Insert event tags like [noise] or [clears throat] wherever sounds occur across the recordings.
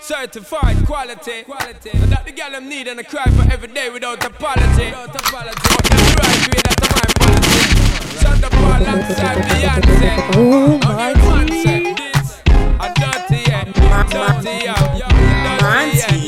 Certified quality. quality. And that the girl them need and I cry for every day without apology. Without apology. But them right way, that's my policy. Shut up alongside Beyonce. Oh my God. Dirty, yeah. Dirty, yeah. Dirty, yeah.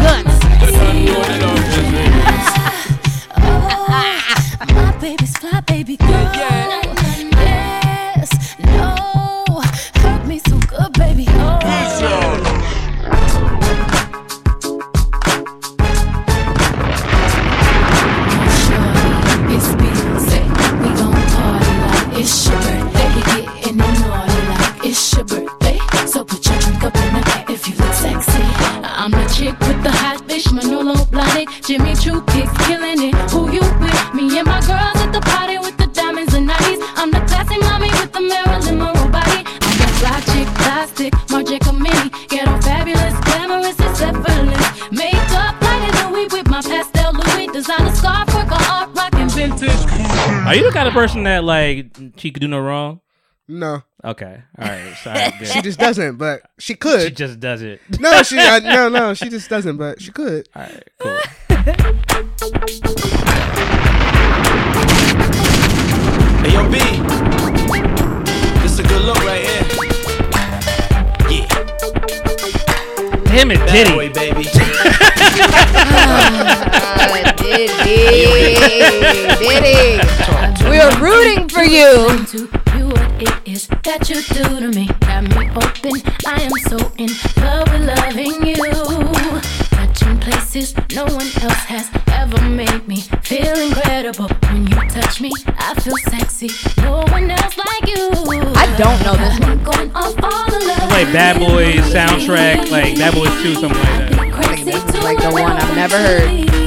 Are you the kind of person that like she could do no wrong? No, Okay, all right. Sorry, [laughs] she just doesn't, but she could. She just does it. no, she uh, no no she just doesn't, but she could. All right, cool. Hey, yo, B. This a good look right here. Damn it, That Diddy. way, baby. Diddy, Diddy. We are rooting for you. to you what it is that you do to me. Got me open, I am so in love with loving you. Touching places no one else has ever made me feel incredible. When you touch me, I feel sexy. No one else like you. I don't know this one. Going off all the love. Like Bad Boys soundtrack, like Bad Boys 2, something like that. I think this is like the one I've never heard.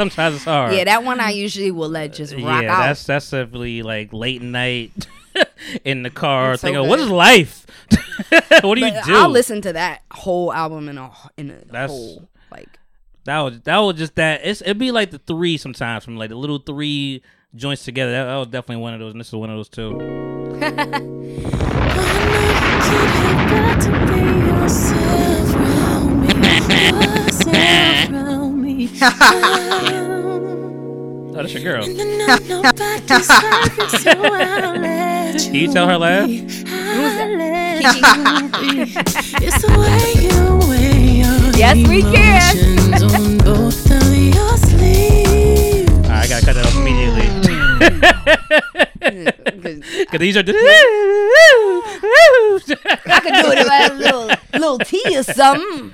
Sometimes it's hard. Yeah, that one I usually will let just rock yeah, out. that's that's definitely like late night [laughs] in the car. It's so thinking, oh, what good. is life? [laughs] what do you do? I'll listen to that whole album in a in a That's- whole like. That was that was just that. It's it'd be like the three sometimes from like the little three joints together. That, that was definitely one of those, and this is one of those too. [laughs] Oh, that's your girl. Can you tell her laugh? [laughs] It's the way you Yes, we can. On both of your sleeves. All right, I gotta cut that off immediately. [laughs] Cause these are. I could do it if I had a little, little tea or something.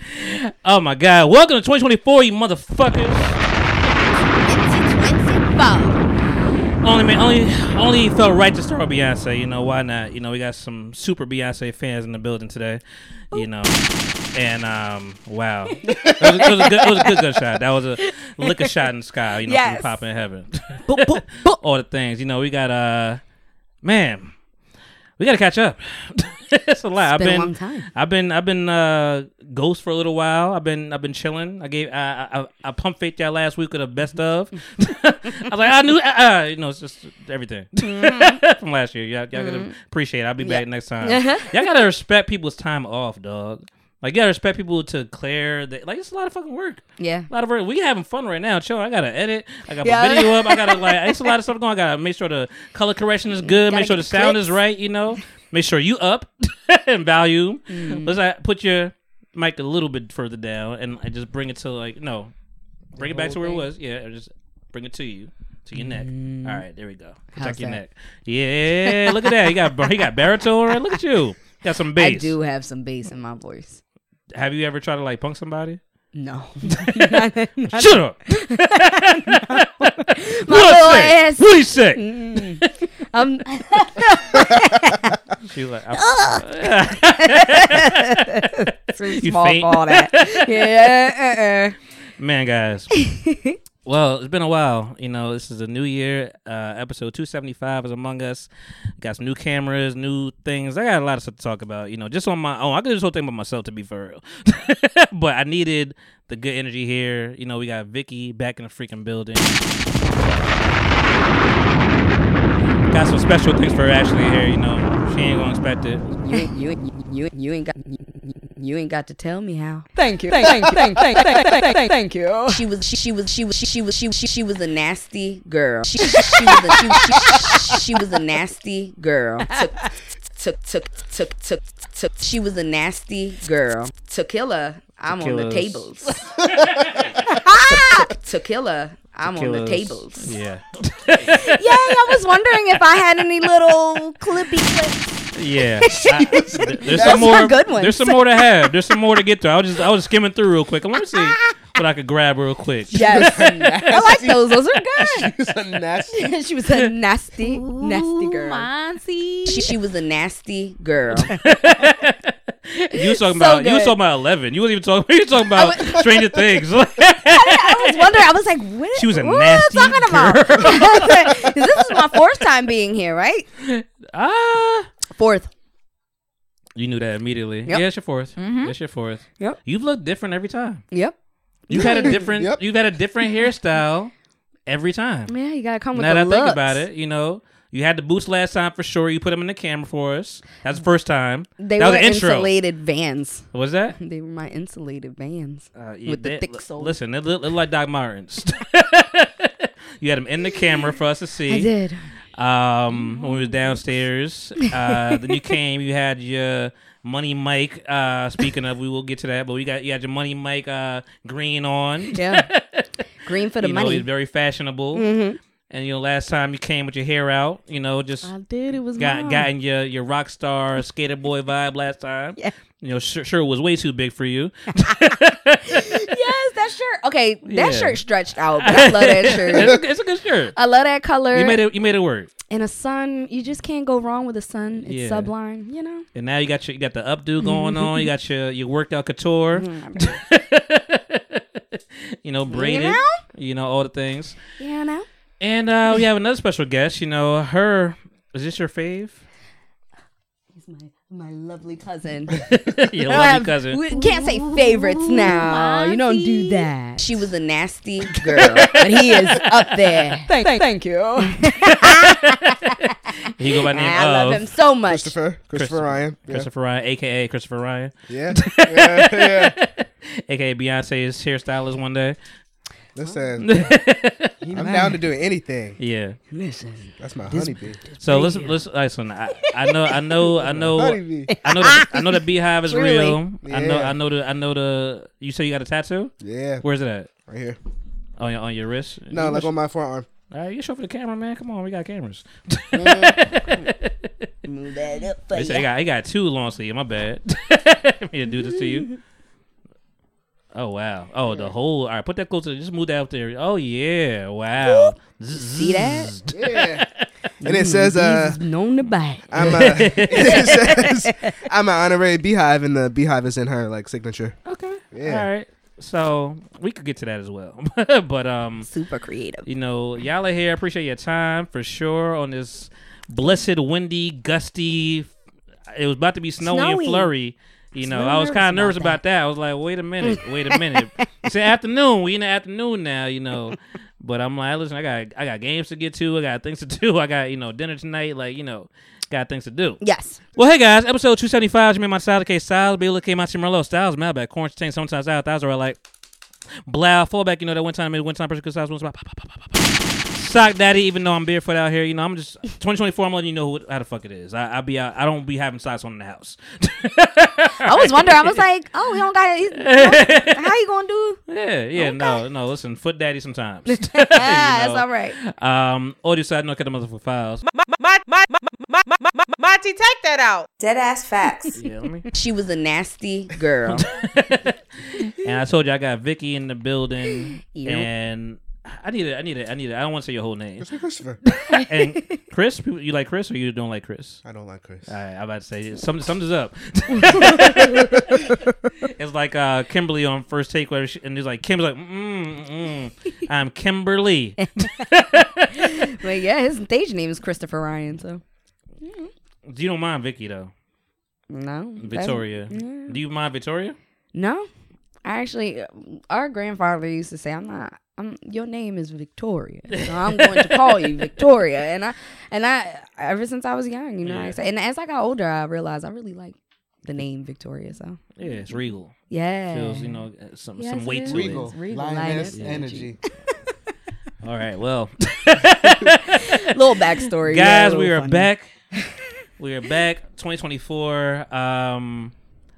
oh my god! Welcome to 2024, you motherfuckers. 2024. Only man, only only felt right to start with Beyonce. You know why not? You know we got some super Beyonce fans in the building today. You know, and um, wow, [laughs] it was, it was a good, it was a good, good shot. That was a liquor shot in the sky. You know, Yes. from Pop in Heaven. [laughs] All the things. You know, we got uh, man, we got to catch up. [laughs] it's a lot. I've been a long time. I've been, I've been uh, ghost for a little while. I've been, I've been chilling. I gave, I, I, I pump faked y'all last week with a best of. [laughs] I was like, I knew, uh, uh, you know, it's just everything [laughs] Mm-hmm. from last year. Y'all, y'all gotta appreciate. it. I'll be back next time. y'all gotta respect people's time off, dog. Like you gotta respect people to clear. The, like it's a lot of fucking work. Yeah. A lot of work. We having fun right now. Chill. I gotta edit. I got my Yeah. video up. I gotta like. It's a lot of stuff going. I gotta make sure the color correction is [laughs] good. Gotta Make sure the sound clips. is right. You know. Make sure you up [laughs] in volume. Mm. Let's put your mic a little bit further down and I just bring it to like no, bring it back to where it was. Yeah, just bring it to you to your neck. All right, there we go. Protect your neck. Yeah, look at that. You got you got baritone. Right? Look at you. Got some bass. I do have some bass in my voice. Have you ever tried to like punk somebody? No. [laughs] [laughs] Shut up. [laughs] My What little I say? ass. What do you say? Mm. Um, She was like, I- too You small faint? for all that. Yeah. Uh-uh. man, guys. Well, it's been a while. You know, this is a new year. Uh, episode two seventy five is among us. Got some new cameras, new things. I got a lot of stuff to talk about. You know, just on my own. I could do this whole thing by myself, to be for real. [laughs] but I needed the good energy here. You know, we got Vicky back in the freaking building. Got some special things for actually here. You know, she ain't gonna expect it. You, you, you, you ain't got ain't got to tell me how. Thank you. Thank, thank, thank, thank, thank, thank, thank, thank you. She was she, she was she was she was she, she, she was a nasty girl. She, she, she was a she, she, she was a nasty girl. Took took took took took took she was a nasty girl. Tequila, I'm on the tables. [laughs] Tequila, I'm on the tables. Yeah. [laughs] Yay! I was wondering if I had any little clippy clips. Yeah, [laughs] I- th- there's some more. good ones. There's some more to have. There's some more to get through. I was just I was skimming through real quick. Let me see what I could grab real quick. Yes, I like those. Those are good. It's a nasty. she was a nasty, nasty girl. Monty. She, she was a nasty girl. You was talking So about [laughs] you was talking about Eleven. You wasn't even talking. You was talking about Stranger Things. [laughs] [laughs] I was wondering. I was like, what? She was a what nasty are you talking about? this is my fourth time being here, right? ah, Fourth. you knew that immediately. Yep. Yeah, it's your 4th It's your fourth. Yep. You've looked different every time. Yep. You've had a different. Yep. You've had a different hairstyle every time. Yeah, you gotta come with now the that I think about it, you know, you had the boots last time for sure. You put them in the camera for us. That's the first time. They that were was the intro. insulated vans. What was that? [laughs] They were my insulated vans Uh, yeah, with the thick li- sole. Listen, they look, look like Doc Martens. [laughs] [laughs] you had them in the camera for us to see. I did. Um, when we was downstairs, uh, then you came. You had your money Mike. Uh, speaking of, we will get to that, but we got you had your money Mike uh, green on. Yeah. Green for the you know, money. he's very fashionable. Mhm. And you know, last time you came with your hair out, you know, just I did. It was got mine. gotten your your rock star skater boy vibe last time. [laughs] Yeah. You know, sure, sure was way too big for you. [laughs] yes, that shirt. Okay, that Yeah. shirt stretched out. But I love that it's, shirt. a, it's a good shirt. I love that color. You made it. You made it work. and a sun, you just can't go wrong with a sun. It's Yeah. sublime, you know. And now you got your you got the updo going [laughs] on. You got your your worked out couture. Mm-hmm. you know, braided. know? You know all the things. You know. And uh, we have another special guest. You know, her. Is this your fave? He's my my lovely cousin. [laughs] your I lovely have- cousin. We can't say favorites now. You don't do that. She was a nasty girl, but he is up there. [laughs] Thank, thank you. [laughs] He go by the name I love of him so much. Christopher. Christopher Ryan. Yeah. Christopher Ryan, aka Christopher Ryan, Yeah. yeah. yeah. aka Beyonce's hairstylist one day. Listen, [laughs] I'm down to do anything. Yeah. Listen, That's my honeybee. So listen, listen, listen. I, I know, I know, I [laughs] know, Honeybee. I know. The, I know the Beyhive is Truly. real. I know, Yeah. I know the, I know the. You say you got a tattoo? Yeah, Where's it at? right here. On your on your wrist? No, You like show- on my forearm. All right, you show for the camera, man. Come on, we got cameras. [laughs] move that up for They say he ya. got he got two long sleeves. My bad. Me to do this to you. Oh wow. Oh, the whole. All right, put that closer. Just move that up there. Oh yeah. Wow. See that? Yeah, and it says, uh, Jesus known to bite. I'm a, [laughs] it says, I'm an honorary Beyhive, and the Beyhive is in her like signature. Okay. Yeah. All right. So we could get to that as well, [laughs] but um, Super creative. you know, y'all are here. Appreciate your time for sure on this blessed, windy, gusty. It was about to be snowy, Snowy. and flurry. You know, I was kind of nervous about about that. I was like, wait a minute, wait a [laughs] minute. it's the afternoon. We in the afternoon now. You know, but I'm like, listen, I got I got games to get to. I got things to do. I got you know dinner tonight. Like you know, got things to do. Yes. Well, hey guys, episode 275. You made my Styles, K Styles, Bill, K, my Merlot, Styles, Malback, Quarantine, sometimes out, thousand, are like, Blau, fallback, you know, that one time, I made one time, person, because Styles, one Sock Daddy, even though I'm barefoot out here, you know, I'm just, 2024, I'm letting you know who, how the fuck it is. I, I be out, I don't be having socks on in the house. I was wondering. I was [laughs] like, oh, we don't got it. How you gonna do? yeah, yeah, no, no, listen, foot daddy sometimes. [laughs] [laughs] Ah, that's know. all right. um, audio side, no, cut the motherfucker files. Monty, take that out. Dead ass facts. Yeah, let me. She was a nasty girl. And I told you I got Vicky in the building, Yep. and I need it. I need it. I need it. I don't want to say your whole name. It's me, Christopher. [laughs] and Chris, you like Chris or you don't like Chris? I don't like Chris. All right, I'm about to say some something's up. [laughs] it's like uh, Kimberly on first take, where she, and he's like Kim's like, mm, mm, I'm Kimberly. [laughs] but yeah, his stage name is Christopher Ryan. So do you don't mind Vicky though, no, that- Victoria. Do you mind Victoria? No, I actually, our grandfather used to say, "I'm not. I'm. Your name is Victoria. So I'm going to call you Victoria." And I, and I, ever since I was young, you know, I Yeah. say, and as I got older, I realized I really like the name Victoria. So Yeah, it's regal. yeah, Feels you know uh, some Yes, some weight is. to Regal, It's regal, lioness lioness energy. it. [laughs] All right, well, [laughs] little backstory, guys, yeah, we are funny. back. we are back. [laughs] 2024. Um,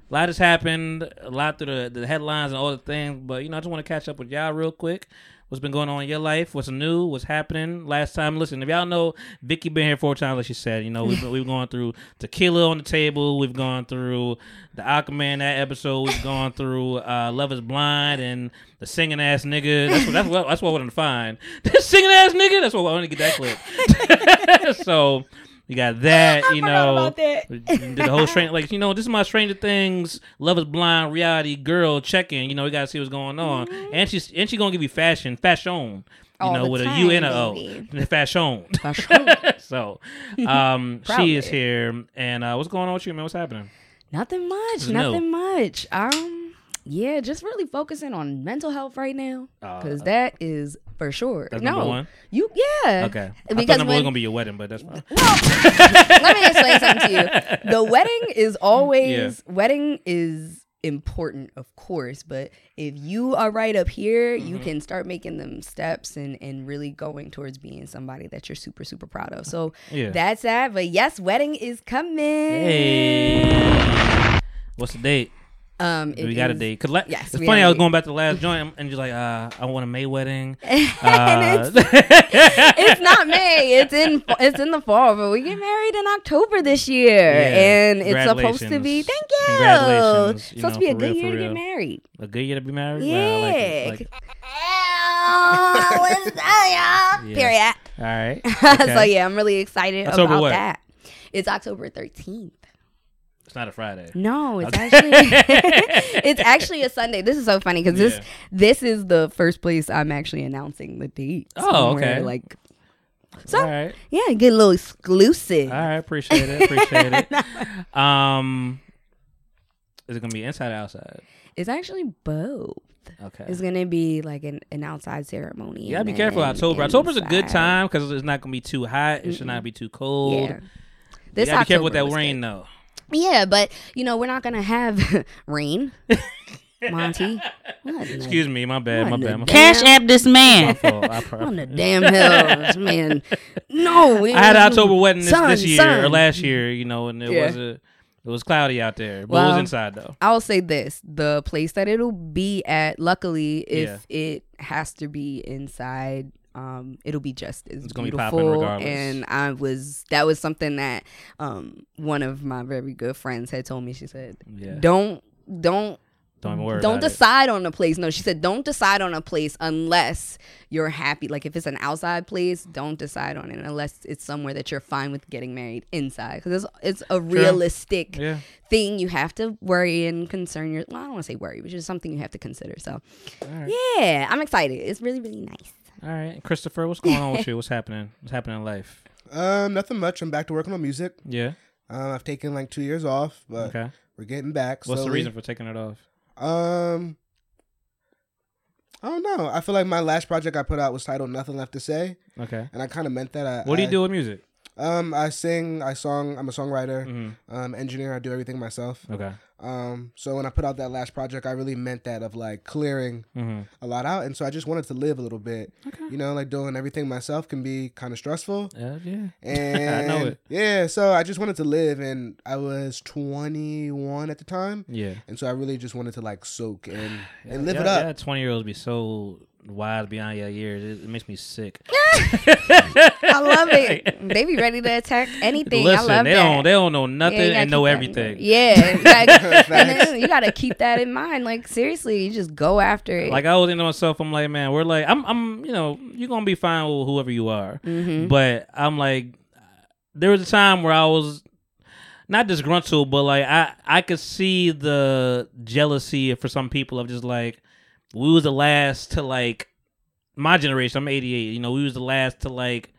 a lot has happened. A lot through the, the headlines and all the things. But you know, I just want to catch up with y'all real quick. What's been going on in your life? What's new? What's happening? Last time, listen. If y'all know, Vicky been here four times, like she said. You know, we've been, we've gone through Tequila on the table. We've gone through the Aquaman that episode. We've gone through uh, Love Is Blind and the singing ass nigga. That's what that's what that's what I want to find. [laughs] This singing ass nigga. That's what I want to get that clip. [laughs] so you got that. [laughs] You know, about that. did the whole stranger like you know this is my Stranger Things Love Is Blind reality girl check-in. You know, we gotta see what's going on, and she's and she gonna give you fashion, fashion. You All know, with a time, U and a O, baby. [laughs] fashion. Fashion. [laughs] so, um, she is here, and uh, what's going on with you, man? What's happening? Nothing much. Nothing much. Um, yeah, just really focusing on mental health right now Uh, because that is for sure. No, one? you yeah. Okay, I thought Because number when, gonna be your wedding, but that's fine. Well, [laughs] let me explain something to you. The [laughs] wedding is always wedding is important, of course, but if you are right up here, you Mm-hmm. can start making them steps and and really going towards being somebody that you're super super proud of. So Yeah. that's that. But yes, wedding is coming. Hey, what's the date? Um, we got a date. Cause la- Yes, it's funny. I was going back to the last joint, and you're like, uh, I want a May wedding. [laughs] Uh, [laughs] it's not May. It's in it's in the fall, but we get married in October this year, Yeah. and it's supposed to be. Thank you. Congratulations. It's supposed to be a good real, year to get married. a good year to be married. Yeah. Well, I like it. Like it. [laughs] yeah. Yeah. Period. All right. so yeah, I'm really excited October about what? that. It's October 13th. It's not a Friday. No, it's actually [laughs] [laughs] it's actually a Sunday. This is so funny because Yeah. this this is the first place I'm actually announcing the date. Oh, okay. Like so, right. yeah, get a little exclusive. All right. Appreciate it. Appreciate it. [laughs] Um, is it gonna be inside or outside? It's actually both. Okay. It's gonna be like an, an outside ceremony. You gotta be careful. October. October's a good time because it's not gonna be too hot. It should not be too cold. Yeah. You This gotta be careful with that rain good. though. Yeah, but you know we're not gonna have [laughs] rain. [laughs] Monty. What in the- Excuse me, my bad, my bad. My Cash app this my man. fault. I, On [laughs] the damn hills, man. No, I had was- October wedding this, Son, this year or last year, you know, and it Yeah. was a, it was cloudy out there, but it was inside though. I'll say this: the place that it'll be at, luckily, if it has to be inside, um, it'll be just as It's gonna be beautiful. regardless. and I was that was something that um one of my very good friends had told me. She said, Yeah. "Don't don't." Don't worry. Don't about it. decide on a place. No, she said, don't decide on a place unless you're happy. Like if it's an outside place, don't decide on it unless it's somewhere that you're fine with getting married inside. Because it's, it's a realistic Yeah. thing you have to worry and concern your. Well, I don't want to say worry, which is something you have to consider. So, yeah, I'm excited. It's really really nice. All right, Christopher, what's going on with you? [laughs] What's happening? What's happening in life? Um, nothing much. I'm back to working on music. Yeah. Um, I've taken like two years off, but Okay. we're getting back. What's the slowly. reason for taking it off? Um, I don't know. I feel like my last project I put out was titled "Nothing Left to Say," Okay. and I kind of meant that. I, What do you I- do with music? Um, I sing, I song. I'm a songwriter, Mhm. um, engineer. I do everything myself. Okay. Um, so when I put out that last project, I really meant that of like clearing Mhm. a lot out, and so I just wanted to live a little bit. Okay. You know, like doing everything myself can be kind of stressful. Yeah, yeah. And [laughs] I know it. Yeah, so I just wanted to live, and I was 21 at the time, Yeah. and so I really just wanted to like soak [sighs] and and live yeah, it up. Yeah, twenty year olds be so wise beyond your years. It, it makes me sick. [laughs] I love it. They be ready to attack anything. Listen, I love they that. don't they don't know nothing you gotta and know keep that everything. Yeah, you gotta, [laughs] Facts. and then you gotta keep that in mind. Like seriously, you just go after it. Like I was thinking to myself, I'm like, man, we're like, I'm, I'm, you know, you're gonna be fine with whoever you are, Mm-hmm. but I'm like, there was a time where I was not disgruntled, but like I, I could see the jealousy for some people of just like, we was the last to like, my generation. I'm 88. You know, we was the last to like,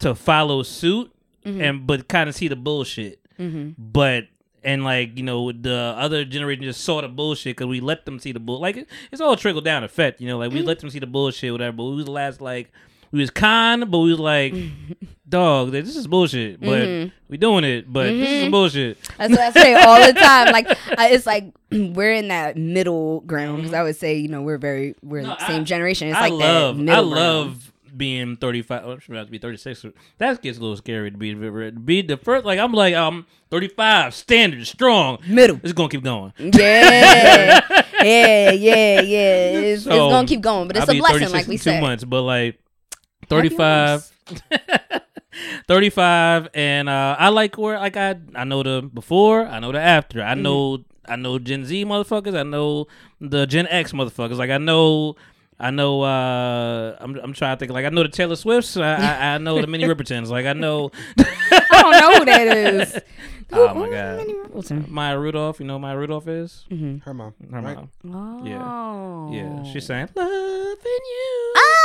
to follow suit, and but kind of see the bullshit, mm-hmm. but. And like you know, the other generation just saw the bullshit because we let them see the bull. Like it- it's all trickle down effect, you know. Like we let them see the bullshit, whatever. But we was the last like we was kind, but we was like, [laughs] dog, this is bullshit. But mm-hmm. we doing it, but this is mm-hmm. bullshit. That's what I say all the time. [laughs] Like I, it's like [clears throat] we're in that middle ground because mm-hmm. I would say you know we're very we're No, the same I- generation. It's I like love, that I middle love ground. being thirty five. Oh, I'm about to be thirty six. That gets a little scary to be to be the first. Like I'm like um thirty five, standard, strong. middle. It's gonna keep going. Yeah, [laughs] yeah, yeah, yeah. It's, it's gonna keep going, but it's I'll a blessing, like we in two said. months, but like 35 [laughs] 35 and uh I like where like I I know the before, I know the after. Mm-hmm. I know I know Gen Z motherfuckers, I know the Gen X motherfuckers. Like I know I know uh I'm I'm trying to think like I know the Taylor Swifts, I I, I know the Minnie [laughs] Ripertons. Like I know [laughs] I don't know who that is. Oh my God. Maya Rudolph, you know who Maya Rudolph is? Her mom, Her right? mom. Oh. Yeah. Yeah. She's saying loving you.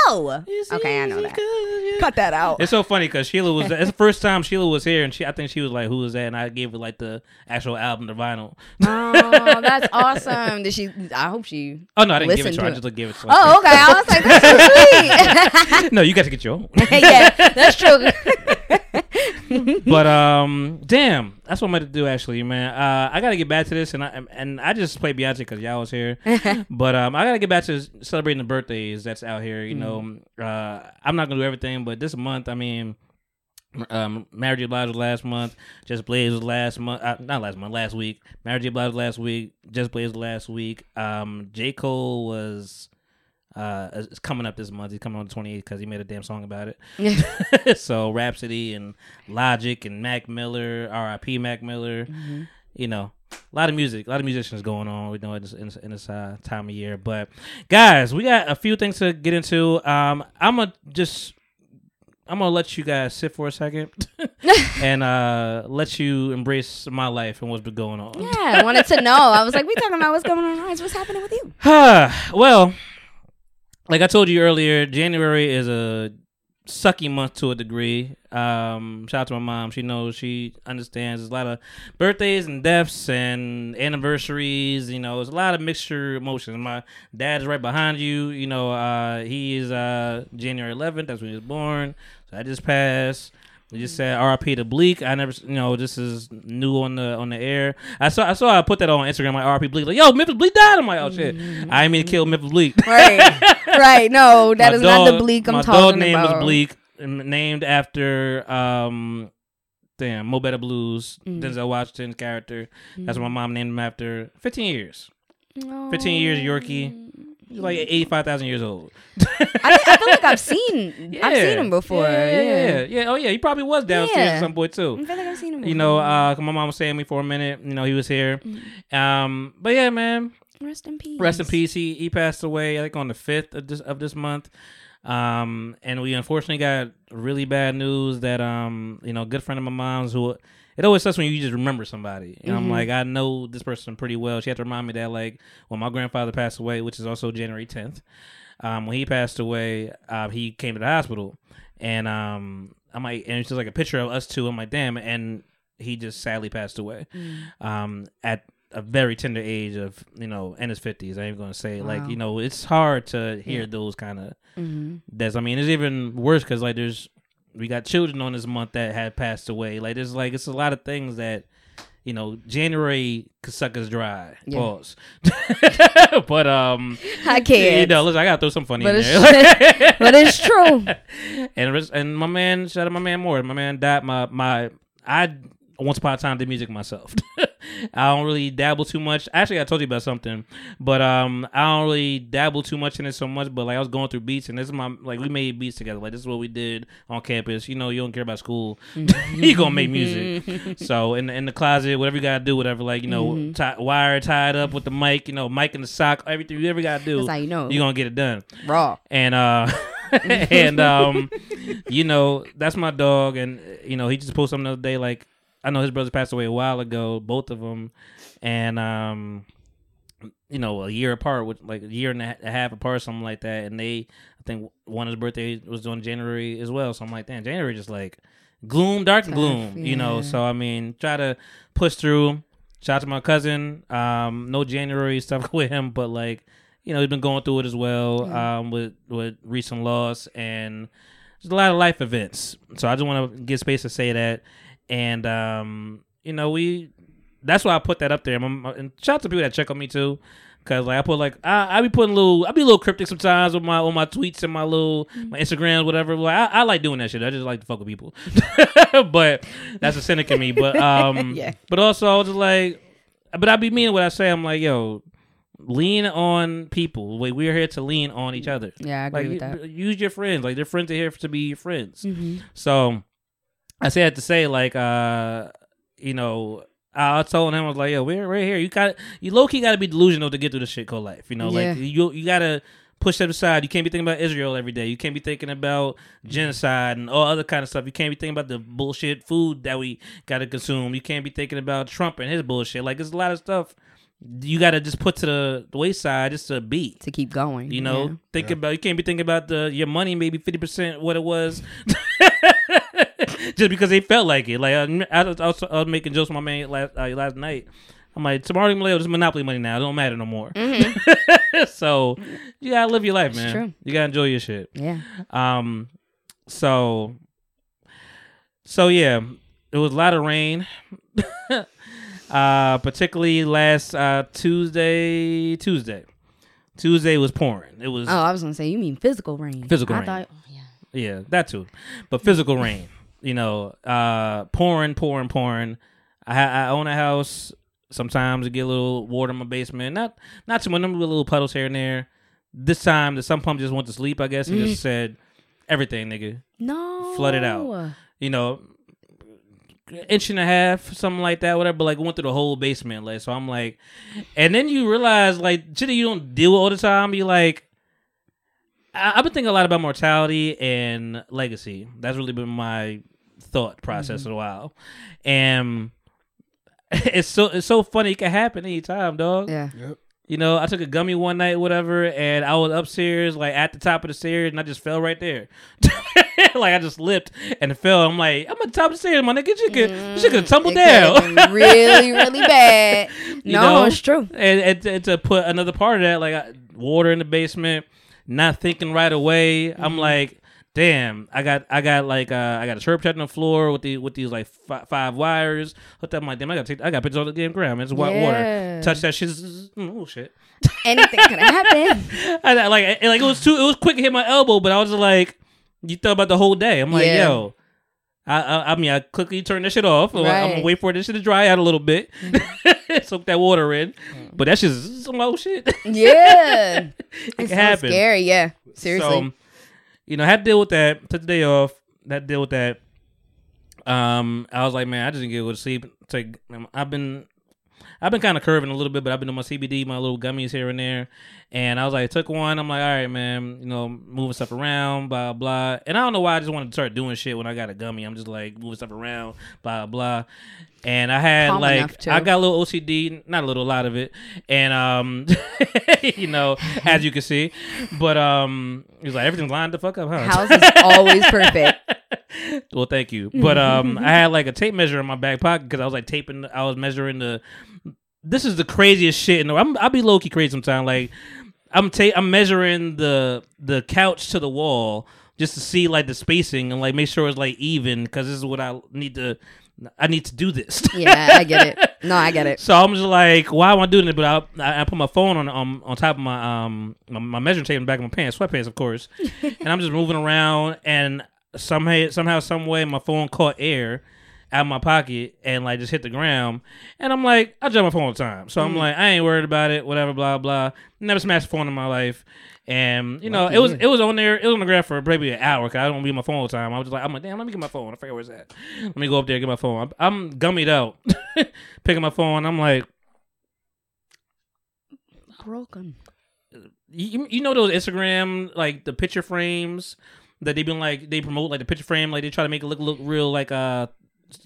Oh. is Okay, I know easy that. 'cause you-" Cut that out. It's so funny because Sheila was. It's the first time Sheila was here, and she. I think she was like, "Who is that?" And I gave her like the actual album, the vinyl. Oh, that's awesome. Did she? I hope she. Oh no, I didn't give it to her. I to just gave it to her. Oh, okay. I was like, that's so [laughs] sweet. no, you got to get your own. [laughs] yeah, that's true. [laughs] [laughs] but um, damn, that's what I'm to do actually, man. Uh, I got to get back to this, and I and I just played Beyonce because y'all was here. [laughs] but um, I got to get back to celebrating the birthdays that's out here. You know, uh, I'm not gonna do everything, but this month, I mean. Um, Mary J. Blige was last month. Just Blaze was last month. Uh, not last month. Last week. Mary J. Blige was last week. Just Blaze was last week. Um, J. Cole was. Uh, it's coming up this month. He's coming on the 28th because he made a damn song about it. [laughs] so Rapsody and Logic and Mac Miller, R.I.P. Mac Miller. You know, a lot of music, a lot of musicians going on. We know in this, in this, in this uh, time of year. But guys, we got a few things to get into. Um, I'm gonna just. I'm gonna let you guys sit for a second [laughs] [laughs] and uh, let you embrace my life and what's been going on. yeah, I wanted to know. I was like, we talking about what's going on. What's happening with you? [sighs] well, like I told you earlier, January is a sucky month to a degree. Um, shout out to my mom. She knows. She understands. There's a lot of birthdays and deaths and anniversaries. You know, there's a lot of mixture emotions. My dad is right behind you. You know, uh, he is uh, January 11th. That's when he was born. So I just passed. We just said R.I.P. to Bleek. I never, you know, this is new on the on the air. I saw I saw I put that on Instagram like R.I.P. Bleek. Like, yo, Memphis Bleek died. I'm like, oh shit, I didn't mean to kill Memphis Bleek. right, right. No, [laughs] that My is not the bleak I'm talking about. my dog name about. was Bleek, named after um, damn Mo Better Blues, Mm. Denzel Washington's character. That's what my mom named him after. Fifteen years, No. fifteen years Yorkie. He's like eighty five thousand years old. I, I feel like I've seen [laughs] I've seen him before. Yeah, yeah, Yeah, yeah, yeah. Oh yeah, he probably was downstairs Yeah. at some point too. I feel like I've seen him. Before. You know, uh, my mom was saying me for a minute. You know, he was here. Um, but yeah, man, rest in peace. rest in peace. He he passed away. I think on the fifth of this of this month. Um, and we unfortunately got really bad news that um, you know, a good friend of my mom's who. It always sucks when you just remember somebody. And I'm like, I know this person pretty well. She had to remind me that, like, when my grandfather passed away, which is also January 10th, um, when he passed away, uh, he came to the hospital, and um, I'm like, and it's just like a picture of us two. I'm like, damn, and he just sadly passed away, um, at a very tender age of you know in his 50s. I ain't gonna say like you know it's hard to hear those kind of hmm deaths. I mean, it's even worse because like there's we got children on this month that had passed away. Like there's like it's a lot of things that. You know, January could suck us dry. Yeah. Pause. [laughs] but um, [laughs] I can't. you know, listen, I gotta throw some funny but in it's there. [laughs] but it's true. and and my man, shout out my man Moore. My man died. My my I once upon a time did music myself. [laughs] I don't really dabble too much. Actually, I told you about something, but um, I don't really dabble too much in it so much. But like I was going through beats, and this is my like we made beats together. Like this is what we did on campus. You know, you don't care about school, [laughs] you gonna make music. [laughs] so in the, in the closet, whatever you gotta do, whatever like you know, tie, wire tied up with the mic, you know, mic in the sock, everything you ever gotta do, That's how you know. you gonna get it done Raw. and uh and um you know that's my dog and you know he just posted something the other day like i know his brother passed away a while ago both of them and um you know a year apart with like a year and a half apart something like that. And they i think one of his birthday was on january as well. So i'm like damn january just like gloom dark and Tough, gloom you know? so i mean try to push through. Shout out to my cousin. Um no january stuff [laughs] with him but like you know he's been going through it as well um with with recent loss and there's a lot of life events. So i just want to get space to say that and um you know we that's why i put that up there and shout out to people that check on me too Cause like I put like I I be putting little I be a little cryptic sometimes with my on my tweets and my little my Instagrams whatever. Like I, I like doing that shit. I just like to fuck with people. [laughs] but that's a cynic in me. But um [laughs] Yeah. but also I was just like but I be meaning what I say. I'm like, yo, lean on people. Like we're here to lean on each other. Yeah, I agree Like with that. use your friends. Like their friends are here to be your friends. Mm-hmm. So I say that to say like uh you know I I told him I was like, yo, we're right here. You got you low key got to be delusional to get through this shit called life. You know, Yeah. like you you got to push that aside. You can't be thinking about Israel every day. You can't be thinking about genocide and all other kind of stuff. You can't be thinking about the bullshit food that we got to consume. You can't be thinking about Trump and his bullshit. Like there's a lot of stuff you got to just put to the, the wayside just to be. To keep going. You know, yeah. think about you can't be thinking about the your money maybe fifty percent what it was, [laughs] [laughs] just because they felt like it. Like I, I, was, I was- I was making jokes with my man last uh, last night. I'm like tomorrow this is monopoly money now. It don't matter no more. [laughs] so you gotta live your life, man. true. You gotta enjoy your shit. Yeah. Um, so, so yeah, it was a lot of rain. [laughs] uh, particularly last uh Tuesday. Tuesday, Tuesday was pouring. It was Oh, I was gonna say you mean physical rain. Physical I rain. Thought, oh, yeah. yeah, that too, but physical rain. You know, uh, pouring, pouring, pouring. I I own a house. Sometimes I get a little water in my basement. Not not too much. Them little puddles here and there. This time, the sump pump just went to sleep. I guess and just said everything, nigga. No. Flooded out. you know, inch and a half, something like that, whatever. But like went through the whole basement, like so. I'm like, and then you realize like shit that you don't deal with all the time. You like, I, I've been thinking a lot about mortality and legacy. That's really been my thought process for a while, and [laughs] it's so it's so funny. It can happen anytime, dog. Yeah. Yep. You know, I took a gummy one night, whatever, and I was upstairs, like at the top of the stairs, and I just fell right there. [laughs] like I just slipped and fell. I'm like, I'm at the top of the stairs, my nigga. You could, you should have It could've down. really, really [laughs] bad. You No, know? it's true. and, and, and to put another part of that, like I- water in the basement, not thinking right away. Mm-hmm. I'm like, damn, I got I got like uh, I got a sharp protector on the floor with the with these like fi- five wires hooked up. I'm like, damn, I got take I got pictures on the damn ground. Man. It's white Yeah. water. Touch that shit. zzz, Oh shit. [laughs] Anything could happen. [laughs] I, like it, like it was too it was quick to hit my elbow, but I was like, you thought about the whole day. I'm like, Yeah. yo. I, I I mean I quickly turned that shit off. Right. I'm gonna wait for this shit to dry out a little bit, [laughs] soak that water in. But that shit's some old shit. Yeah. it It's can so happen. scary. Yeah. Seriously. So, you know, had to deal with that. Took the day off. Had to deal with that. Um, I was like, man, I just didn't get to sleep. Take, I've been, I've been kind of curving a little bit, but I've been doing my CBD, my little gummies here and there. And I was like, I took one. I'm like, all right, man, you know, moving stuff around, blah blah. And I don't know why I just wanted to start doing shit when I got a gummy. I'm just like moving stuff around, blah blah. And I had Calm like. I got a little OCD, not a little, a lot of it. And um, [laughs] you know, as you can see, but um, he was like, everything's lined the fuck up, huh? House is always perfect. [laughs] well, thank you. But um, I had like a tape measure in my back pocket because I was like taping. I was measuring the. This is the craziest shit. In the, I'm I'll be low key crazy sometimes. Like I'm ta- I'm measuring the the couch to the wall just to see like the spacing and like make sure it's like even because this is what I need to. I need to do this. [laughs] Yeah, I get it. No, I get it. So I'm just like, why am I doing it? But I, I, I put my phone on um, on top of my um my, my measuring tape in the back of my pants, sweatpants, of course, [laughs] and I'm just moving around, and somehow somehow some way my phone caught air out of my pocket and like just hit the ground, and I'm like, I drop my phone all the time, so I'm like, I ain't worried about it, whatever, blah blah. Never smashed a phone in my life. And you know, it was it was on there. It was on the ground for probably an hour because I don't be on my phone all the time. I was just like, I'm like, damn, let me get my phone. I forget where it's at. Let me go up there get my phone. I'm, I'm gummied out, [laughs] picking my phone. I'm like, Broken. you, you know those Instagram like the picture frames that they've been like they promote like the picture frame like they try to make it look look real like uh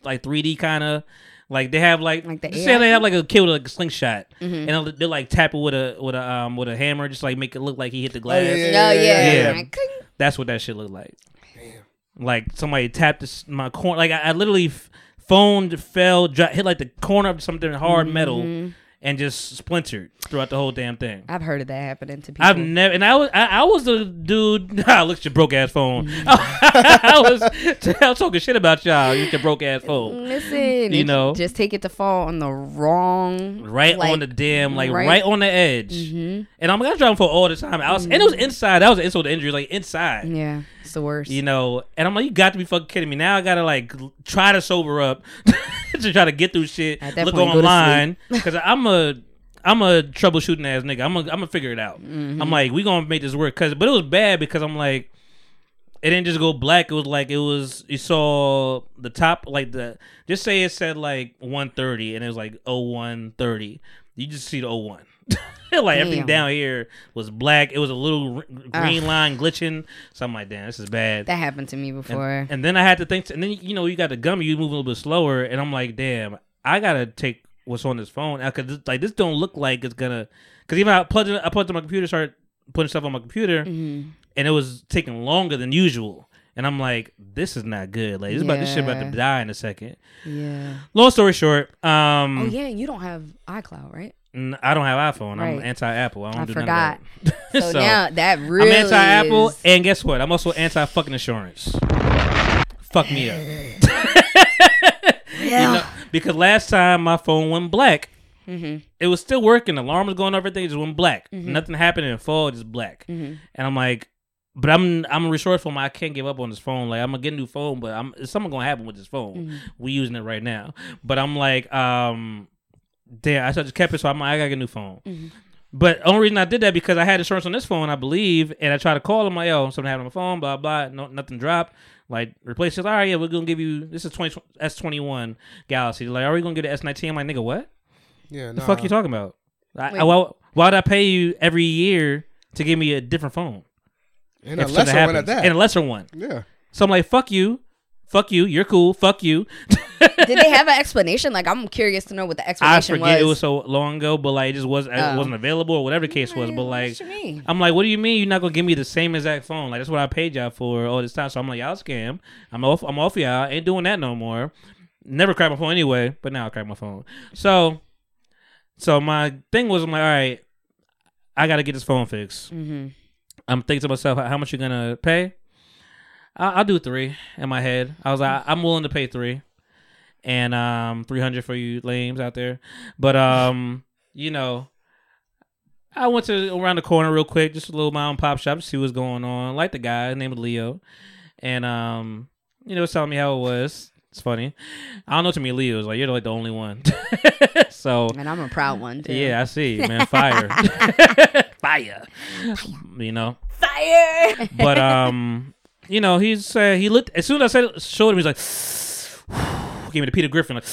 like 3D kind of like they have like Like the say they have like a kid with like a slingshot Mhm. and they'll, they'll like tap it with a with a um with a hammer just like make it look like he hit the glass. yeah, Oh yeah. Yeah. Like, cling. That's what that shit looked like. Like somebody tapped this, my corner. Like I, I literally f- phoned, fell, dro- hit like the corner of something hard metal, Mhm. And just splintered throughout the whole damn thing. I've heard of that happening to people. I've never, and I was, I, I was the dude. [laughs] Ah, look at your broke ass phone. Mm-hmm. [laughs] I was, [laughs] I was talking shit about y'all. You your broke ass phone, Listen, You know. just take it to fall on the wrong, right like, on the damn, like right, right- on the edge. Mhm. And I'm gonna drive for all the time. I was, and it was inside. That was an insult to injury, like inside. Yeah, it's the worst. You know, and I'm like, you got to be fucking kidding me. Now I gotta like try to sober up [laughs] to try to get through shit. At that Look point, online because [laughs] I'm a I'm a troubleshooting ass nigga. I'm a, I'm gonna figure it out. Mm-hmm. I'm like, we gonna make this work. Cause but it was bad because I'm like, it didn't just go black. It was like it was you saw the top like the just say it said like 130 and it was like 0130. You just see the 01. [laughs] [laughs] like everything down here was black. It was a little r- green line glitching. So I'm like, damn, this is bad. that happened to me before. And, and then I had to think, and then you know you got the gummy, you move a little bit slower, and I'm like, damn, I gotta take what's on this phone I because like this don't look like it's gonna. Because even I plugged it, I plugged in my computer, started putting stuff on my computer, Mhm. and it was taking longer than usual. And I'm like, this is not good. Like this about this shit about to die in a second. Yeah. Long story short, um, Oh yeah, you don't have iCloud, right? N- I don't have iPhone. I'm anti-Apple. I don't I do forgot. none of that. [laughs] So, now that really I'm anti-Apple, is- and guess what? I'm also anti-fucking insurance. Fuck me up. [laughs] You know, because last time my phone went black, Mhm. it was still working. The alarm was going, everything just went black. Mhm. Nothing happened in the fall, just black. Mhm. And I'm like, but I'm I'm resourceful. man. I can't give up on this phone. Like I'm gonna get a new phone, but I'm something gonna happen with this phone. Mhm. We using it right now, but I'm like, um, damn. I just kept it, so I'm like, I gotta get a new phone. Mhm. But only reason I did that because I had insurance on this phone, I believe, and I tried to call them like, yo, something happened on my phone, blah blah, no, nothing dropped. Like replace it. All right, yeah, we're gonna give you this is twenty S twenty one Galaxy. Like, are we gonna get the S nineteen? I'm like, nigga, what? Yeah, The nah. fuck you talking about? I, I, why, why'd I pay you every year to give me a different phone? And a If something lesser one at that. And a lesser one. yeah. So I'm like, fuck you. Fuck you. You're cool. Fuck you. Did they have an explanation? Like, I'm curious to know what the [laughs] explanation was. I forget was. it was so long ago, but like it just was it Oh. wasn't available or whatever the case was. But like what you mean? I'm like, what do you mean you're not gonna give me the same exact phone? Like that's what I paid y'all for all this time. So I'm like, y'all scam. I'm off. I'm off y'all. Ain't doing that no more. Never crack my phone anyway, but now I crack my phone. So, so my thing was, I'm like, all right, I gotta get this phone fixed. Mm-hmm. I'm thinking to myself, how much you gonna pay? I'll, I'll do three in my head. I was like, I'm willing to pay three, and um, three hundred for you lames out there. But um, you know, I went to around the corner real quick, just a little mom and pop shop to see what's going on. Like the guy, named Leo, and um, you know, was telling me how it was. It's funny. I don't know too many Leos. Like you're like the only one. [laughs] so And I'm a proud one too. yeah, I see, [laughs] man. Fire, fire. [laughs] You know, Fire. but um, you know, he's uh, he looked as soon as I said showed him, he's like, [sighs] gave me the Peter Griffin, like,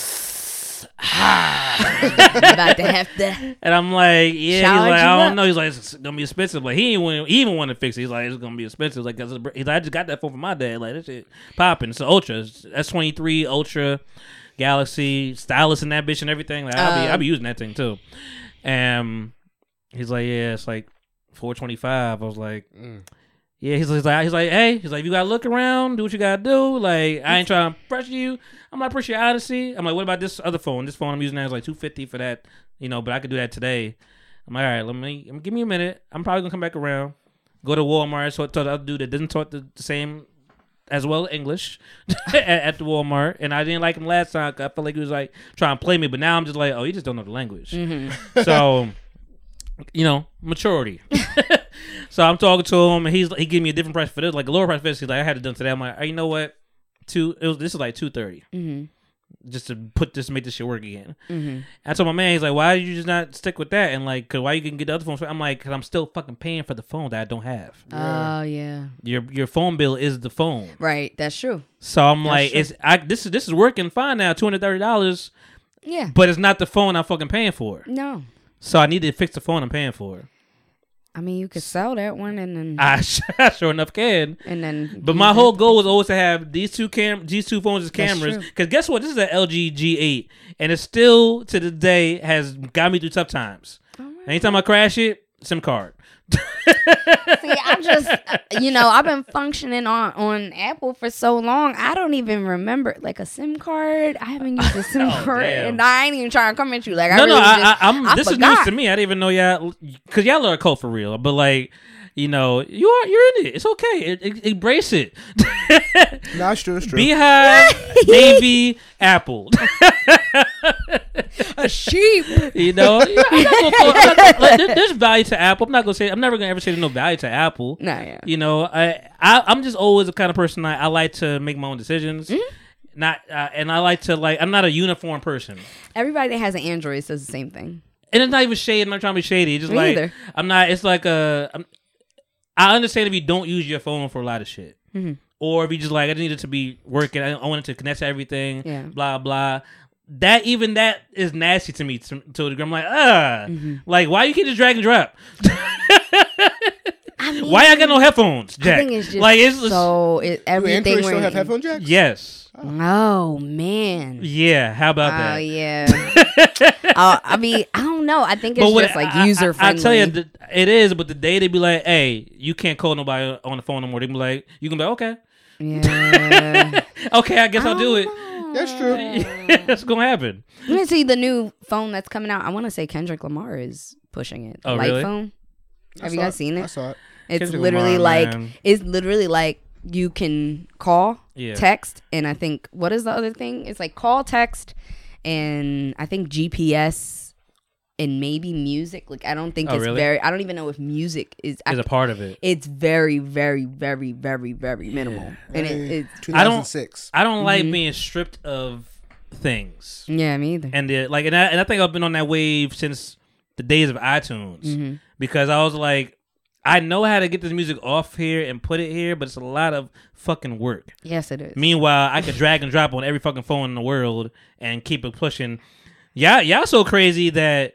about to have to. [sighs] and I'm like, yeah, he's like, I don't up. know, he's like, it's gonna be expensive. Like he want, he even want to fix it. He's like, it's gonna be expensive. Like, 'cause he's like, I just got that phone from my dad. Like, this shit popping. It's an Ultra, S twenty three Ultra, Galaxy, stylus in that bitch and everything. Like, I'll be, I'll be using that thing too. And he's like, yeah, it's like four twenty five. I was like. Yeah, he's, he's like, he's like, hey, he's like, you gotta look around, do what you gotta do. Like, I ain't trying to pressure you. I'm like, pressure your odyssey. I'm like, what about this other phone? This phone I'm using now is like 250 for that, you know, but I could do that today. I'm like, all right, let me, give me a minute. I'm probably gonna come back around, go to Walmart, talk to the other dude that doesn't talk the, the same as well English [laughs] at, at the Walmart, and I didn't like him last time. 'cause I felt like he was like trying to play me, but now I'm just like, oh, you just don't know the language. Mm-hmm. So, [laughs] you know, maturity. [laughs] so I'm talking to him, and he's he gave me a different price for this, like a lower price for this. He's like, I had it done today. I'm like, hey, you know what? Two. It was this is like two mm-hmm. just to put this make this shit work again. Mm-hmm. I told my man, he's like, why did you just not stick with that? And like, cause why you can get the other phone? I'm like, cause I'm still fucking paying for the phone that I don't have. Oh yeah. Your your phone bill is the phone. Right. That's true. So I'm like, true. it's I this is this is working fine now, two hundred thirty dollars, Yeah. but it's not the phone I'm fucking paying for. No. So I need to fix the phone I'm paying for. I mean, you could sell that one and then I [laughs] sure enough can. and then. But my whole goal was always to have these two cam these two phones as cameras. Because guess what? This is an LG G8, and it still to the day has got me through tough times. Anytime I crash it, SIM card. See, I'm just, uh, you know, I've been functioning on on Apple for so long. I don't even remember like a SIM card. I haven't used a [laughs] SIM Oh, card, damn. and I ain't even trying to come at you. Like, I no, really no, I, just, I, I'm. I this is news to me. I didn't even know y'all because y'all are a cult for real. But like, you know, you are you're in it. It's okay. It, it, embrace it. No, it's true. It's [laughs] true. Beyhive, [laughs] Navy, Apple. [laughs] a sheep. You know, [laughs] I'm not gonna I'm not like, there's value to Apple. I'm not gonna say. I'm never gonna ever say there's no value to Apple. Nah, yeah. You know, I, I I'm just always the kind of person I, I like to make my own decisions. Mm-hmm. Not uh, and I like to like I'm not a uniform person. Everybody that has an Android says the same thing. And it's not even shady. I'm not trying to be shady. It's just Me like neither. I'm not. It's like a. I'm, I understand if you don't use your phone for a lot of shit, Mm-hmm. or if you just like I just need it to be working. I, I want it to connect to everything. Yeah. Blah blah. That even that is nasty to me to, to a degree. I'm like, ah, Mm-hmm. like why you keep just drag and drop? [laughs] [laughs] why I got no headphones? Jack? I think it's just like it's so it, everything. Android still we're have in- headphone jacks? yes, Oh man. yeah. How about Oh that? [laughs] Oh yeah. uh, I mean, I don't know. I think it's what- just like I- I- user friendly. I, tell you, th- it is. But the day they be like, "Hey, you can't call nobody on the phone no more," they be like, "You can be like, okay, yeah. okay, I guess I'll do it." That's true. Oh, that's [laughs] gonna happen. Let me see the new phone that's coming out. I want to say Kendrick Lamar is pushing it. The Oh, light really? phone. I Have you saw guys seen it? I it? saw it. It's Kendrick literally Lamar, like man. it's literally like you can call, Yeah. text, and I think what is the other thing? It's like call, text, and I think GPS and maybe music. Like I don't think Oh, it's really? very. I don't even know if music is. Is a part of it. it's very, very, very, very, very minimal, and it, it's 2006. I don't Mm-hmm. like being stripped of things, yeah, me either. and the, like, and I, and I think I've been on that wave since the days of iTunes Mm-hmm. because I was like, I know how to get this music off here and put it here, but it's a lot of fucking work. yes, it is. Meanwhile, I could drag and drop on every fucking phone in the world and keep it pushing. Y'all, y'all so crazy that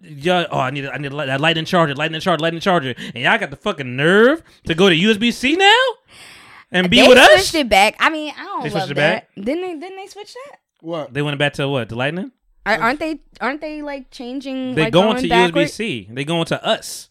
y'all. Oh, I need, I need that lightning charger, lightning charger, lightning charger, and y'all got the fucking nerve to go to USB C now and be they with us. switched it back. I mean, I don't They love switched it that. back? Didn't they? Didn't they switch that? What? They went back to what? The lightning? Are, aren't they? Aren't they like changing? They like, going to USB? C. They going to us.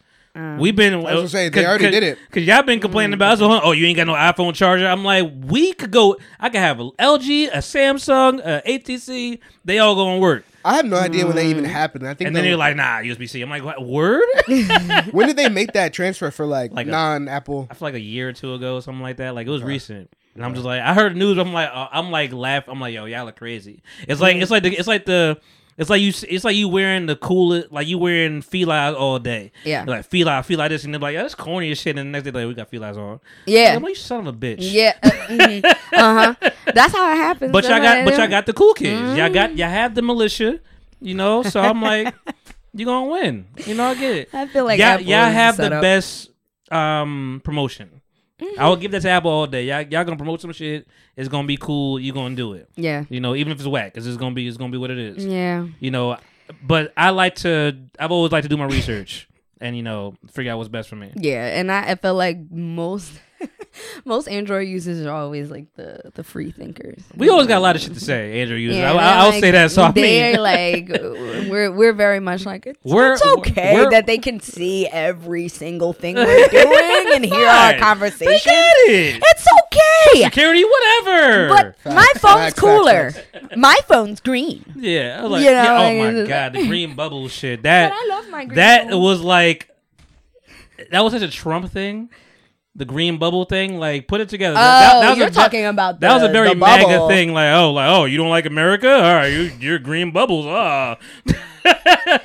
We've been. I was gonna say, they already did it. Cause y'all been complaining about us. Oh, you ain't got no iPhone charger. I'm like, we could go. I could have a LG, a Samsung, a HTC. They all gonna work. I have no idea when that even Mm. happened. I think. And then that- you're like, nah, USB C. I'm like, what? Word? [laughs] [laughs] when did they make that transfer for like, Like a- non-Apple? I feel like a year or two ago, or something like that. Like it was recent. And I'm just like, I heard the news. I'm like, uh, I'm like, laugh. I'm like, yo, y'all look crazy. It's like, it's like the, it's like the, it's like you, it's like you wearing the coolest, like you wearing Fila all day. Yeah. You're like Fila, Fila this, and they're like, yeah, that's corny as shit. And the next day, like, we got Fila's on. Yeah. I'm like, you son of a bitch. Yeah. Uh [laughs] huh. That's how it happens. But y'all got, but y'all got the cool kids. Y'all Mm. got, y'all have the militia. You know, so I'm like, [laughs] you gonna win. You know, I get it. I feel like y'all, y'all have the up. best um promotion. Mm-hmm. I will give that to Apple all day. Y'all, y'all gonna promote some shit. It's gonna be cool. You gonna do it. Yeah. You know, even if it's whack, cause it's gonna be. It's gonna be what it is. Yeah. You know, but I like to. I've always liked to do my research and you know figure out what's best for me. Yeah, and I, I feel like most [laughs] most Android users are always like the the free thinkers. We always got a lot of shit to say, Android users. Yeah, I, they're I, I'll like- say that. So I they're mean, like [laughs] we're we're very much like it's, We're- it's okay we're- that they can see every single thing we're [laughs] doing and hear our conversation. They get it. It's okay. Security, whatever. But my phone's facts, cooler. facts, My phone's green. Yeah, like, You know, yeah, like, oh my god, the green bubble shit. That But I love my green that bubble. was like that was such a Trump thing. The green bubble thing, like put it together. Oh, That- that was you're a- talking about that was a very the MAGA thing. Like, oh, like oh, you don't like America? All right, you, you're green bubbles. Ah, [laughs]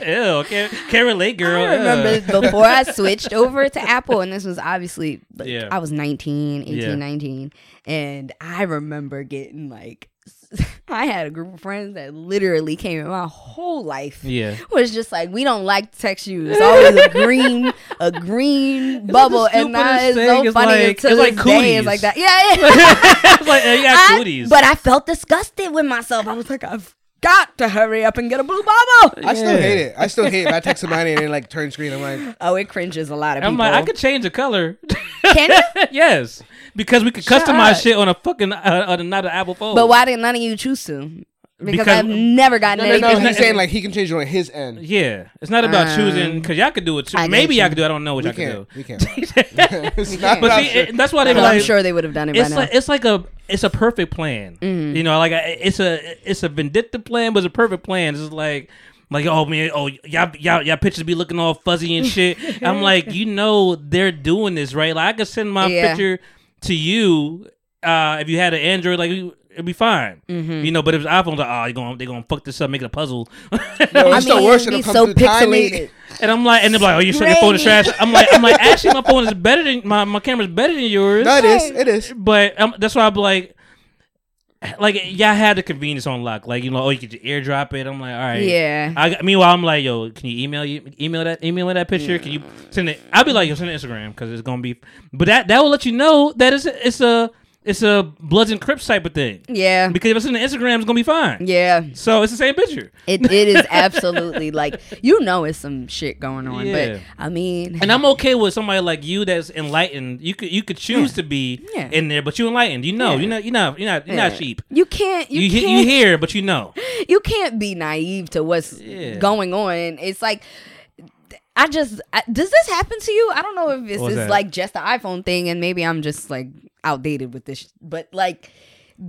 ew, can't, can't relate, girl. I remember before I [laughs] switched over to Apple, and this was obviously, like, Yeah. I was 19, 18, Yeah. 19. And I remember getting like, [laughs] I had a group of friends that literally came in my whole life. Yeah. Was just like, we don't like to text you. It's always a green, a green [laughs] bubble. And that stupidest thing. so It's funny. like- it's like day, cooties. It's like that. Yeah, yeah. [laughs] It's like, hey, you got I- but I felt disgusted with myself. I was like, I've got to hurry up and get a blue bubble. I still hate it. I still hate it. If I text [laughs] somebody and it like turns green, I'm like, Oh, it cringes a lot of I'm people. like, I could change the color. Can you? [laughs] yes, because we could Shut customize up. shit on a fucking uh, on another Apple phone. But why didn't none of you choose to? Because, Because- I've never gotten no, no, anything. no. not- He's saying like he can change it on his end. Yeah, it's not about Um, choosing because y'all could do it too. I Maybe you. y'all could do. it. I don't know what We y'all could can't. We can't. [laughs] do. [laughs] it's not but see, shit. it- that's why they Well, be I'm like, sure they would have done it it's by like now. it's like a it's a perfect plan. Mm-hmm. You know, like I- it's a it's a vindictive plan, but it's a perfect plan. It's just like. Like oh man oh y'all y'all y'all pictures be looking all fuzzy and shit. [laughs] I'm like you know they're doing this right. Like I could send my Yeah. picture to you uh, if you had an Android like it'd be fine. Mm-hmm. You know, but if it's iPhone, like oh you going they gonna fuck this up, make it a puzzle. [laughs] No, I it's still mean, worse it'd when be it comes so to the timing. pixelated. And I'm like, and they're like, oh, you said your phone is trash. I'm like, I'm like, actually, my phone is better than my my camera's better than yours. No, it is. It is. But um, that's why I'm like, like y'all had the convenience on lock. Like you know, oh, you could just airdrop it. I'm like, all right. Yeah. I, meanwhile, I'm like, yo, can you email you email that email me that picture? Can you send it? I'll be like, yo, send it to Instagram because it's gonna be. But that that will let you know that it's it's a it's a Bloods and Crips type of thing. Yeah. Because if it's in the Instagram, it's gonna be fine. Yeah. So it's the same picture. It it is absolutely [laughs] like you know it's some shit going on. Yeah. But I mean And I'm okay with somebody like you that's enlightened. You could you could choose to be Yeah. in there, but you enlightened. You know, Yeah. you're not you're not you're not you're not sheep. you can't you, You can't you hear, but you know. [laughs] you can't be naive to what's Yeah. going on. It's like I just I, does this happen to you? I don't know if this is like just the iPhone thing, and maybe I'm just like outdated with this. But like,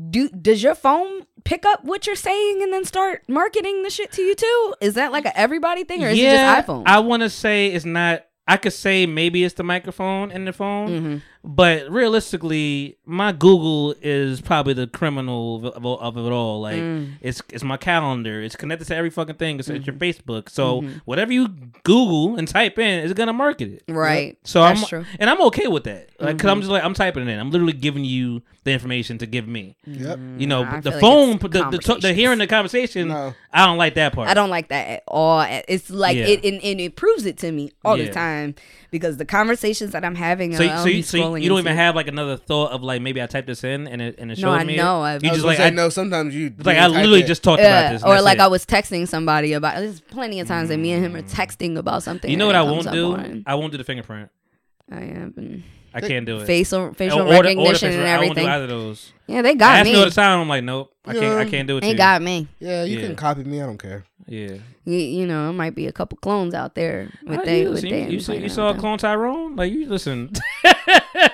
do does your phone pick up what you're saying and then start marketing the shit to you too? Is that like a everybody thing, or is it just iPhone? I want to say it's not. I could say maybe it's the microphone in the phone, Mm-hmm. But realistically, my Google is probably the criminal of, of, of it all. Like Mm. it's it's my calendar. It's connected to every fucking thing. It's, Mm-hmm. it's your Facebook. So whatever you Google and type in, it's gonna market it. right. So That's I'm true. Mm-hmm. and I'm okay with that. Like, cause I'm just like I'm typing it in. I'm literally giving you the information to give me. Yep. You know, I the feel like phone, the the, the, the hearing the conversation. No. I don't like that part. I don't like that at all. It's like Yeah. it and, and it proves it to me all Yeah. the time because the conversations that I'm having. So, I'll so, be you, so you, scrolling you don't into- even have like another thought of like maybe I typed this in and it and it No, showed I me. know. It. I've- You I just like say, I, no. Sometimes you like I literally it. just talked about this. or like it. I was texting somebody about. There's plenty of times that me and him are texting about something. You know what I won't do? on- I won't do the fingerprint. I have been I can't do it. facial facial Or- or the- or the recognition facial- and I won't do everything. either of those. Yeah, they got ask me. me all the time. I'm like, nope, I can't. I can't do it. They got me. Yeah, you Yeah. can copy me. I don't care. Yeah. You, you know, it might be a couple clones out there with Ah, they you, with listen, they you, you, saw, you saw out Clone Tyrone? Like you listen. [laughs]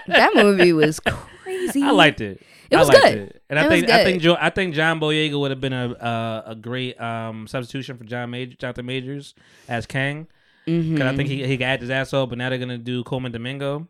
that [laughs] movie was crazy. I liked it. It I was liked good. It. And I It was think I think jo- I think John Boyega would have been a uh, a great um, substitution for John Major, Jonathan Majors as Kang. Mm-hmm. Because I think he he got his ass off, but now they're gonna do Colman Domingo,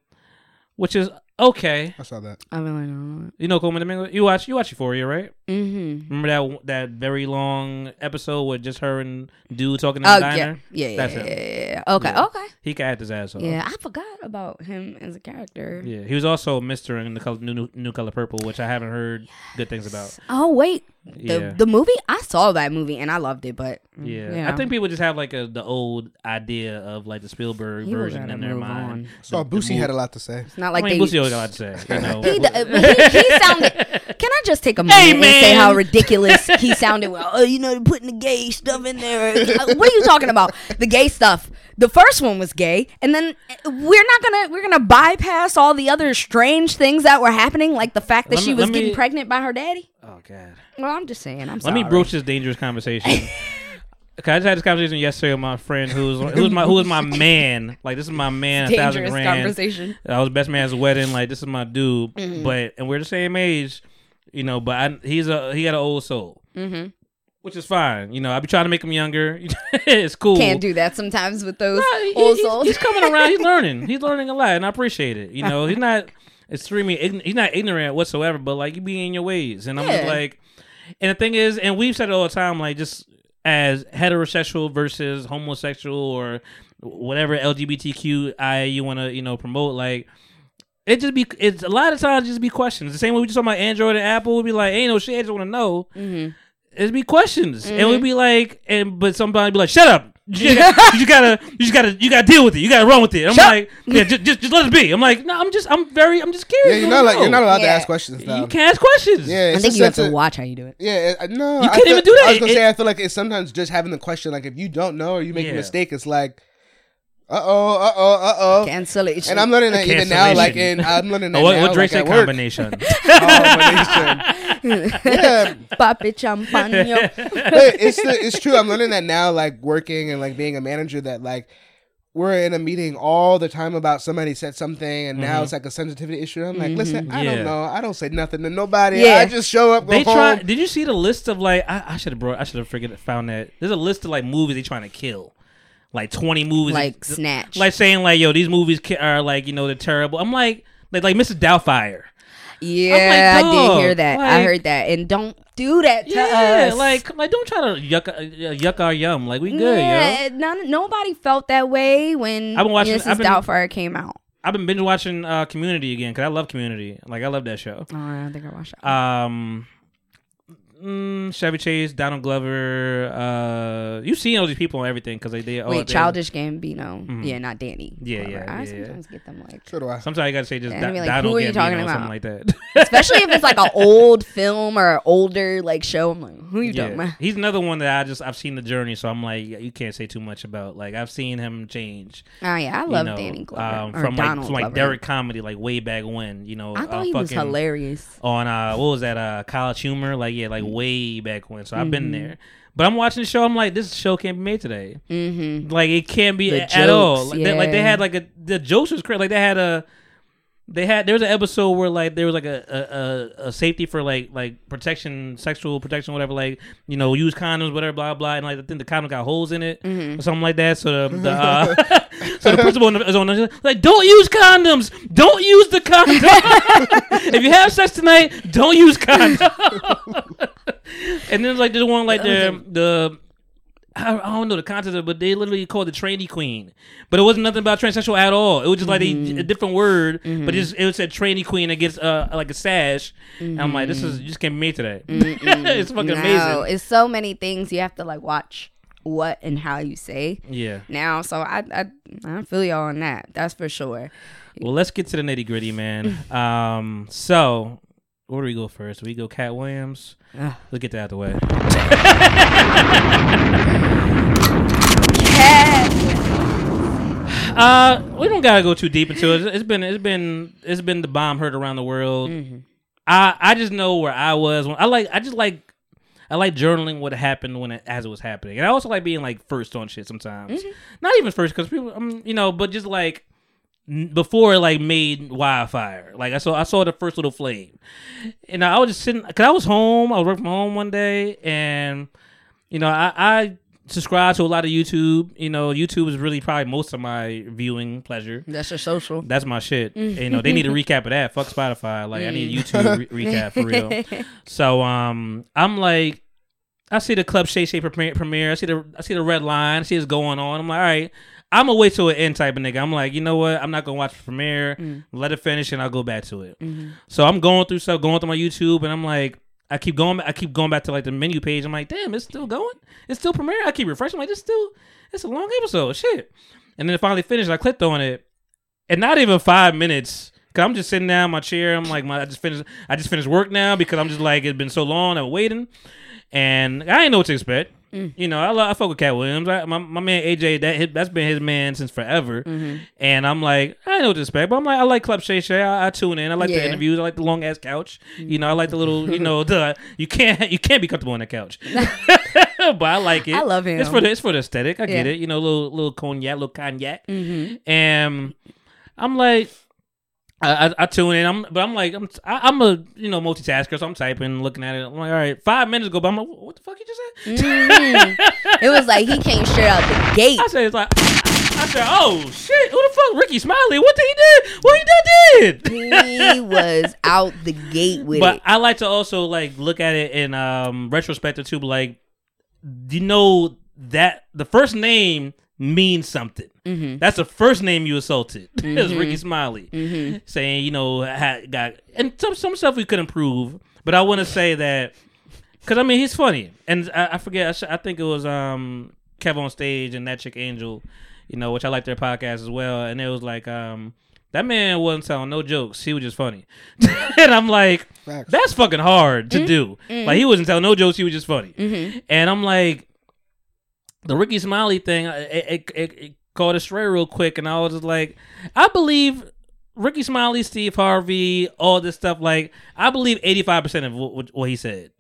which is okay. I saw that. I really don't know. You know Colman Domingo. You watch you watch Euphoria, right? Mm-hmm. Remember that that very long episode with just her and dude talking in Oh the yeah, diner? yeah, yeah, That's yeah, him. yeah, yeah, yeah. Okay, Yeah. okay. He got his ass off. Yeah, I forgot about him as a character. Yeah, he was also Mister in the color, new, new new color purple, which I haven't heard good things about. Oh wait, the Yeah. the movie I saw that movie and I loved it, but Yeah. yeah. I think people just have like a the old idea of like the Spielberg He version in their mind. on. Saw Boosie had a lot to say. it's not I like mean, they. Boosie always got a lot to say. You [laughs] know, he, d- he, he [laughs] sounded. I just take a minute and say how ridiculous he [laughs] sounded? Well, oh, you know, putting the gay stuff in there. Uh, what are you talking about? The gay stuff. The first one was gay, and then uh, we're not gonna we're gonna bypass all the other strange things that were happening, like the fact that Let she me- was getting me- pregnant by her daddy. oh god. Well, I'm just saying. I'm Let sorry. me broach this dangerous conversation. [laughs] Okay, I just had this conversation yesterday with my friend who's who's my who is my man. Like this is my man, a thousand dangerous grand. conversation. I was best man at man's wedding. Like this is my dude. Mm-hmm. But and we're the same age, you know. But I, he's a he got an old soul, Mm-hmm. which is fine. You know, I be trying to make him younger. [laughs] it's cool. Can't do that sometimes with those he- old souls. he's coming around. He's [laughs] learning. He's learning a lot, and I appreciate it. You know, he's not extremely. ign- He's not ignorant whatsoever, but like you be in your ways, and I'm just like. And the thing is, and we've said it all the time, like just as heterosexual versus homosexual or whatever LGBTQI you want to you know promote, like. It just be it's a lot of times just be questions. The same way we just talking about Android and Apple would be like, ain't no shit, I just want to know. Mhm. It'd be questions, and Mm-hmm. we'd be like, and but somebody be like, shut up. [laughs] You just, gotta, you just gotta, you just gotta, you gotta deal with it. You gotta run with it. I'm Shut- like, yeah, just, just, just let it be. I'm like, no, I'm just, I'm very, I'm just Yeah, curious. you're not wanna like you're not allowed to ask questions now. You can't ask questions. Yeah, I think you have sense to watch how you do it. Yeah, it- no, You I can't feel- even do that. I was gonna It- say I feel like it's sometimes just having the question. Like if you don't know or you make Yeah. a mistake, it's like, uh oh, uh oh, uh oh. Cancellation. And I'm learning that even now. Like in I'm learning [laughs] that [laughs] Oh, what, now. what Drake like said combination. Combination. [laughs] yeah, Papi champagne. but it's it's true. I'm learning that now, like working and like being a manager. That like we're in a meeting all the time about somebody said something, and now Mhm. it's like a sensitivity issue. I'm like, listen, I Yeah. don't know. I don't say nothing to nobody. Yeah. I just show up, go they home. try. Did you see the list of like? I, I should have brought. I should have forget found that. There's a list of like movies they trying to kill, like 20 movies. like snatch. like saying like, yo, these movies are like, you know, they're terrible. I'm like, like, like Mrs. Doubtfire. yeah, I did hear that. I heard that. And don't do that to Yeah, us. like, like don't try to yuck, uh, yuck our yum. Like we good, yo. yeah, none, nobody felt that way when I've been watching- Mrs. I've been- Doubtfire came out. I've been binge watching uh, Community again because I love Community. Like I love that show. Oh, I think I watched that. Um, mm, Chevy Chase, Donald Glover. Uh, you've seen all these people and everything because they they all Wait, they- Childish Gambino. Mhm. Yeah, not Danny. Yeah, Glover. yeah, I yeah, sometimes get them like, So do I. Sometimes you gotta say just Yeah, Don- I'd like, Donald who are you Gambino talking about? something like that. [laughs] especially if it's like an old film or an older like show. I'm like, who you talking about? He's another one that I just I've seen the journey, so I'm like, you can't say too much about. Like I've seen him change. Oh yeah, I you love know, Danny Glover um, or from like Donald from like Glover. Derrick Comedy, like way back when. You know, I thought uh, he was hilarious. on uh what was that uh college humor like yeah like way back when so i've been Mm-hmm. there but i'm watching the show i'm like this show can't be made today Mm-hmm. like it can't be a- at all jokes, like, they, like they had like a the jokes was crazy like they had a they had there was an episode where like there was like a, a, a, a safety for like like protection sexual protection whatever like you know use condoms whatever blah blah and like I think the condom got holes in it Mm-hmm. or something like that so the, the [laughs] uh, [laughs] so the principal is on the, like don't use condoms! Don't use the condom! [laughs] If you have sex tonight don't use condom and then like there's one like the the I, I don't know the content of it, but they literally called it tranny queen. But it wasn't nothing about transsexual at all. It was just like Mm-hmm. a, a different word, but just it said tranny queen gets uh, like a sash. And I'm like, this is you just can't be made today. [laughs] it's fucking no, amazing. it's so many things you have to like watch what and how you say Yeah. now. So I I, I feel y'all on that. That's for sure. Well, let's get to the nitty gritty, man. [laughs] um, so where do we go first? We go Katt Williams. Ugh. Let's get that out the way. [laughs] Uh, we don't gotta go too deep into it. It's been, it's been, it's been the bomb heard around the world. Mm-hmm. I, I just know where I was. When, I like, I just like, I like journaling what happened when it as it was happening, and I also like being like first on shit sometimes. Mm-hmm. Not even first because people, um, you know, but just like before it like made wildfire. Like I saw, I saw the first little flame, and I was just sitting because I was home. I was working from home one day, and you know, I, I subscribe to a lot of YouTube. You know, YouTube is really probably most of my viewing pleasure. That's your social. That's my shit. You know, they need a recap of that. Fuck Spotify. Like, I need a YouTube re- [laughs] recap for real. So, um, I'm like, I see the Club Shay Shay premiere, premiere. I see the I see the red line. I see it's going on. I'm like, all right. I'm gonna wait till it end type of nigga. I'm like, you know what? I'm not gonna watch the premiere. Mm. Let it finish, and I'll go back to it. Mm-hmm. So I'm going through stuff, going through my YouTube, and I'm like, I keep going, I keep going back to like the menu page. I'm like, damn, it's still going. It's still premiere. I keep refreshing. I'm like, it's still, it's a long episode. Shit. And then it finally finished. I clicked on it, and not even five minutes. Cause I'm just sitting down in my chair. I'm like, my, I just finished. I just finished work now because I'm just like, it's been so long. I'm waiting, and I didn't know what to expect. Mm. You know, I love, I fuck with Katt Williams. I, my my man AJ, that that's been his man since forever. Mm-hmm. And I'm like, I know what to expect, but I'm like, I like Club Shay Shay. I, I tune in. I like the interviews. I like the long ass couch. Mm-hmm. You know, I like the little, you know, [laughs] the you can't you can't be comfortable on the couch, [laughs] [laughs] but I like it. I love him. It's for the it's for the aesthetic. I get it. You know, little little cognac, little cognac, mm-hmm. and I'm like. I, I, I tune in. I'm, but I'm like, I'm, I, I'm a you know multitasker, so I'm typing, looking at it. I'm like, all right, five minutes go by. I'm like, what the fuck you just said? Mhm. it was like he came straight out the gate. I said, it's like, I said, oh shit, who the fuck, Rickey Smiley? What did he did? What he done did? He was out the gate with but it. I like to also like look at it in um retrospective too. but, Like, you know that the first name means something. Mm-hmm. That's the first name you assaulted. [laughs] It's Rickey Smiley Mm-hmm. saying you know had, got and some some stuff we could improve. But I want to say that because I mean he's funny and I, I forget I, sh- I think it was um Kev on stage and that chick Angel, you know, which I like their podcast as well. And it was like um. That man wasn't telling no jokes. He was just funny, [laughs] and I'm like, Facts. that's fucking hard Mm-hmm. to do. Like he wasn't telling no jokes. He was just funny, and I'm like, the Rickey Smiley thing. uh, It, it, it, it caught a stray real quick, and I was just like, I believe Rickey Smiley, Steve Harvey, all this stuff. Like, I believe 85 percent of what, what, what he said.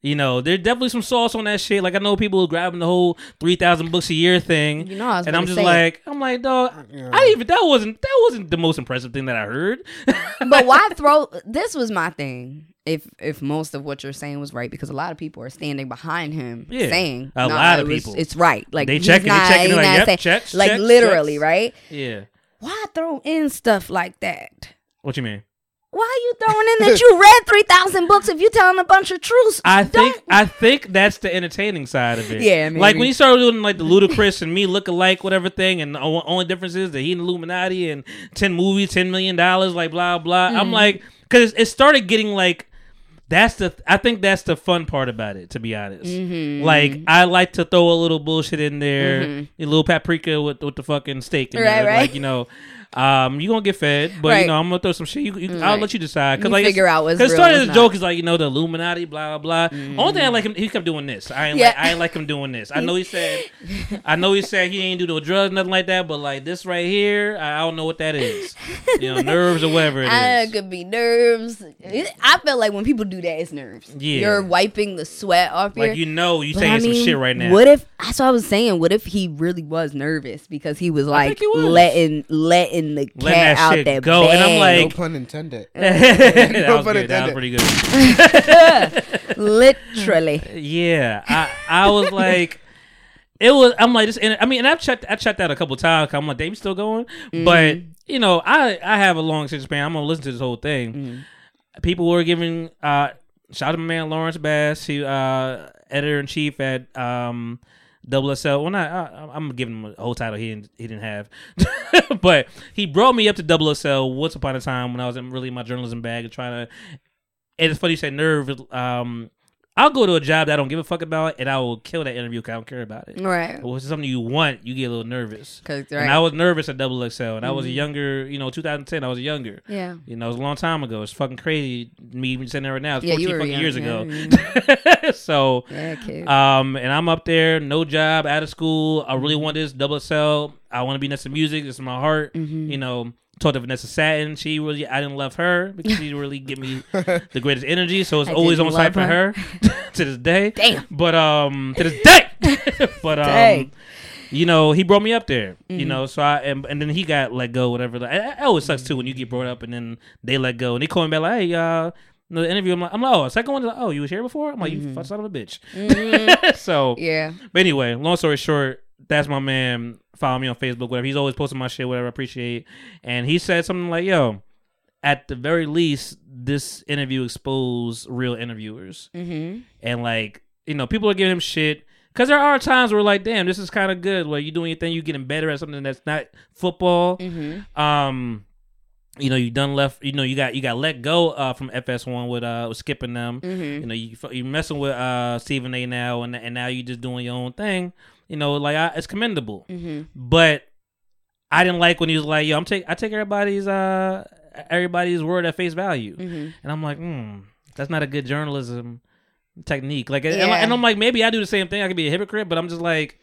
You know, there's definitely some sauce on that shit. Like I know people who grabbing the whole three thousand books a year thing. You know I was and I'm just say like, I'm like, dog. I even that wasn't that wasn't the most impressive thing that I heard. but [laughs] why throw this was my thing if if most of what you're saying was right because a lot of people are standing behind him Yeah, saying a "Nah, lot it of was- people. it's right like They checking- they checking, like, yep, saying- checks, like checks, literally checks. right yeah. why throw in stuff like that What you mean? why are you throwing in that [laughs] you read 3000 books if you telling a bunch of truths I think Don't- I think that's the entertaining side of it. Yeah, Like when you start doing like the ludicrous and me look alike, whatever thing, and the only difference is that he in Illuminati and ten movies, ten million dollars, like blah blah. Mm. I'm like, because it started getting like. That's the. I think that's the fun part about it. To be honest, Mm-hmm. like I like to throw a little bullshit in there, a little paprika with with the fucking steak in Right, there. right. Like you know, um, you gonna get fed, but Right. you know I'm gonna throw some shit. You, you, I'll let you decide. You like figure out what's 'cause it real, started as a joke is like you know the Illuminati, blah blah blah. Only thing I like him, he kept doing this. I ain't Yeah. like I ain't like him doing this. I know he said, [laughs] I know he said he ain't do no drugs, nothing like that. But like this right here, I don't know what that is. You know, [laughs] nerves or whatever it I is. could be nerves. I feel like when people do that, it's nerves. Yeah. You're wiping the sweat off your. Like you know, you saying I some shit right now. What if that's what I was saying? What if he really was nervous because he was like he was. letting letting the cat Letting that out shit that go, and I'm like- No pun intended. [laughs] [laughs] that No was pun good. That was intended. pretty good. literally. [laughs] Yeah, I I was like, it was. I'm like, this. And I mean, and I've checked. I checked out a couple times. I'm like, damn, you still going? But you know, I I have a long attention span. I'm gonna listen to this whole thing. People were giving. uh Shout out to my man Lawrence Bass, who uh editor in chief at um Double XL. Well, not I, I'm giving him a whole title he didn't he didn't have, [laughs] but he brought me up to Double XL once upon a time when I was in really my journalism bag and trying to. And it's funny you say nerve. Um, I'll go to a job that I don't give a fuck about, and I will kill that interview because I don't care about it. Right. But when it's something you want, you get a little nervous. Cause, right. And I was nervous at Double XL, and I was younger, you know, 2010. I was younger. Yeah. You know, it was a long time ago. It's fucking crazy. Me even sitting there right now. It's Yeah, 14 you were fucking young, years yeah, ago. [laughs] so, Yeah, um, and I'm up there, no job, out of school. I really want this Double XL. I want to be next to music. It's in my heart. Mm-hmm. You know, talked to Vanessa Satten. She really, I didn't love her because she really give me the greatest energy. So it's [laughs] I always on site for her [laughs] [laughs] to this day. Damn. But um, to this day. but um, Dang. you know, he brought me up there. You Mm-hmm. know, so I and, and then he got let go. Whatever. Like, it, always sucks too when you get brought up and then they let go and they call me back like, hey, uh. The interview, I'm like, I'm like, oh, second one, like, oh, you was here before? I'm like, you fuck son of a bitch. so, Mm-hmm. yeah. but anyway, long story short, that's my man. Follow me on Facebook, whatever. He's always posting my shit, whatever. I appreciate. And he said something like, "Yo, at the very least, this interview exposed real interviewers, Mm-hmm. and like, you know, people are giving him shit." Because there are times where like, damn, this is kind of good. Where you doing your thing, you getting better at something that's not football. Mm-hmm. Um, you know, you done left. You know, you got you got let go uh, from FS1 with uh with skipping them. Mm-hmm. You know, you you messing with uh Stephen A. now, and and now you just doing your own thing. You know, like I, it's commendable. Mm-hmm. But I didn't like when he was like, "Yo, I'm take I take everybody's uh everybody's word at face value," Mm-hmm. and I'm like, "Hmm, that's not a good journalism technique." Like, and, and I'm like, maybe I do the same thing. I could be a hypocrite, but I'm just like,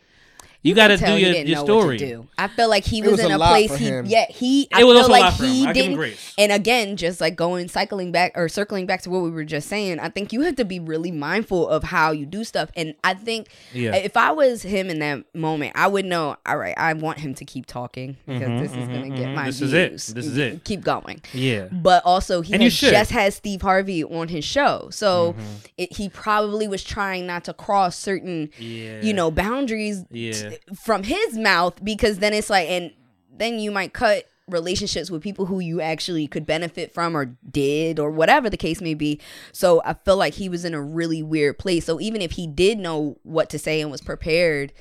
you, got to do tell he your, didn't your know story. What to do. I feel like he It was, was in a a, place he him. yeah he I It was feel like lot for him. he I give him didn't grace. and again just like going cycling back or circling back to what we were just saying I think you have to be really mindful of how you do stuff and I think Yeah. if I was him in that moment I would know all right I want him to keep talking because this is gonna get mhm. my This is it. views. This is it. keep going Yeah. but also he And you had just had Steve Harvey on his show, so Mm-hmm. it, he probably was trying not to cross certain, Yeah. you know, boundaries Yeah. t- from his mouth because then it's like, and then you might cut relationships with people who you actually could benefit from or did or whatever the case may be. So I feel like he was in a really weird place. So even if he did know what to say and was prepared,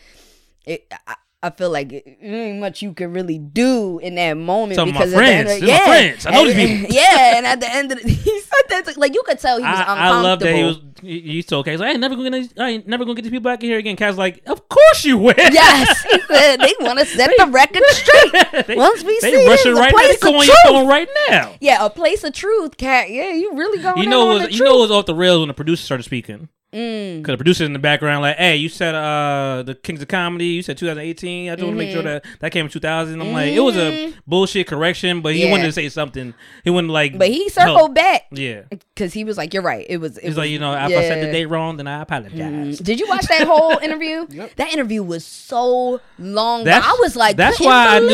it. I, I feel like it ain't much you can really do in that moment Some of my because the end friends. of, These my yeah, friends. I know and- these people. yeah, and at the end of the, [laughs] he said that like you could tell he was I, uncomfortable. I love that he was. He, okay. He's like, I ain't never gonna. I ain't never gonna get these people back in here again. Kaz like, of course you will. Yes, he [laughs] said they want to set the record straight. [laughs] they, Once we they see rushing this, a right now. They place of on your phone right now. Yeah, a place of truth, cat. Yeah, you really going You know, on it was, you know, it was off the rails when the producer started speaking. Mm. Because the producer in the background, like, hey, you said uh the Kings of Comedy. You said 2018. I just want to make sure that that came in 2000. I'm like, it was a bullshit correction, but he Mm-hmm. Yeah. wanted to say something. He wanted like, But he help. circled back Yeah, because he was like, "You're right. It was." It he's was like, you know, if I said the date wrong, then I apologize. Did you watch that whole [laughs] interview? That interview was so long. That's I was like, that's couldn't why I knew,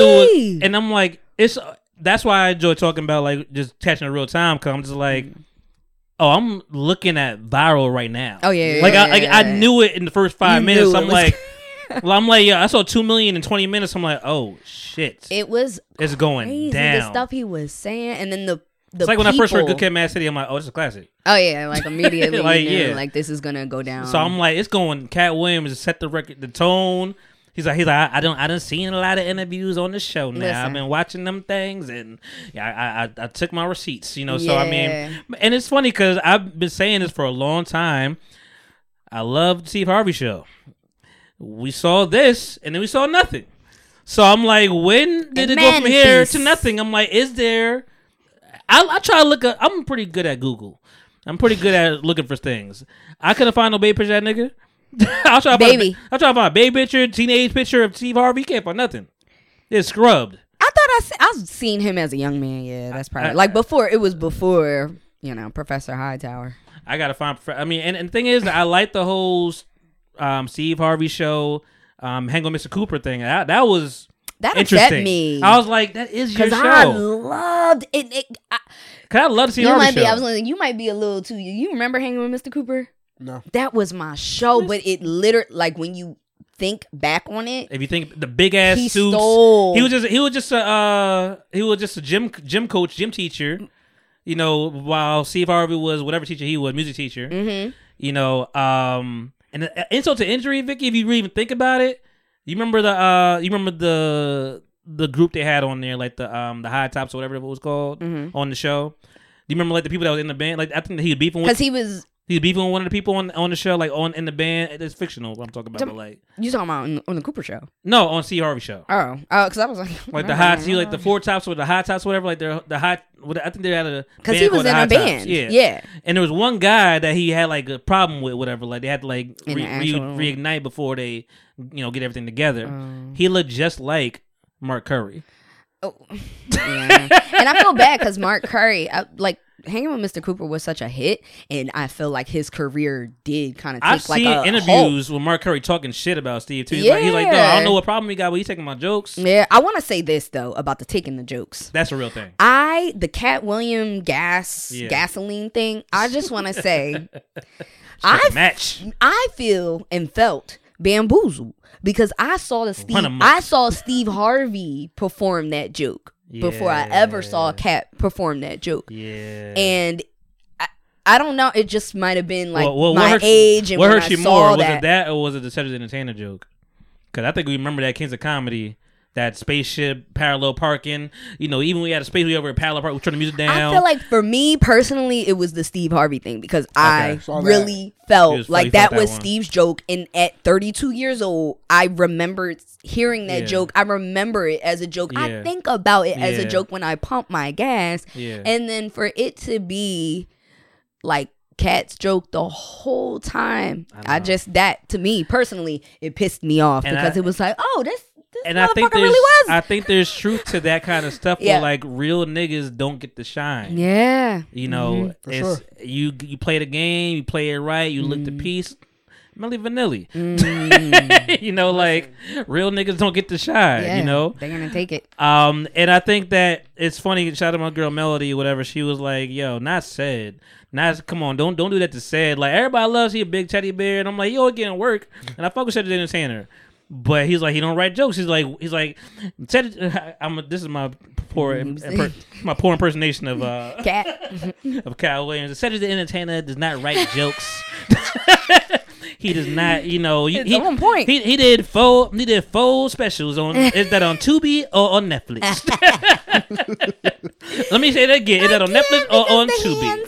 it, and I'm like, it's that's why I enjoy talking about like just catching a real time. Cause I'm just like, oh, I'm looking at viral right now. Oh, yeah, yeah, like I, yeah, like, yeah, I knew it in the first five You minutes. I'm like, [laughs] well, I'm like, yeah, I saw two million in 20 minutes. I'm like, oh shit, it was it's going down. the stuff he was saying, and then the the it's like when I first heard Good Kid, Mad City. I'm like, oh, this is a classic. Oh yeah, like [laughs] immediately, Like, you know, yeah. like this is gonna go down. So I'm like, it's going. Katt Williams set the record, the tone. He's like, he's like, I, I don't, I done seen a lot of interviews on the show now. I've been watching them things, and yeah, I, I, I took my receipts, you know. So I mean, and it's funny because I've been saying this for a long time. I love the Steve Harvey show. We saw this, and then we saw nothing. So I'm like, when did And it go from here to nothing? I'm like, is there? I, I try to look up. I'm pretty good at Google. I'm pretty good at looking for things. I couldn't find no baby picture that nigga. I'll try to Baby. Find, I'll try to find a baby picture, teenage picture of Steve Harvey. Can't find nothing. It's scrubbed. I thought I I've seen him as a young man. Yeah, that's probably I- like before. It was before you know Professor Hightower. I gotta find. I mean, and, and the thing is, I like the whole um, Steve Harvey show, um, Hang on Mr. Cooper thing. That, that was That interesting. upset me I was like, that is your show. I loved it. it I, Cause I love to see you Harvey might show. be. I was like, you might be a little too. You remember hanging with Mr. Cooper? No. That was my show, but it literally like when you think back on it, if you think the big ass he suits, stole. he was just he was just a uh, he was just a gym gym coach, gym teacher. You know, while Steve Harvey was whatever teacher he was, music teacher. Mhm. You know, um, and uh, insult to injury, Vicky. If you really even think about it, you remember the uh, you remember the the group they had on there, like the um the high tops or whatever it was called Mhm. on the show. Do you remember like the people that was in the band? Like I think that he was beefing with because he was He was beefing with one of the people on on the show, like on in the band. It's fictional. What I'm talking about, but like You talking about on, on the Cooper show? no, on C Harvey show. Oh, oh, because I was like, Like the hot, see, like the four tops with the hot tops, whatever. Like they're the hot. What I think they had a because he was in a Tops. band. Yeah, yeah. And there was one guy that he had like a problem with, whatever. Like they had to like re- re- reignite before they, you know, get everything together. Oh. he looked just like Mark Curry. Oh, [laughs] yeah. and I feel bad because Mark Curry, I, like hanging with Mr. Cooper was such a hit, and I feel like his career did kind of I've like seen interviews with Mark Curry talking shit about Steve too. He's like, he's like, no, I don't know what problem he got, but he's taking my jokes. Yeah, I want to say this though about the taking the jokes. That's a real thing. I the Katt William gas Yeah. gasoline thing. I just want to say, [laughs] I match. I feel and felt bamboozled because I saw the Steve I saw Steve Harvey perform that joke before I ever saw Yeah. Katt perform that joke, Yeah. and. I, I don't know. It just might have been like Well, well, my hurt, age, and what when hurt I you saw more? Was it that, or was it the Cedric the Entertainer joke? Because I think we remember that Kings of Comedy, that spaceship parallel parking. You know, even we had a space we over at parallel park, we turned the music down. I feel like for me personally, it was the Steve Harvey thing because I Saw that. really It felt was like that felt that was one. Steve's joke. And at 32 years old, I remember hearing that Yeah. joke. I remember it as a joke. Yeah. I think about it as a joke when I pump my gas. Yeah. And then for it to be like Katt's joke the whole time, I I, just that to me personally, it pissed me off And because I- it was like, oh, this. This and I think there's, really was. I think there's truth to that kind of stuff. Yeah. Where like real niggas don't get the shine. yeah. You know, mm-hmm. For it's sure. you you play the game, you play it right, you look the mm. piece. Milli Vanilli. Mm. [laughs] you know, like real niggas don't get the shine. yeah. You know, They're going to take it. Um, and I think that it's funny. Shout out my girl Melody, whatever. She was like, "Yo, not said, not come on, don't don't do that to said. Like everybody loves he a big teddy bear, and I'm like, yo, it getting work, and I fuck with Cedric the Entertainer. But he's like, he don't write jokes. He's like, he's like, Cedric, [laughs] I'm. This is my poor, [laughs] imper- my poor impersonation of uh [laughs] Cat. of Kyle Williams. Cedric the Entertainer does not write jokes. he does not, you know. He, It's he, on point. He, he did full he did full specials on is that on Tubi or on Netflix? Let me say that again. Is that on Netflix or on Tubi?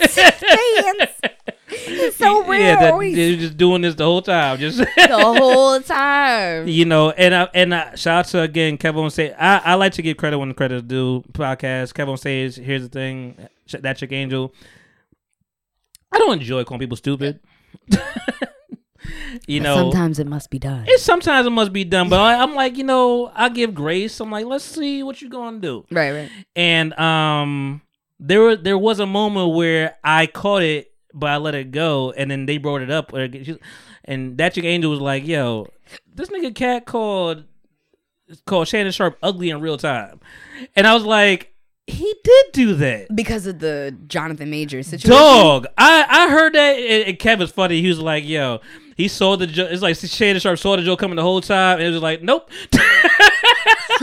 It's so real. yeah, that, they're just doing this the whole time. Just the [laughs] whole time. you know, and I, and I, shout out to again Kevin on stage. I, I like to give credit when credit is due. Podcast Kevin on stage. Here's the thing, that chick Angel. I don't enjoy calling people stupid. [laughs] you know, Sometimes it must be done. It's sometimes it must be done, but I, I'm like, you know, I give grace. I'm like, let's see what you're gonna do. Right, right. And um, there was there was a moment where I caught it, but I let it go, and then they brought it up, and that chick Angel was like, "Yo, this nigga Katt called called Shannon Sharpe ugly in real time," and I was like, he did do that. Because of the Jonathan Major situation. Dog, I I heard that, and, and Kevin's funny. He was like, "Yo." He saw the joke. It's like Shannon Sharpe saw the joke coming the whole time, and it was like, "Nope." [laughs]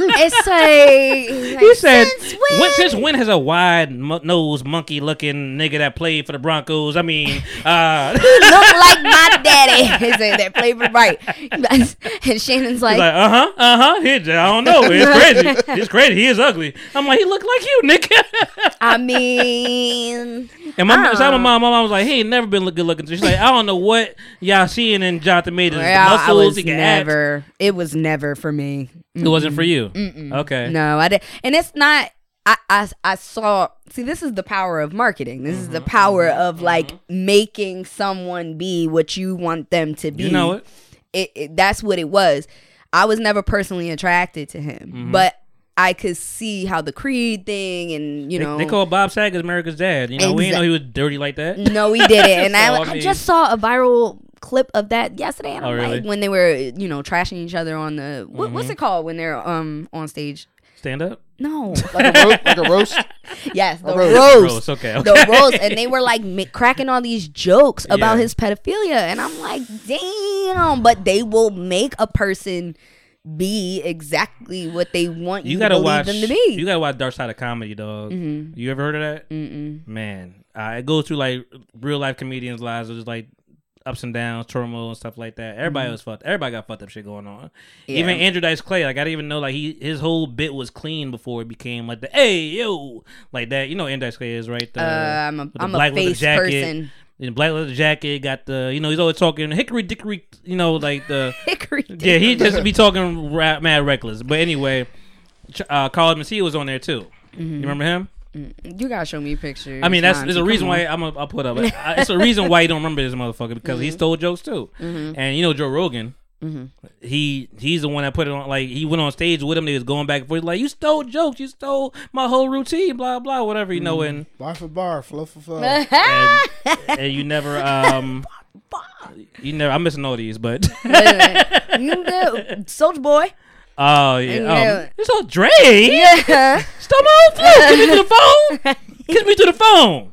It's like, He said, since when? when? since when has a wide mo- nose, monkey looking nigga that played for the Broncos? I mean, uh, [laughs] look like my [laughs] daddy. He said that flavor right. and Shannon's like, like, uh huh, uh huh. I don't know. It's crazy. It's crazy. He is ugly. I'm like, he looked like you, nigga. I mean, and my, Uh. so my mom, my mom was like, he ain't never been look good looking. She's like, I don't know what y'all seeing in Jonathan Majors. The well, I muscles, he can act. never. It was never for me. It wasn't for you. Okay. No, I did, and it's not. I, I I saw. See, this is the power of marketing. This Mm-hmm, is the power of like making someone be what you want them to be. You know it. It, it- That's what it was. I was never personally attracted to him, Mm-hmm. but I could see how the Creed thing and you know. they call Bob Saget America's dad. You know, we didn't know he was dirty like that. no, he did it, and [laughs] I, I I, just saw a viral clip of that yesterday. And Oh, I'm really? like, when they were, you know, trashing each other on the what, Mm-hmm. what's it called when they're um on stage? Stand up. No, like a, ro- like a roast. [laughs] yes, the roast. roast. Roast, okay, the roast, and they [laughs] were like ma- cracking all these jokes about Yeah. his pedophilia, and I'm like, damn! But they will make a person be exactly what they want you, You gotta watch. them to be. You gotta watch Dark Side of Comedy, dog. You ever heard of that? Mm-mm. Man, uh, it goes through like real life comedians' lives, just like ups and downs, turmoil and stuff like that. Everybody was fucked. Everybody got fucked up shit going on. Yeah. Even Andrew Dice Clay, like I didn't even know like he his whole bit was clean before it became like the hey yo like that. You know, Andrew Dice Clay is right. The, Uh, I'm a I'm a face person. In black leather jacket, got the you know he's always talking hickory dickory, you know like the [laughs] Hickory. yeah he just be talking ra- mad reckless. But anyway, uh, Carlos Mencia was on there too. Mm-hmm. You remember him? You gotta show me pictures. I mean, that's there's a reason on. why I'm a, I'll put up. I- It's a reason why you don't remember this motherfucker because Mm-hmm. he stole jokes too. And you know Joe Rogan, he he's the one that put it on. Like he went on stage with him. They was going back and forth. Like you stole jokes. You stole my whole routine. Blah blah. Whatever you Mm-hmm. know. And, Bar for bar, flow for flow. and [laughs] and you never um you never. I'm missing all these, but [laughs] you know, Soulja Boy. oh yeah. Um, it's all Dre. Yeah. Stole my whole flow. Kiss me to the phone. [laughs] Kiss me to the phone.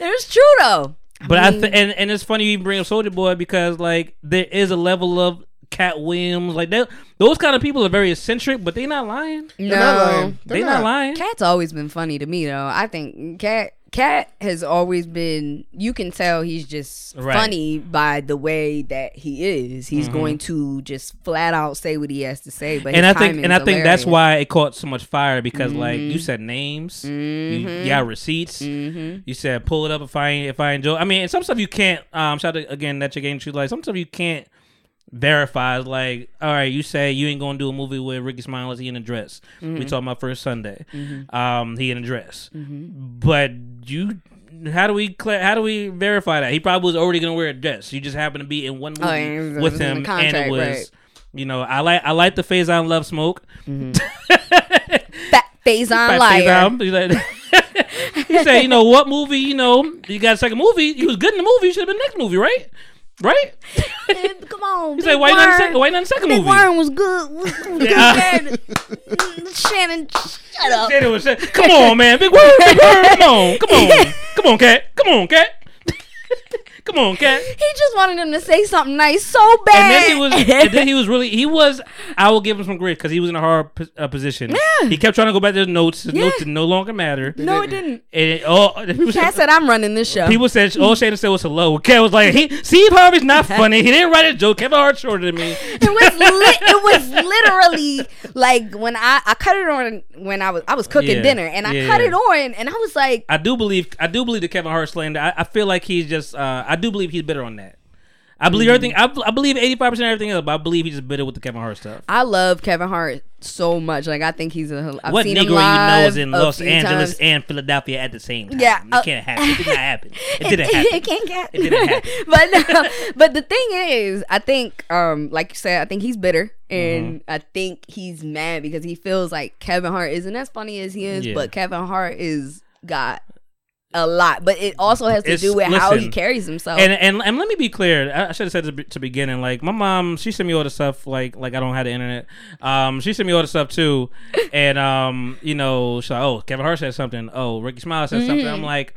It's true though. But I, th- and and it's funny you bring up Soulja Boy because like there is a level of Katt Williams like that. Those kind of people are very eccentric, but they not lying. No, not lying. They They're not, not. lying. Katt's always been funny to me though. I think Katt Katt has always been. You can tell he's just Right. funny by the way that he is. He's going to just flat out say what he has to say. But Mm-hmm. and I think and I think that's why it caught so much fire because like Mm-hmm. you said names, you, you got receipts. You said pull it up if I if I enjoy. I mean, and some stuff you can't. Um, shout out again that you're getting true. Like some stuff you can't verify. Like all right, you say you ain't gonna do a movie with Rickey Smiley unless he in a dress. Mm-hmm. We talking about first Sunday. Um, he in a dress, but you. How do we how do we verify that he probably was already gonna wear a dress? You just happened to be in one movie Oh, yeah, was- with him, the and it was, right. you know, I like I like the Faizon Love smoke. fat face on Fat liar. Faizon. He's like- [laughs] he said, you know, what movie, you know, you got a second movie. You was good in the movie. You should have been next movie, right? Right? Come on, He Big said, why not second, why not the second Big movie? Worm was good. Was good. Yeah. Shannon, [laughs] shut up. Said it was- said, Come on, man. Big word, big word. Come on. Come on. [laughs] Come on, Katt. Come on, Katt. Come on, Katt. He just wanted him to say something nice so And bad. then he was, and then he [laughs] was really, he was. I will give him some grace because he was in a hard pos- uh, position. Yeah. He kept trying to go back to his notes. His Yeah. notes did no longer matter. no, it didn't. And it, oh, people said- Katt said, "I'm running this show." People said all Shannon said was hello. Katt was like, he Steve Harvey's not [laughs] funny. He didn't write a joke. Kevin Hart's shorter than me. it was [laughs] li- it was literally like when I I cut it on when I was I was cooking Yeah, dinner and I yeah, cut it on and I was like I do believe I do believe the Kevin Hart slander. I, I feel like he's just uh, I do believe he's bitter on that. I believe Mm. everything. I, I believe eighty five percent of everything else, but I believe he's just bitter with the Kevin Hart stuff. I love Kevin Hart so much. Like I think he's a. I've what seen Negro him you know is in Los Angeles times. and Philadelphia at the same time? Yeah, it uh, can't happen. It did not happen. [laughs] It didn't happen. it can't get. It didn't happen. [laughs] but uh, but the thing is, I think, um, like you said, I think he's bitter, and Mm-hmm. I think he's mad because he feels like Kevin Hart isn't as funny as he is, Yeah. but Kevin Hart is got a lot. But it also has to It's- do with how he carries himself. And, and and let me be clear. I, I should have said this to beginning. Like my mom, she sent me all the stuff. Like like I don't have the internet. Um, she sent me all the stuff too. And um, you know, she's like, oh, Kevin Hart said something. Oh, Rickey Smiley said something. I'm like,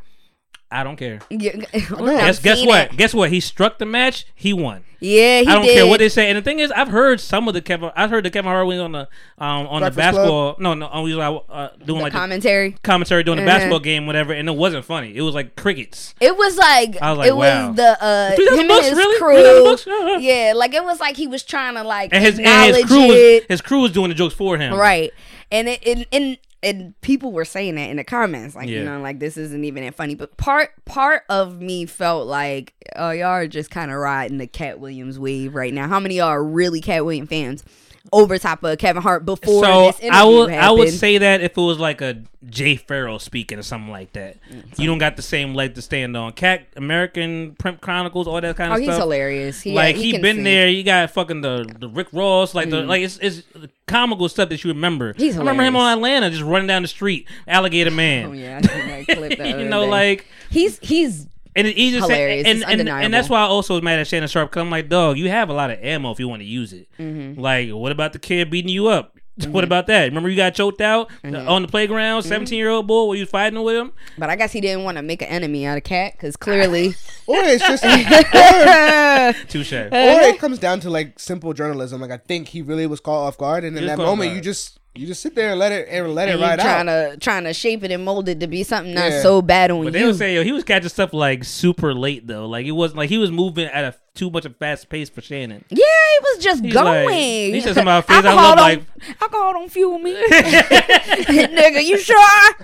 I don't care. yeah, [laughs] Guess guess what? it. Guess what? He struck the match. He won. Yeah, he I don't did. care what they say. And the thing is, I've heard some of the Kevin. I've heard the Kevin Hart was on the um on Breakfast the basketball. No, no, on he was uh, doing The like the commentary. commentary during the Uh-huh. basketball game, whatever. And it wasn't funny. It was like crickets. It was like, I was like, it wow. was the uh him bucks, and his really? crew. Three dozen bucks? Uh-huh. Yeah, like it was like he was trying to like And his and his crew was his crew was doing the jokes for him. right, and it and, and and people were saying that in the comments, like you know, like this isn't even that funny. But part part of me felt like, oh, y'all are just kind of riding the Katt Williams wave right now. How many of y'all are really Katt Williams fans? Over top of Kevin Hart before So this interview I would happened. I would say that if it was like a Jay Farrell speaking or something like that, you don't got the same leg to stand on. Katt American Print Chronicles, all that kind of oh, of he's stuff. hilarious. He, like he, he, been sing. there. You got fucking the the Rick Ross, like the mm. like it's it's comical stuff that you remember. He's I remember him on Atlanta just running down the street, alligator man. Oh yeah, I that clip. The [laughs] you know, day. like he's he's and it's easy to say, and, It's and, undeniable. and that's why I also was mad at Shannon Sharpe because I'm like, dog, you have a lot of ammo if you want to use it. Mm-hmm. Like, what about the kid beating you up? [laughs] What about that? Remember you got choked out Mm-hmm. on the playground, 17 year old boy, were you fighting with him? But I guess he didn't want to make an enemy out of Katt because clearly, [laughs] [laughs] Or it's just, or, Touche. or it comes down to like simple journalism. Like I think he really was caught off guard, and in that moment, guard. you just you just sit there and let it and let and it you ride trying out. to trying to shape it and mold it to be something not Yeah. so bad on you. But they you. would say, yo, he was catching stuff like super late though. Like it wasn't like he was moving at a too much of fast pace for Shannon. yeah, he was just He's like- going. he said [laughs] something about face I alcohol look don't, like- [laughs] alcohol don't fuel me, [laughs] nigga. You sure?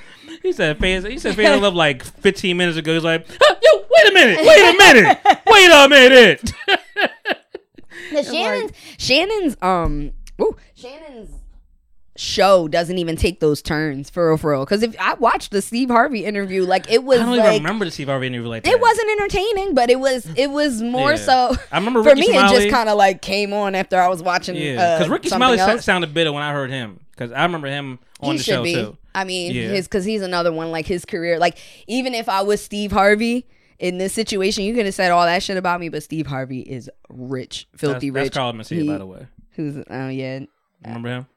he said fans. He said fans love like 15 minutes ago. He's like, huh, yo, wait a minute, wait a minute, wait a minute. The Shannon's Shannon's um ooh, Shannon's show doesn't even take those turns for real for real. Because if I watched the Steve Harvey interview, like it was I don't like even remember the Steve Harvey interview like that. it wasn't entertaining, but it was it was more Yeah. so. I remember [laughs] for Rickey me, it just kind of like came on after I was watching. Yeah, because uh, Rickey Smiley else. sounded bitter when I heard him. Because I remember him on he the show be. too. I mean, Yeah. his because he's another one like his career. Like even if I was Steve Harvey in this situation, you could have said all that shit about me, but Steve Harvey is rich, filthy That's, rich. that's Carl He- by the way. Who's oh yeah, Remember him?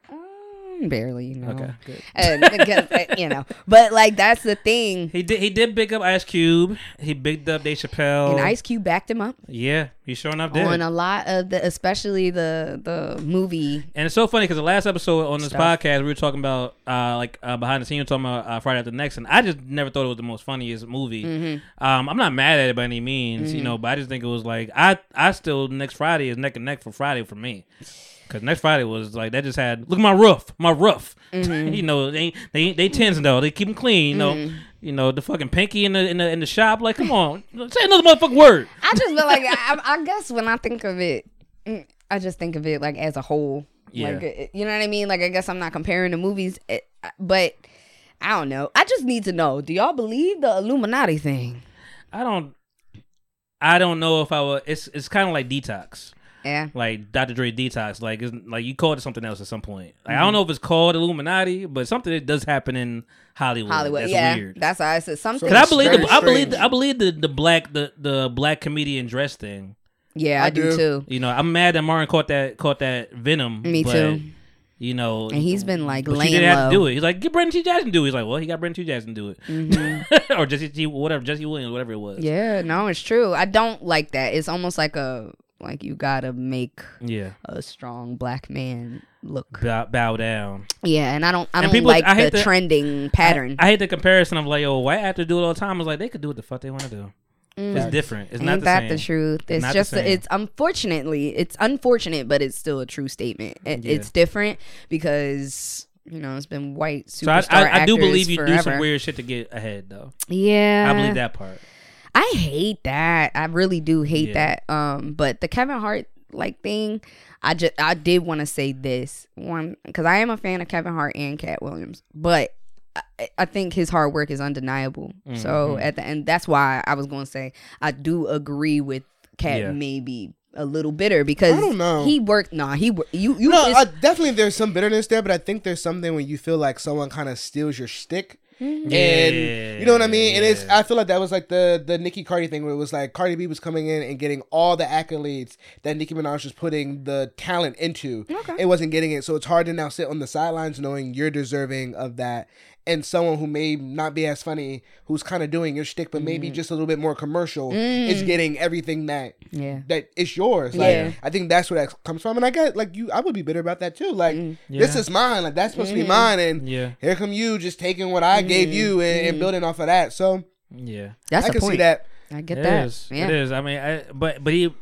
Mm, barely, you know. Okay, good. And because uh, you know, but like that's the thing. He did. He did big up Ice Cube. He bigged up Dave Chappelle. And Ice Cube backed him up Yeah, he sure enough did. on a lot of the, especially the the movie. And it's so funny because the last episode on this Stuff. podcast, we were talking about uh, like uh, behind the scenes, we were talking about uh, Friday After Next, and I just never thought it was the most funniest movie. Mm-hmm. Um, I'm not mad at it by any means, you know, but I just think it was like I I still next Friday is neck and neck for Friday for me. Cause next Friday was like that just had look at my roof, my roof. [laughs] Mm-hmm. you know they they they tins though they keep them clean. You know, you know the fucking pinky in the in the in the shop. Like come on, [laughs] say another motherfucking word. I just feel like [laughs] I, I guess when I think of it, mm, I just think of it like as a whole. Yeah. Like uh, you know what I mean? Like I guess I'm not comparing the movies, eh, but I don't know. I just need to know: Do y'all believe the Illuminati thing? I don't. I don't know if I would. It's it's kind of like detox. Yeah. like Dr. Dre Detox. Like, it's, like you called it something else at some point. Like, Mm-hmm. I don't know if it's called Illuminati, but something that does happen in Hollywood. Hollywood, That's yeah, weird. that's why I said something. Cause I believe the, I believe the, I believe the, the black the, the black comedian dress thing. yeah, I, I do do. too. You know, I'm mad that Martin caught that caught that venom. Me but, too. You know, And he's been like but she laying didn't have to do it. He's like, get Brandon T. Jackson to do it. He's like, well, he got Brandon T. Jackson to do it, Mm-hmm. [laughs] or Jesse T. Whatever, Jesse Williams, whatever it was. Yeah, no, it's true. I don't like that. It's almost like a like you gotta make yeah. a strong black man look. Bow, bow down. Yeah, and I don't I And don't people- like I hate the the- trending pattern. I hate the comparison of like, yo, white actors do it all the time. It's like they could do what the fuck they want to do. It's different. It's Mm. Ain't not the that same. the truth? It's the just same. it's unfortunately it's unfortunate, but it's still a true statement. It, Yeah. It's different because you know it's been white So I, superstar I, I do believe you do some weird shit to get ahead, though. Yeah, I believe that part. I hate that. I really do hate Yeah. that. Um, but the Kevin Hart like thing, I just I did want to say this one because I am a fan of Kevin Hart and Katt Williams, but I, I think his hard work is undeniable. Mm-hmm. So at the end, that's why I was going to say I do agree with Katt Yeah. maybe a little bitter because I don't know. he worked. Nah, he you you. No, it's- uh, definitely there's some bitterness there, but I think there's something when you feel like someone kind of steals your stick. Mm-hmm. And you know what I mean? And it's I feel like that was like the the Nicki Cardi thing where it was like Cardi B was coming in and getting all the accolades that Nicki Minaj was putting the talent into. Okay. It wasn't getting it. So it's hard to now sit on the sidelines knowing you're deserving of that. And someone who may not be as funny, who's kind of doing your shtick, but Mm. maybe just a little bit more commercial, is getting everything that yeah. that it's yours. Like Yeah. I think that's where that comes from. And I get like you I would be bitter about that too. Like Mm. this is mine. Like that's supposed to be mine and Yeah, here come you just taking what I gave you and, and building off of that. So yeah. That's I the can point. see that. I get It that. is. Yeah. It is. I mean, I, but but he,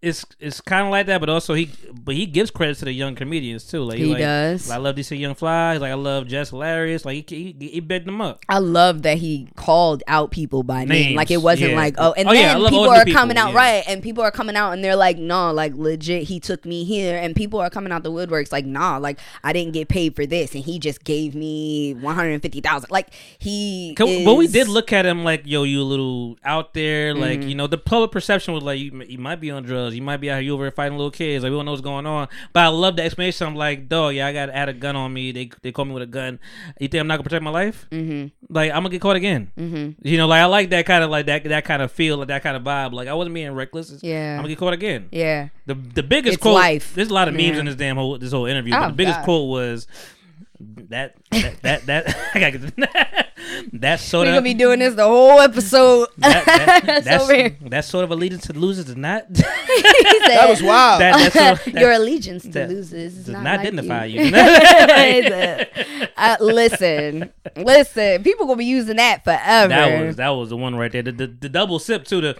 it's it's kind of like that. But also he, but he gives credit to the young comedians too. Like He like, does. I love DC Young Fly. He's like I love Jess Hilarious. Like he he, he them up. I love that he called out people by name. Like it wasn't yeah. like, oh, and Oh, then love people are people, coming out yeah. right, and people are coming out and they're like, no, like legit, he took me here, and people are coming out the woodworks like, nah, like I didn't get paid for this, and he just gave me one hundred and fifty thousand. Like he, Can- But we did look at him like, yo, you a little out there. Like, Mm-hmm. you know, the public perception was like, you, you might be on drugs. You might be out here you over fighting little kids. Like, we don't know what's going on. But I love the explanation. I'm like, dog, yeah, I got had a gun on me. They they caught me with a gun. You think I'm not gonna protect my life? Mm-hmm. Like, I'm gonna get caught again. Mm-hmm. You know, like I like that kind of like that that kind of feel, like that kind of vibe. Like I wasn't being reckless. It's- Yeah. I'm gonna get caught again. yeah, The the biggest It's quote. life. There's a lot of memes Yeah. in this damn whole this whole interview. Oh, but the biggest God. quote was that that that that [laughs] I gotta get that we're soda. gonna be doing this the whole episode. [laughs] that, that, [laughs] It's over here. that's that sort of allegiance to losers does not [laughs] said, That was wild. that, that's sort of- Your allegiance to that losers is does not, not like identify you. you. Uh, listen, listen. People gonna be using that forever. that was that was the one right there. The, the, the double sip to The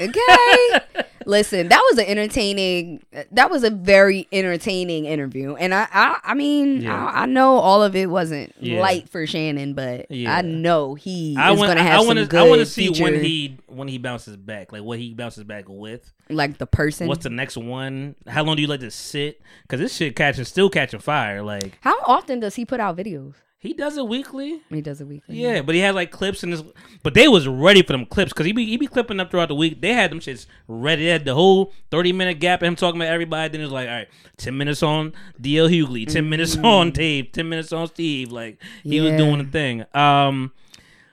okay. Listen, that was an entertaining. That was a very entertaining interview, and I, I, I mean, Yeah. I, I know all of it wasn't Yeah. light for Shannon, but Yeah. I know he I is want. gonna have I some want to. good I want to see feature, when he when he bounces back. Like what he bounces back with. like the person. What's the next one? How long do you let this sit? Because this shit catching still catching fire. Like How often does he put out videos? He does it weekly. He does it weekly. Yeah, but he had like clips in his. But they was ready for them clips because he be he be clipping up throughout the week. They had them shits ready. They had the whole thirty minute gap of him talking about everybody. Then it was like, all right, ten minutes on DL Hughley, 10 minutes on Dave, ten minutes on Steve. Like he was doing the thing. Um,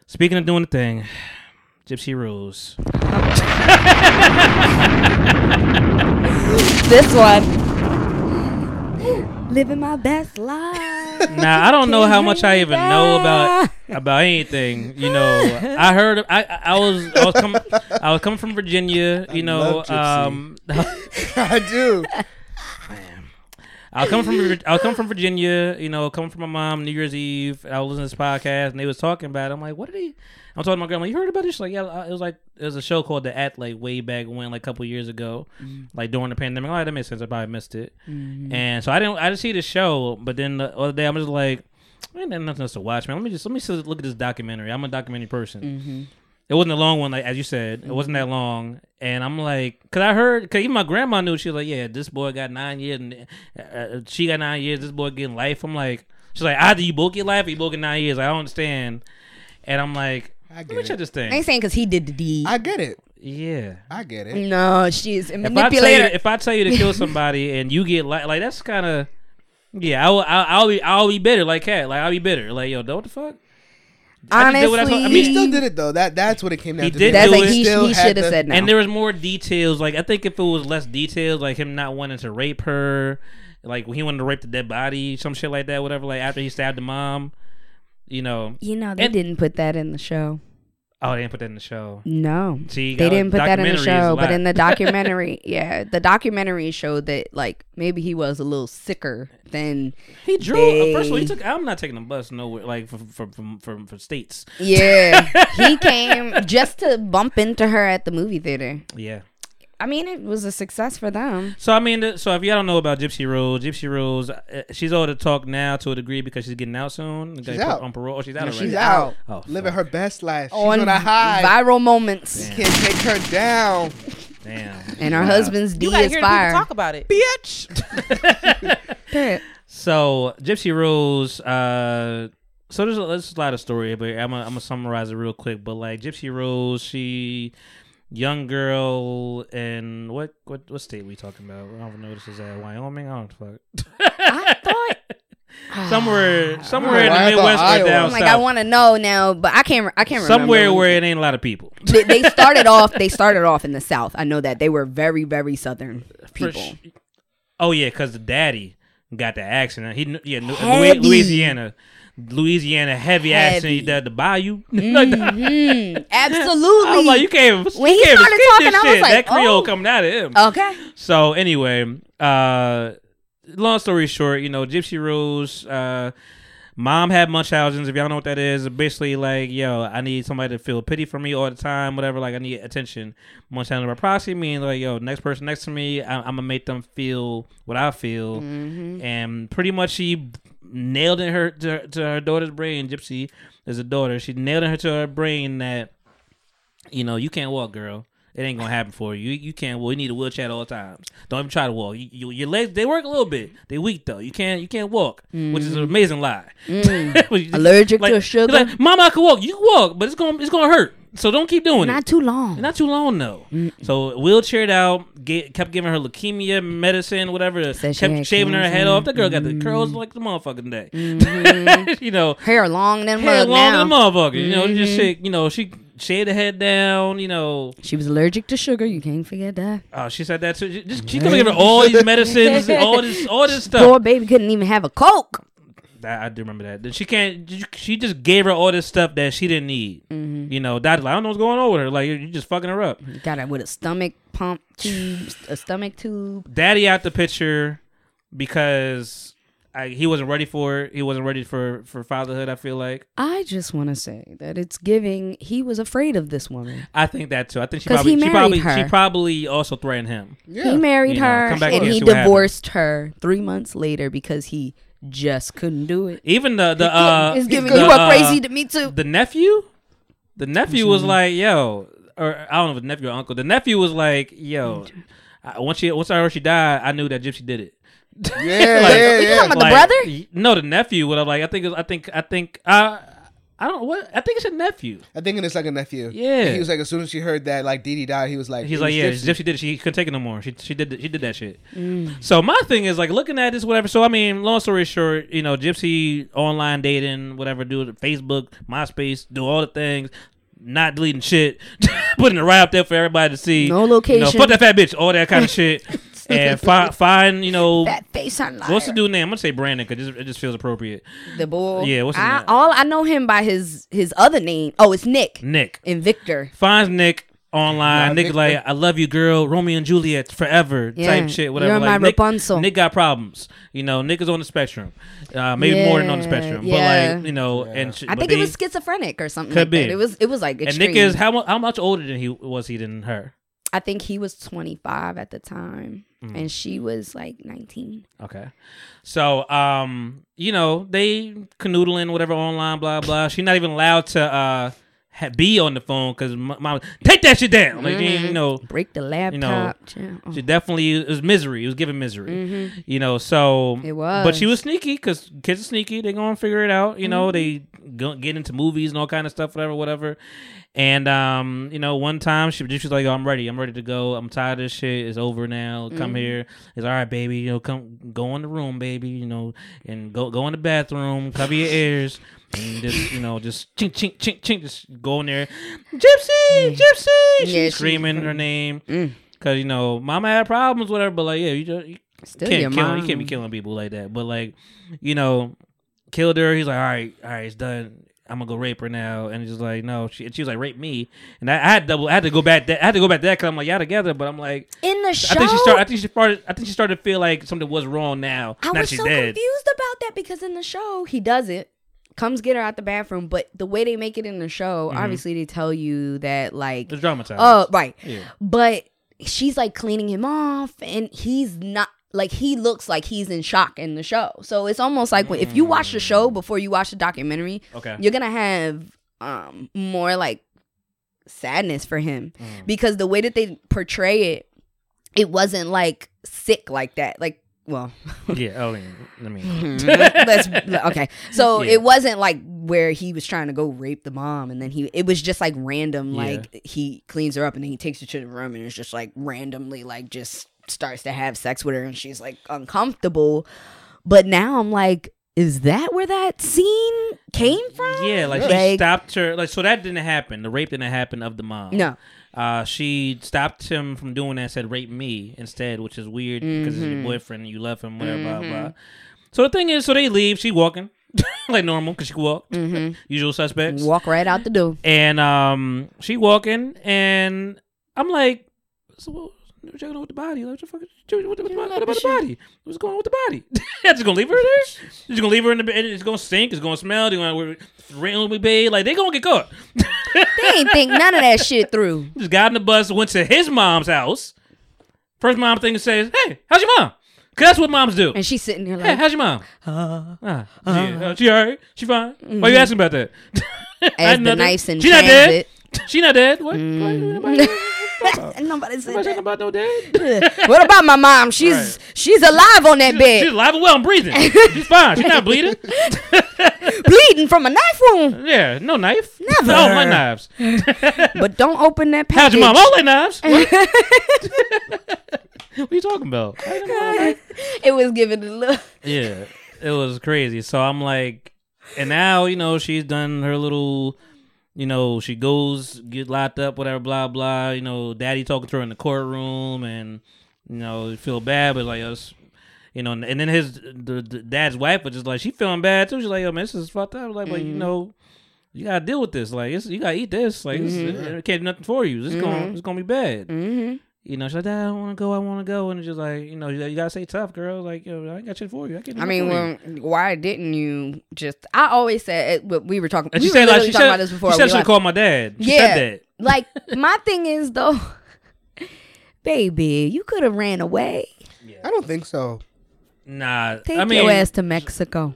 speaking of doing the thing, Gypsy Rose. [laughs] This one. Living my best life. Now I don't know how much I even know about about anything. You know, I heard I I I was I was coming I was coming from Virginia. You know, love um, [laughs] [laughs] I do. I was coming from I was coming from Virginia. You know, coming from my mom New Year's Eve. I was listening to this podcast and they was talking about. it. I'm like, what did he? I'm talking to my grandma. You heard about this? She's like, yeah. It was like it was a show called The Act like way back when, like a couple years ago, mm-hmm. like during the pandemic. Oh, that makes sense. I probably missed it. Mm-hmm. And so I didn't I didn't see the show. But then the other day I'm just like, man, there's nothing else to watch, man. Let me just let me just look at this documentary. I'm a documentary person. Mm-hmm. It wasn't a long one, like as you said. It wasn't that long, and I'm like, cause I heard, cause even my grandma knew. She was like, "Yeah, this boy got nine years, and uh, uh, she got nine years. This boy getting life." I'm like, she's like, "Either you both get life, or you both get nine years." I don't understand, and I'm like, I get "Let me get check it. this I ain't saying because he did the deed. I get it. Yeah. I get it. no, she's a If I tell you, manipulator. if I tell you to kill [laughs] somebody and you get like, like that's kind of, yeah. I'll, I'll, I'll be, I'll be bitter, like Katt. Like I'll be bitter, like yo, what the fuck? I just what I Honestly, told- I He still did it though. That that's what it came down He to. did that's do like it. he, Still he should have said no. And there was more details. Like I think if it was less details, like him not wanting to rape her, like he wanted to rape the dead body, some shit like that, whatever. Like after he stabbed the mom, you know. you know, they And- didn't put that in the show. Oh, they didn't put that in the show. No, See, they didn't put that in the documentary is a show. But in the documentary, [laughs] yeah, the documentary showed that like maybe he was a little sicker than He drew. uh, First of all, he took. I'm not taking the bus nowhere. Like from from from from, from states. yeah. [laughs] he came just to bump into her at the movie theater. Yeah. I mean, it was a success for them. So I mean, so if y'all don't know about Gypsy Rose, Gypsy Rose, uh, she's able to talk now to a degree because she's getting out soon. Like, out. on parole. Oh, she's out No, she's out, Oh, living fuck. her best life. She's on on a high. viral moments, Can't take her down, Damn. and her Wow. husband's D You gotta is hear people fire. talk about it. bitch. [laughs] So Gypsy Rose, uh, so there's a, there's a lot of story, but I'm gonna I'm gonna summarize it real quick. But like Gypsy Rose, she young girl in what what what state we talking about? I don't know. This is at Wyoming. I don't fuck. I thought [laughs] somewhere ah. somewhere in the thought Midwest or Iowa. down oh I'm like I want to know now, but I can't. I can't remember. Somewhere where it ain't a lot of people. they, they [laughs] started off. They started off in the South. I know that they were very, very Southern people. sh- Oh yeah, because the daddy got the accent. He kn- yeah, Heavy. Louisiana, Louisiana heavy, accent. He Heavy. did the bayou. [laughs] Mhm. Absolutely. I was like, you can't even, When you he can't started talking, I was like, that Creole oh. coming out of him. okay. So anyway, uh, long story short, you know, Gypsy Rose, uh, mom had Munchausen's. If y'all know what that is, basically like, yo, I need somebody to feel pity for me all the time, whatever. Like, I need attention. Munchausen by proxy means like, yo, next person next to me, I- I'm gonna make them feel what I feel, and pretty much she nailed in her to, to her daughter's brain. Gypsy is a daughter. She nailed in her to her brain that you know, you can't walk, girl. It ain't gonna happen for you. You, you can't Well, You need a wheelchair at all times. Don't even try to walk. You, you, your legs they work a little bit. They weak though. You can't you can't walk, which is an mm-hmm. amazing lie. Mm. [laughs] Is- Allergic to like- sugar? Like, Mama, I can walk. You can walk, but it's gonna it's gonna hurt. So don't keep doing Not it. Not too long. Not too long though. So wheelchaired out, get, kept giving her leukemia medicine, whatever. Said kept shaving her head off. That girl got the mm-hmm. curls like the motherfucking day. Mm-hmm. [laughs] you know, Hair long than hair long now. than motherfucker. You know, just shake. You know, she shaved her head down. You know, She was allergic to sugar. You can't forget that. oh, she said that too. Just she gonna give her all these medicines, [laughs] all this, all this stuff. Poor baby couldn't even have a coke. I, I do remember that. Then She can't. She just gave her all this stuff that she didn't need. Mm-hmm. You know, doctor, like, I don't know what's going on with her. Like you're just fucking her up. Got her with a stomach pump tube, a stomach tube. Daddy out the picture because I, he wasn't ready for it. He wasn't ready for for fatherhood. I feel like. I just want to say that it's giving. He was afraid of this woman. I think that too. I think she 'Cause probably he she married probably her. she probably also threatened him. Yeah. He married You her come back and he see what happens. divorced her three months later because he just couldn't do it. Even the the uh, it's giving the, you a uh, crazy to me too. the nephew, the nephew was like, "Yo," or I don't know if nephew or uncle. The nephew was like, "Yo." I, once she once I heard she died, I knew that Gypsy did it. Yeah, [laughs] Like- yeah, You yeah. talking about the brother? No, the nephew. What I'm like, I think, I think, I think, uh, I don't. What I think it's a nephew. I think it's like a nephew. Yeah. He was like, as soon as she heard that, like Dee Dee died, he was like, He's it like, was yeah, Gypsy. Gypsy did it. She couldn't take it no more. She she did she did that shit. So my thing is like looking at this, whatever. So I mean, long story short, you know, Gypsy online dating, whatever, do Facebook, MySpace, do all the things. Not deleting shit, [laughs] putting it right up there for everybody to see. No You know, location. fuck that fat bitch, all that kind of [laughs] shit, and find, find you know, [laughs] That face on what's the dude name? I'm gonna say Brandon because it just feels appropriate. The bull. Yeah, what's his I, name? all I know him by his his other name. Oh, it's Nick Nick and Victor. finds Nick online. Nah, Nick Nick- like, I love you, girl. Romeo and Juliet forever Yeah, type shit. Whatever. you're like, my Nick, Rapunzel. Nick got problems. You know, Nick is on the spectrum. Uh, maybe more than on the spectrum. yeah. But like, you know, and sh- I think they- it was schizophrenic or something. Could like that. be. It was. It was like And. Nick is how how much older than he was he than her? I think he was 25 at the time, Mm. and she was like 19. Okay. So, um, you know, they canoodling, whatever, online, blah blah. She's not even allowed to uh be on the phone because mom take that shit down. Like, Mm-hmm. you know, Break the laptop. yeah. Oh. She definitely it was misery. It was giving misery. You know, so Mm-hmm. It was. But she was sneaky because kids are sneaky. They gonna figure it out. You know, they Mm-hmm. go get into movies and all kind of stuff, whatever, whatever. And um, you know, one time she she was like, "I'm ready. I'm ready to go. I'm tired of this shit. It's over now. Mm-hmm. Come here. It's all right, baby. You know, come go in the room, baby. You know, and go go in the bathroom. Cover your ears." And just [laughs] you know, just chink chink chink chink, just go in there, gypsy, gypsy. She's Mm. Yeah, she's screaming her name. Mm. Cause you know, mama had problems, whatever. But like, yeah, you just you Still can't kill. You can't be killing people like that. But like, you know, killed her. He's like, all right, all right, it's done. I'm gonna go rape her now, and he's just like, no. She, she was like, rape me, and I, I had double. I had to go back. That, I had to go back there because I'm like, y'all together. But I'm like, In the show, I think she started. I think she started. I think she started to feel like something was wrong now. I was so dead. confused about that because in the show he does it, comes get her out the bathroom, but the way they make it in the show, Mm-hmm. obviously they tell you that like, the dramatized. oh right, Yeah. but she's like cleaning him off, and he's not. Like he looks like he's in shock in the show, so it's almost like when, if you watch the show before you watch the documentary, Mm. Okay. you're gonna have um more like sadness for him Mm. because the way that they portray it, it wasn't like sick like that. Like, well, yeah. Oh, yeah. I mean, [laughs] let's okay. So Yeah. it wasn't like where he was trying to go rape the mom, and then he. It was just like random. Yeah. Like he cleans her up, and then he takes her to the room, and it's just like randomly like just starts to have sex with her, and she's like uncomfortable. But now I'm like, is that where that scene came from? yeah. Like she stopped her. Like so that didn't happen. The rape didn't happen of the mom. No. Uh, she stopped him from doing that. Said rape me instead, which is weird because it's Mm-hmm. your boyfriend. and You love him, whatever, blah blah. So the thing is, so they leave. She walking [laughs] like normal because she can walk. [laughs] Usual suspects. Mm-hmm. Walk right out the door. And um, she walking, and I'm like, so what? What you with the body? Like, what the fuck? What, what, what, what about the body? What's going on with the body? [laughs] [laughs] I'm just gonna leave her there. [laughs] Just gonna leave her in the bed. It's gonna stink. It's gonna smell. They're gonna rent randomly bathe. Like they gonna get caught. They ain't think none of that shit through. Just got in the bus, went to his mom's house. First mom thing says, "Hey, how's your mom?" Cause that's what moms do. And she's sitting there like, Hey, how's your mom? Ah, she, uh, she alright? She fine? Why you asking about that? as the nothing. knife's in She not dead. She not dead. What? what? [laughs] Nobody, said nobody talking that. about no dead. What about my mom? She's Right. she's alive on that She's bed, She's alive and well and breathing. [laughs] She's fine. She's not bleeding. [laughs] bleeding from a knife wound. Yeah, no knife. Never. I don't knives. But don't open that package. How's package. your mom? All don't knives. What? what are you talking about? I don't know. it was giving a look. yeah, it was crazy. So I'm like, and now you know she's done her little, you know, she goes get locked up, whatever, blah blah. You know, daddy talking to her in the courtroom, and you know, feel bad, but like us. You know, and then his the, the dad's wife was just like she feeling bad too. She's like, "Yo, man, this is fucked up." Like, like you mm-hmm. know, you gotta deal with this. Like, it's, you gotta eat this. Like, it's, mm-hmm. it can't do nothing for you. It's gonna mm-hmm. it's gonna be bad. You know, she's like, Dad, I want to go, I want to go, and it's just like, you know, you, you gotta stay tough, girl. Like, yo, I ain't got shit for you. I, can't do I mean, for you. well, why didn't you just? I always said it, we were talking. And we she were said, like, literally she talking said, about this before. she said We she like- called my dad. She Yeah. said that. [laughs] Like my thing is though, [laughs] baby, you could have ran away. I don't think so. Nah, Take I mean, your ass to Mexico.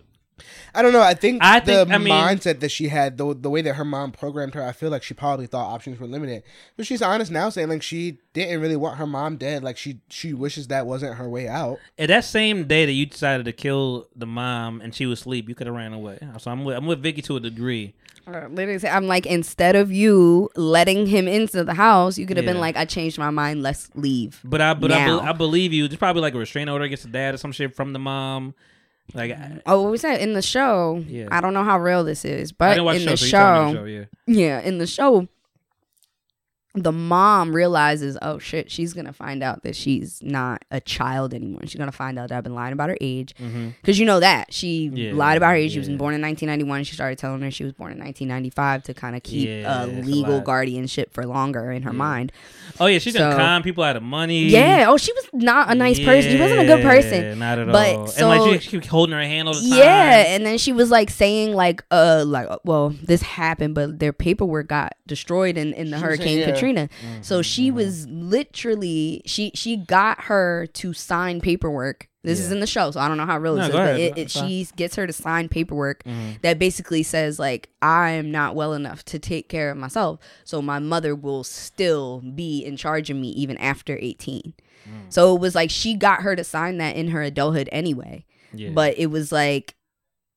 I don't know. I think I the think- I mean- mindset that she had, the the way that her mom programmed her, I feel like she probably thought options were limited. But she's honest now, saying like she didn't really want her mom dead. Like she she wishes that wasn't her way out. And that same day that you decided to kill the mom and she was asleep, you could have ran away. So I'm with I'm with Vicky to a degree. Uh, Literally, I'm like, instead of you letting him into the house, you could have Yeah. been like, I changed my mind. Let's leave. But I but I, be, I believe you. There's probably like a restraining order against the dad or some shit from the mom. Like mm-hmm. Oh, what we said in the show. Yeah. I don't know how real this is, but in the show, so you tell me show, show, yeah. yeah, in the show, the mom realizes, oh shit, she's gonna find out that she's not a child anymore. She's gonna find out that I've been lying about her age, because you know that she Mm-hmm. Yeah, lied about her age. She was born in 1991. She started telling her she was born in 1995 to kind of keep Yeah, a it's a legal guardianship for longer in her mind. Oh yeah, she done So- con people out of money. Yeah. Oh, she was not a nice person. She wasn't a good Yeah, person. Not at But all. so- and like she, she keep holding her hand all the time. Yeah, and then she was like saying like uh like uh, well this happened but their paperwork got destroyed in in the She Hurricane yeah. Katrina. Mm-hmm, So she was literally she she got her to sign paperwork. This is in the show, so I don't know how real No, this is, but ahead. it, it, she gets her to sign paperwork Mhm. that basically says like I am not well enough to take care of myself, so my mother will still be in charge of me even after 18. Mm. So it was like she got her to sign that in her adulthood anyway Yeah. but it was like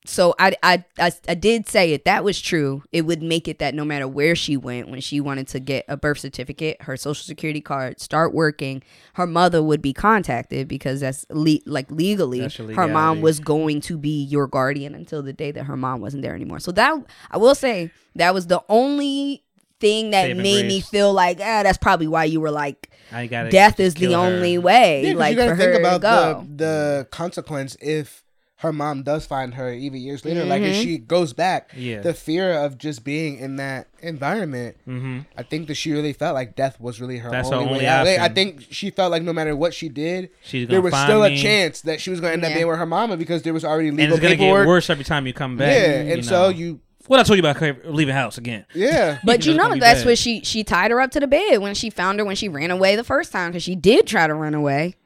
so I, I i i did say if that was true it would make it that no matter where she went when she wanted to get a birth certificate her social security card start working her mother would be contacted because that's le- like legally That's her mom was going to be your guardian until the day that her mom wasn't there anymore. So that i will say that was the only thing that Saving made me feel like ah, that's probably why you were like I death is the kill her. only way Yeah, 'cause like you gotta for think her about to go. the the consequence if her mom does find her even years later. Like if she goes back, Yeah. the fear of just being in that environment. Mm-hmm. I think that she really felt like death was really her That's her only, only way out. Like, I think she felt like no matter what she did, She's there was find still a chance that she was going to end up being with her mama because there was already and legal it's gonna paperwork. get worse every time you come back. yeah, you and so you, what I told you about clear- leaving house again. yeah, [laughs] But You you know it's know gonna be that's bad. what she she tied her up to the bed when she found her when she ran away the first time because she did try to run away.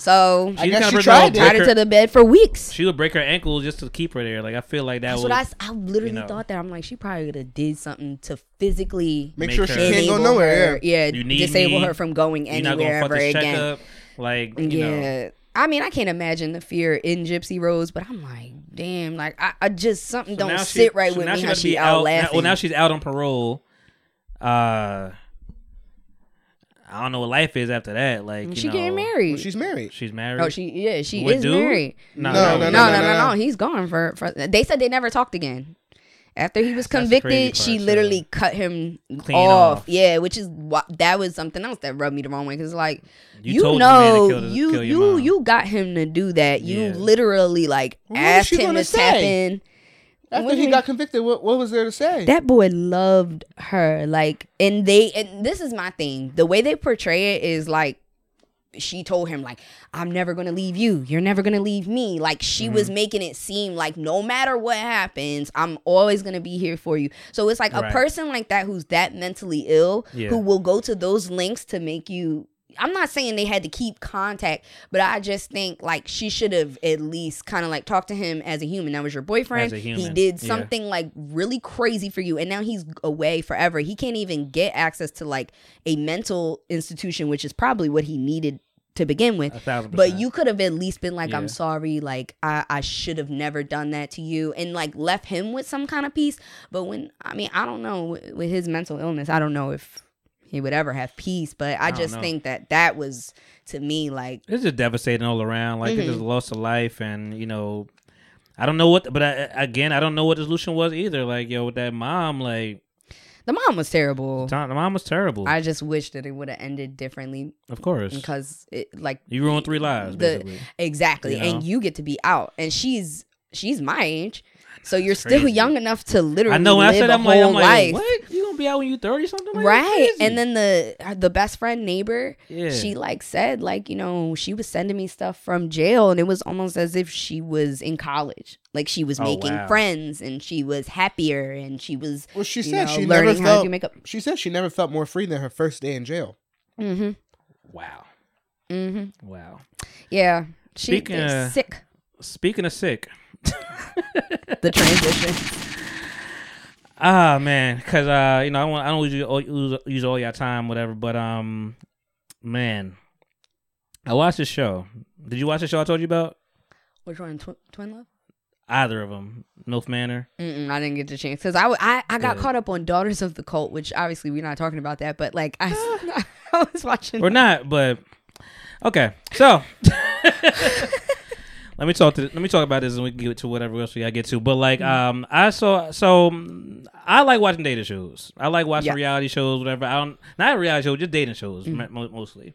So I She guess she tried her- it. tied her her- to the bed for weeks. She would break her ankle just to keep her there. Like I feel like that That's would. what I, s- I literally you know. thought that. I'm like, she probably would have did something to physically make, Make sure she can't go nowhere. her. Yeah, You need disable me. her from going You're not anywhere fuck ever this again. checkup. Like you yeah. know. I mean, I can't imagine the fear in Gypsy Rose, but I'm like, damn, like I, I just something So don't sit she- right so with now me how she be out now- laughing. well, now she's out on parole. Uh, I don't know what life is after that. Like you she know, getting married. Well, she's married. She's married. Oh, she yeah, she With is dude? married. No, No, no, no, no, no, no, no, no. He's gone for, for. They said they never talked again. After he was That's the crazy convicted, she literally so- cut him off. off. Yeah, which is that was something else that rubbed me the wrong way because like You you, told the man to know kill the- you kill your you mom. you got him to do that. You Yeah. literally like What asked him gonna to tap in. After he got convicted, what, what was there to say? That boy loved her. Like, and they, and this is my thing. The way they portray it is like, she told him, like, I'm never gonna leave you. You're never gonna leave me. Like, she Mm-hmm. was making it seem like no matter what happens, I'm always gonna be here for you. So it's like a person like that who's that mentally ill, Yeah. who will go to those links to make you. I'm not saying they had to keep contact, but I just think like she should have at least kind of like talked to him as a human. That was your boyfriend. He did yeah. something like really crazy for you, and now he's away forever. He can't even get access to like a mental institution, which is probably what he needed to begin with. But you could have at least been like, Yeah. "I'm sorry, like I I should have never done that to you," and like left him with some kind of peace. But when I mean, I don't know with his mental illness, I don't know if he would ever have peace. But I, don't just know. think that that was to me like it's just devastating all around. Like Mhm. it's just loss of life, and you know, I don't know what. But I, again, I don't know what the solution was either. Like yo, with that mom, like the mom was terrible. the mom was terrible. I just wish that it would have ended differently of course, because it like you ruined three lives. the basically. exactly You know? and you get to be out and she's she's my age so you're That's still crazy. young enough to literally I know when I live said a I'm like, whole I'm like, life what? You gonna be out when you're thirty something. Like, right and then the uh, the best friend neighbor Yeah. she like said like you know she was sending me stuff from jail and it was almost as if she was in college like she was Oh, making wow. friends and she was happier and she was Well, she you said know, she never learning how to felt. do She said she never felt more free than her first day in jail. mm-hmm wow, mm-hmm wow. yeah she Speaking of- sick Speaking of sick, [laughs] the transition ah man, because uh, you know I want I don't use, use use all your time, whatever. But um, man, I watched this show. Did you watch the show I told you about? which one Tw- twin love Either of them, MILF Manor. Mm-mm, I didn't get the chance because I, w- I I got Yeah. caught up on Daughters of the Cult, which obviously we're not talking about that, but like I, [laughs] I was watching. or not, but okay. So [laughs] let me talk to let me talk about this, and we can get to whatever else we gotta get to. But like, um, I saw so mm, I like watching dating shows. I like watching Yeah. reality shows, whatever. I don't not reality shows, just dating shows mo- mostly.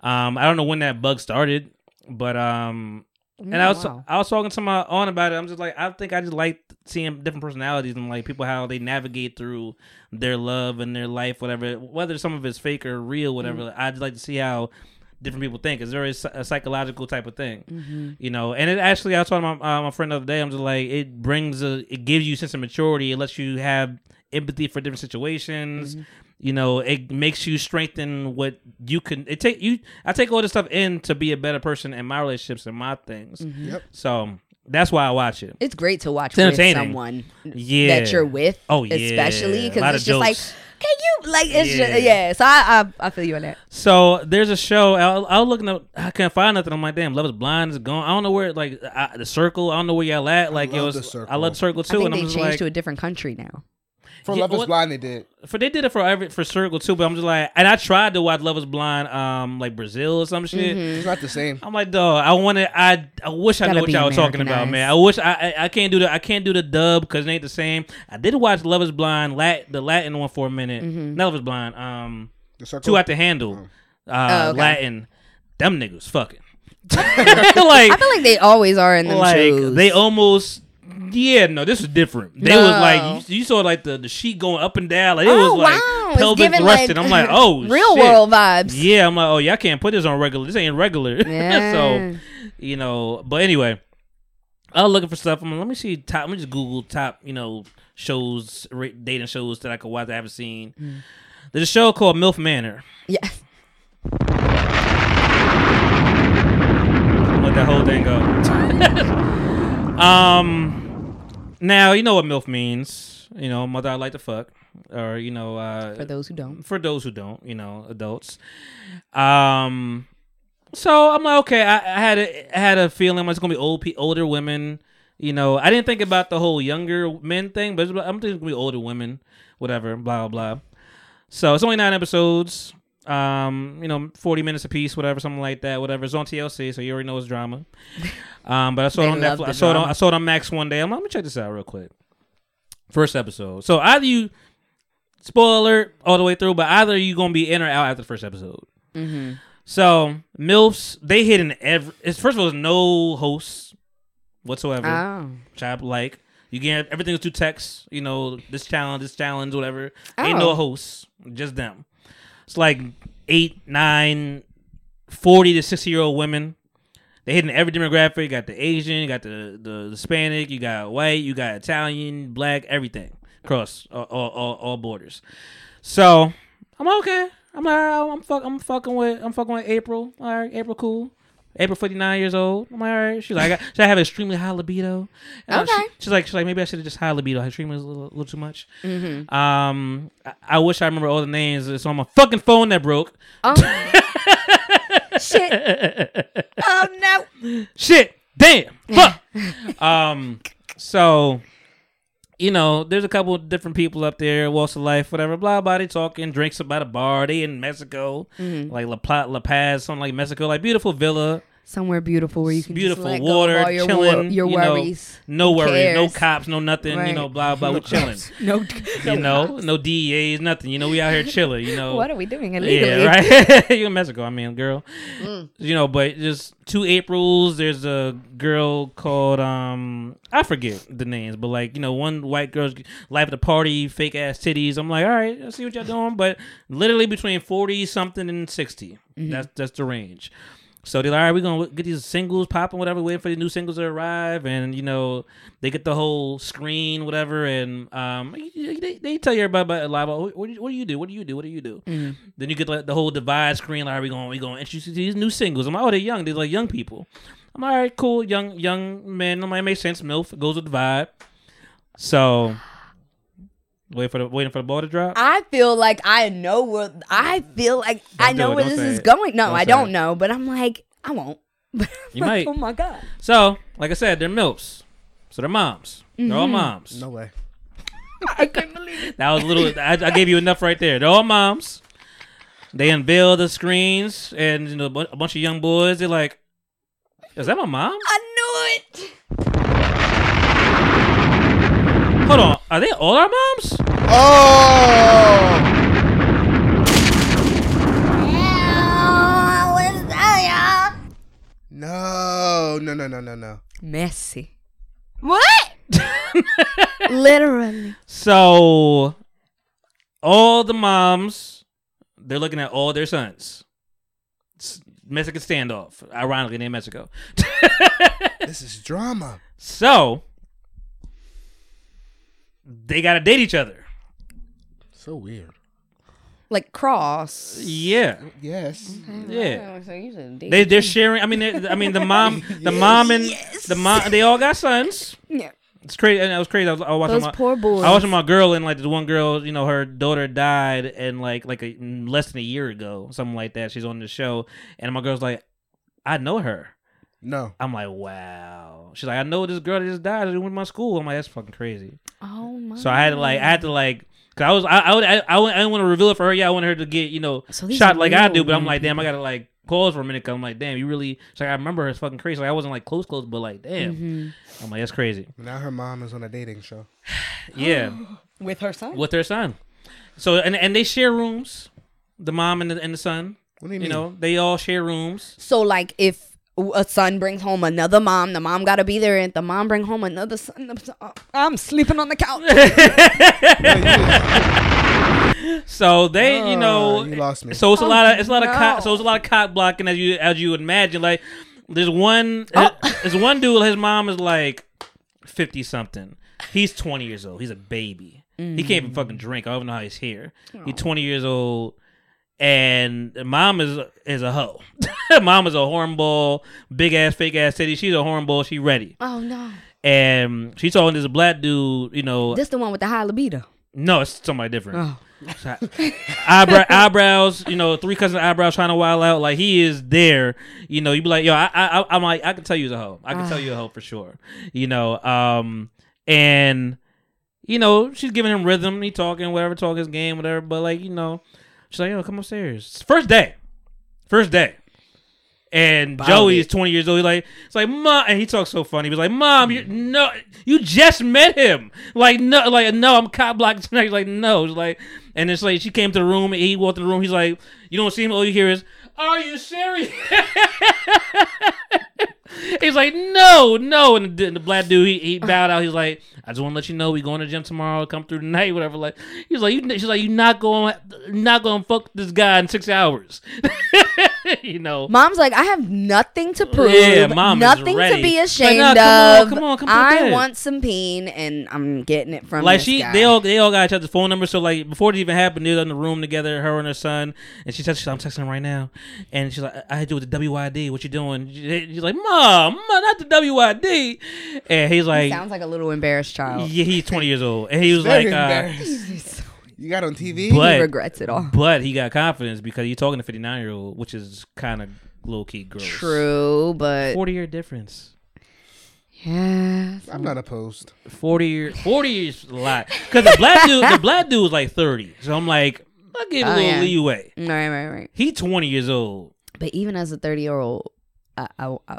Um, I don't know when that bug started, but um. And I was Oh, wow. I was talking to my aunt about it. I'm just like I think I just like seeing different personalities and like people how they navigate through their love and their life, whatever. Whether some of it's fake or real, whatever. Mm. I'd like to see how different people think. It's very psy- a psychological type of thing, Mm-hmm. you know. And it actually, I was talking to my, uh, my friend the other day. I'm just like it brings a, it gives you a sense of maturity. It lets you have empathy for different situations. Mm-hmm. You know, it makes you strengthen what you can. It take you. I take all this stuff in to be a better person in my relationships and my things. Mm-hmm. Yep. So that's why I watch it. It's great to watch It's with entertaining. someone Yeah. that you're with. Oh, yeah. especially because it's just like, jokes. Can you like it's Yeah. just yeah. So I, I I feel you on that. So there's a show. I, I was looking up. I can't find nothing. I'm like, damn, Love Is Blind is gone. I don't know where. Like I, the Circle. I don't know where y'all at. Like it love was. The Circle. I love the Circle I too. think And I'm they just changed like, to a different country now. For Yeah, Love Is what- Blind, they did. for they did it for every for Circle too. But I'm just like, and I tried to watch Love Is Blind, um, like Brazil or some shit. It's not the same. I'm like, dog. I want to. I I wish I knew what y'all were talking about, man. I wish I, I I can't do the I can't do the dub because it ain't the same. I did watch Love Is Blind, Lat the Latin one for a minute. Mm-hmm. Not Love Is Blind. Um, The circle. two at the handle. Uh, Oh, okay. Latin. Them niggas fucking. [laughs] [laughs] like I feel like they always are in the like shows. they almost. Yeah, no, this was different. They No. was like you, you saw like the, the sheet going up and down. Like it oh was like wow, pelvic thrusting. like I'm like, [laughs] oh, real shit. world vibes. Yeah, I'm like, oh, y'all can't put this on regular. This ain't regular. [laughs] Yeah. so, you know, but anyway, I was looking for stuff. I'm like, let me see top. Let me just Google top, you know, shows, dating shows that I could watch that I haven't seen. Mm. There's a show called MILF Manor. Yeah, Let that whole thing go. [laughs] um, now you know what MILF means. You know, mother I like to fuck, or you know, uh, for those who don't. for those who don't, you know, adults. Um, so I'm like, okay, I, I had a I had a feeling it's gonna be old, pe- older women. You know, I didn't think about the whole younger men thing, but I'm thinking it's gonna be older women, whatever, blah blah. So it's only nine episodes. Um, you know, forty minutes a piece, whatever, something like that, whatever. It's on TLC, so you already know it's drama. [laughs] Um, but I saw it on Netflix. I saw it on. I saw it on Max one day. I'm like, let me check this out real quick. First episode. So either you spoiler all the way through, but either you gonna be in or out after the first episode. Mm-hmm. So MILFs, they hit in every. It's first of all, there's no hosts whatsoever, Oh, which like. You get everything's through text. You know this challenge, this challenge, whatever. Ain't no Oh. hosts, just them. It's like eight, nine, 40 to sixty year old women. They hitting every demographic. You got the Asian, you got the, the Hispanic, you got white, you got Italian, black, everything across all, all, all, borders. So I'm okay. I'm like, I'm fuck, I'm fucking with, I'm fucking with April. All right, April, cool. April forty nine years old. I'm like, all right. She's like, I, should I have extremely high libido? And I- she- Okay. she's like, she's like, maybe I should have just high libido. Extremely was a little, little too much. mm-hmm. Um, I, I wish I remember all the names. It's on my fucking phone that broke. oh. [laughs] shit. Oh no. Shit. Damn. Fuck. um. So, you know, there's a couple of different people up there, walks of life, whatever. Blah blah. They talking, drinks about a bar. They in Mexico, Mm-hmm. like La, Pla- La Paz, something like Mexico, like beautiful villa. Somewhere beautiful where you can beautiful just let water, go of all your, chilling, wor- your you know, worries. no Who worries, no cops, no nothing. You know, blah blah. We're [laughs] chilling. No, [laughs] You know, no DEAs, nothing. You know, we out here chilling. You know, what are we doing illegally? Yeah, right. [laughs] you in Mexico, I mean, girl. Mm. You know, but just two Aprils. There's a girl called um I forget the names, but like you know, one white girl's life at the party, fake ass titties. I'm like, all right, I see what y'all doing, but literally between forty something and 60 Mm-hmm. That's that's the range. So they're like, all right, we're gonna get these singles popping, whatever, waiting for the new singles to arrive, and you know they get the whole screen, whatever, and um, they, they tell you everybody about live. What, what, do you- do? What do you do? What do you do? Mm. Then you get like the whole divide screen. Like, are we going? We going to introduce you to these new singles? I'm like, oh, they're young. They're like young people. I'm like, all right, cool, young young men. I'm like, it makes sense. Milf goes with the vibe. So wait for the waiting for the ball to drop. I feel like I know where I feel like I know it, where this is it. going. No, Don't I don't it. know, but I'm like I won't. [laughs] You might. oh my god. So like I said, they're milfs. So they're moms. They're all mm-hmm. moms. No way. [laughs] I couldn't believe it. That was a little. I, I gave you enough right there. They're all moms. They unveil the screens, and you know, a bunch of young boys. They're like, "Is that my mom?" I knew it. Hold on, are they all our moms? Oh! No, no, no, no, no, no. Messy. What? [laughs] Literally. So, all the moms, they're looking at all their sons. It's Mexican standoff, ironically named Mexico. [laughs] This is drama. So, they gotta date each other. So weird. Like cross. Yeah, Yes. Mm-hmm. yeah. Oh, so you should date- They they're sharing. I mean, they- I mean the mom, [laughs] the mom and the mom. They all got sons. Yeah. It's crazy. And it was crazy. I was, I was watching Those my, poor boys. I was watching my girl and like the one girl, you know, her daughter died and like like a, less than a year ago, something like that. She's on the show, and my girl's like, I know her. No. I'm like, wow. She's like, I know this girl that just died. She went to my school. I'm like, that's fucking crazy. Oh my. So I had to like, I had to like. Cause I was, I, I, would, I, I, I didn't want to reveal it for her. Yeah, I wanted her to get, you know, So shot like I do. But I'm like, damn, I gotta like pause for a minute. Cause I'm like, damn, you really. She's like, I remember her. It's fucking crazy. Like I wasn't like close, close, but like, damn. Mm-hmm. I'm like, that's crazy. Now her mom is on a dating show. [sighs] Yeah. [gasps] with her son. with their son. So and and they share rooms, the mom and the and the son. What do you You mean? know, they all share rooms. So like if a son brings home another mom, the mom got to be there, and the mom bring home another son. the son- I'm sleeping on the couch. [laughs] So they, you Oh, know, you lost me. so it's a oh, lot of it's a lot of no. cock, so it's a lot of cock blocking as you as you imagine. Like there's one Oh. [laughs] there's one dude. His mom is like fifty something. He's twenty years old. He's a baby. He can't even mm. fucking drink. I don't even know how he's here. He's oh. twenty years old. And mom is is a hoe. [laughs] mom is a hornball, big ass, fake ass titty. She's a hornball. She ready. oh no, and she's talking to this black dude. You know, this the one with the high libido. no, it's somebody different. Oh. [laughs] Eyebrow, eyebrows, you know, three cousin eyebrows trying to wild out. Like he is there. You know, you be like, yo, I, I, I'm like, I can tell you he's a hoe. I can tell you a hoe for sure. You know, um, and you know, she's giving him rhythm. He talking, whatever, talking his game, whatever. But like, you know, she's like, yo, come upstairs. First day, first day. And Joey is 20 years old. He's like, it's like, mom, and he talks so funny. He was like, mom, you no, you just met him. Like, no, like, no, I'm cop blocking tonight. He's like, no, it's like, and it's like she came to the room and he walked in the room. He's like, you don't see him. All you hear is, are you serious? [laughs] He's like, no, no, and the, black dude he, he bowed out. He's like, I just want to let you know we going to gym tomorrow. Come through tonight, whatever. Like, he's like, you, she's like, you not going, not going to fuck this guy in six hours. [laughs] [laughs] you know, Mom's like, I have nothing to prove. Yeah, mom is nothing ready. to be Like, ashamed nah, come on, come on, come to I want some peen, and I'm getting it from like she, guy. they all, they all got each other's phone number. So like before it even happened, they're in the room together, her and her son, and she texts, I'm texting him right now, and she's like, I had to do with the WYD. What you doing? She's like, Mom, Mom, not the WYD. And he's like, sounds like a little embarrassed child. Yeah, he's 20 years old, and he was Very like, uh. [laughs] You got on TV? he regrets it all. but he got confidence because he's talking to 59 year old, which is kind of low key gross. True, but 40 year difference. yeah, I'm not opposed. 40 year 40 years a lot because the black dude the black dude was like 30 so i'm like i'll give him a Oh, little yeah. leeway right, right, right. he 20 years old But even as a 30 year old, I, I, I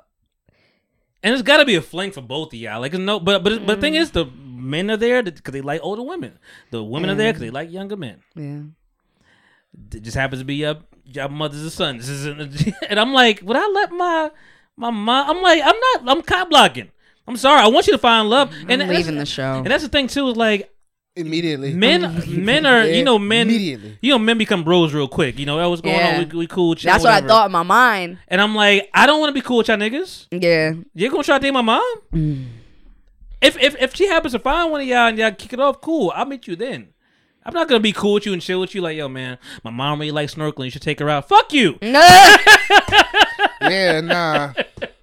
And it's got to be a fling for both of y'all. Like no, but but but the thing mm. is, the men are there because they like older women. The women are there because they like younger men. yeah. It just happens to be your your mothers and sons. This isn't- [laughs] And I'm like, would I let my my mom? I'm like, I'm not. I'm cop blocking. I'm sorry. I want you to find love. And I'm that's- leaving the show. And that's the thing too. Is like Immediately. men, men are you know men. Immediately. You know men become bros real quick. You know that was going Yeah. on. We, we cool. chill, That's what I thought in my mind. And I'm like, I don't want to be cool with y'all niggas. Yeah. You're gonna try to date my mom? Mm. If if if she happens to find one of y'all and y'all kick it off, cool. I'll meet you then. I'm not gonna be cool with you and chill with you. Like, yo, man, my mom really likes snorkeling. You should take her out. Fuck you. [laughs] No. yeah, nah.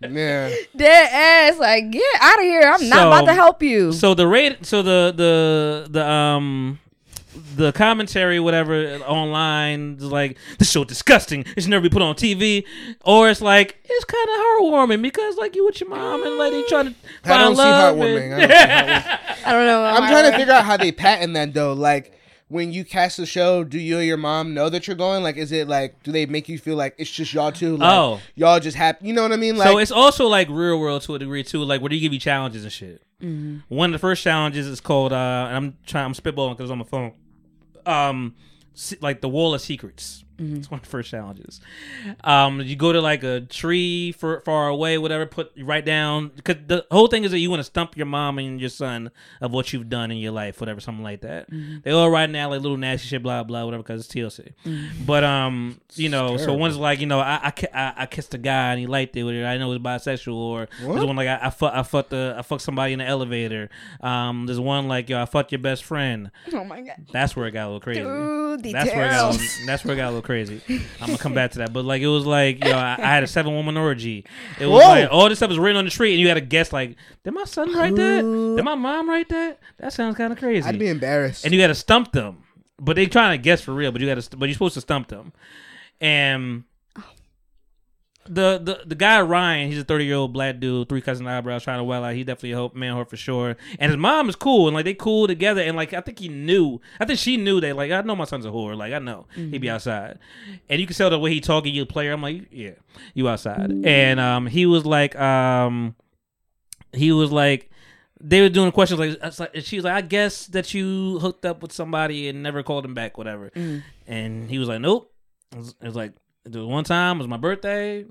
Yeah. Dead ass. Like, get out of here. I'm not about to help you. So the rate, so the the the um the commentary, whatever online is like this show disgusting. It should never be put on TV, or it's like it's kind of heartwarming because like you with your mom and lady trying to I find don't see love. heartwarming. and- I don't see [laughs] heartwarming. I don't know. I'm trying to figure out how they patent that though. Like when you cast the show, do you and your mom know that you're going? Like, is it like do they make you feel like it's just y'all two? Like, Oh. y'all just happy. You know what I mean? Like, so it's also like real world to a degree too. Like where do you give you challenges and shit. Mm-hmm. One of the first challenges is called. uh and I'm trying. I'm spitballing because I'm on my phone. Um, like the wall of secrets. Mm-hmm. It's [laughs] one of the first challenges. Um, you go to like a tree for, far away, whatever. Put you write down because the whole thing is that you want to stump your mom and your son of what you've done in your life, whatever, something like that. Mm-hmm. They all write down like little nasty shit, blah blah, whatever, because it's TLC. Mm-hmm. But um, you know, so one's like, you know, I I, I, I kissed a guy and he liked it, or I know it was bisexual, or there's one like I I, fuck, I fucked the I fucked somebody in the elevator. Um, there's one like yo, I fucked your best friend. Oh my god. That's where it got a little crazy. Dude, that's where it got. A details. little, that's where it got a little crazy. I'm gonna come back to that, but like it was like yo, I, I had a seven woman orgy. It was Whoa. like all this stuff was written on the street, and you had to guess like, did my son write that? Did my mom write that? That sounds kind of crazy. I'd be embarrassed. and you had to stump them, but they trying to guess for real. But you got to, but you're supposed to stump them, and. The, the the guy Ryan, he's a thirty year old black dude, three cousin eyebrows, trying to well out. He definitely a hope man whore for sure. And his mom is cool, and like they cool together. And like I think he knew, I think she knew that like I know my son's a whore. Like I know he'd be outside, and you can tell the way he talking. You a player. I'm like yeah, you outside. And um, he was like um, he was like they were doing questions like, she was like, I guess that you hooked up with somebody and never called him back, whatever. And he was like, Nope. It was, it was like was one time was my birthday,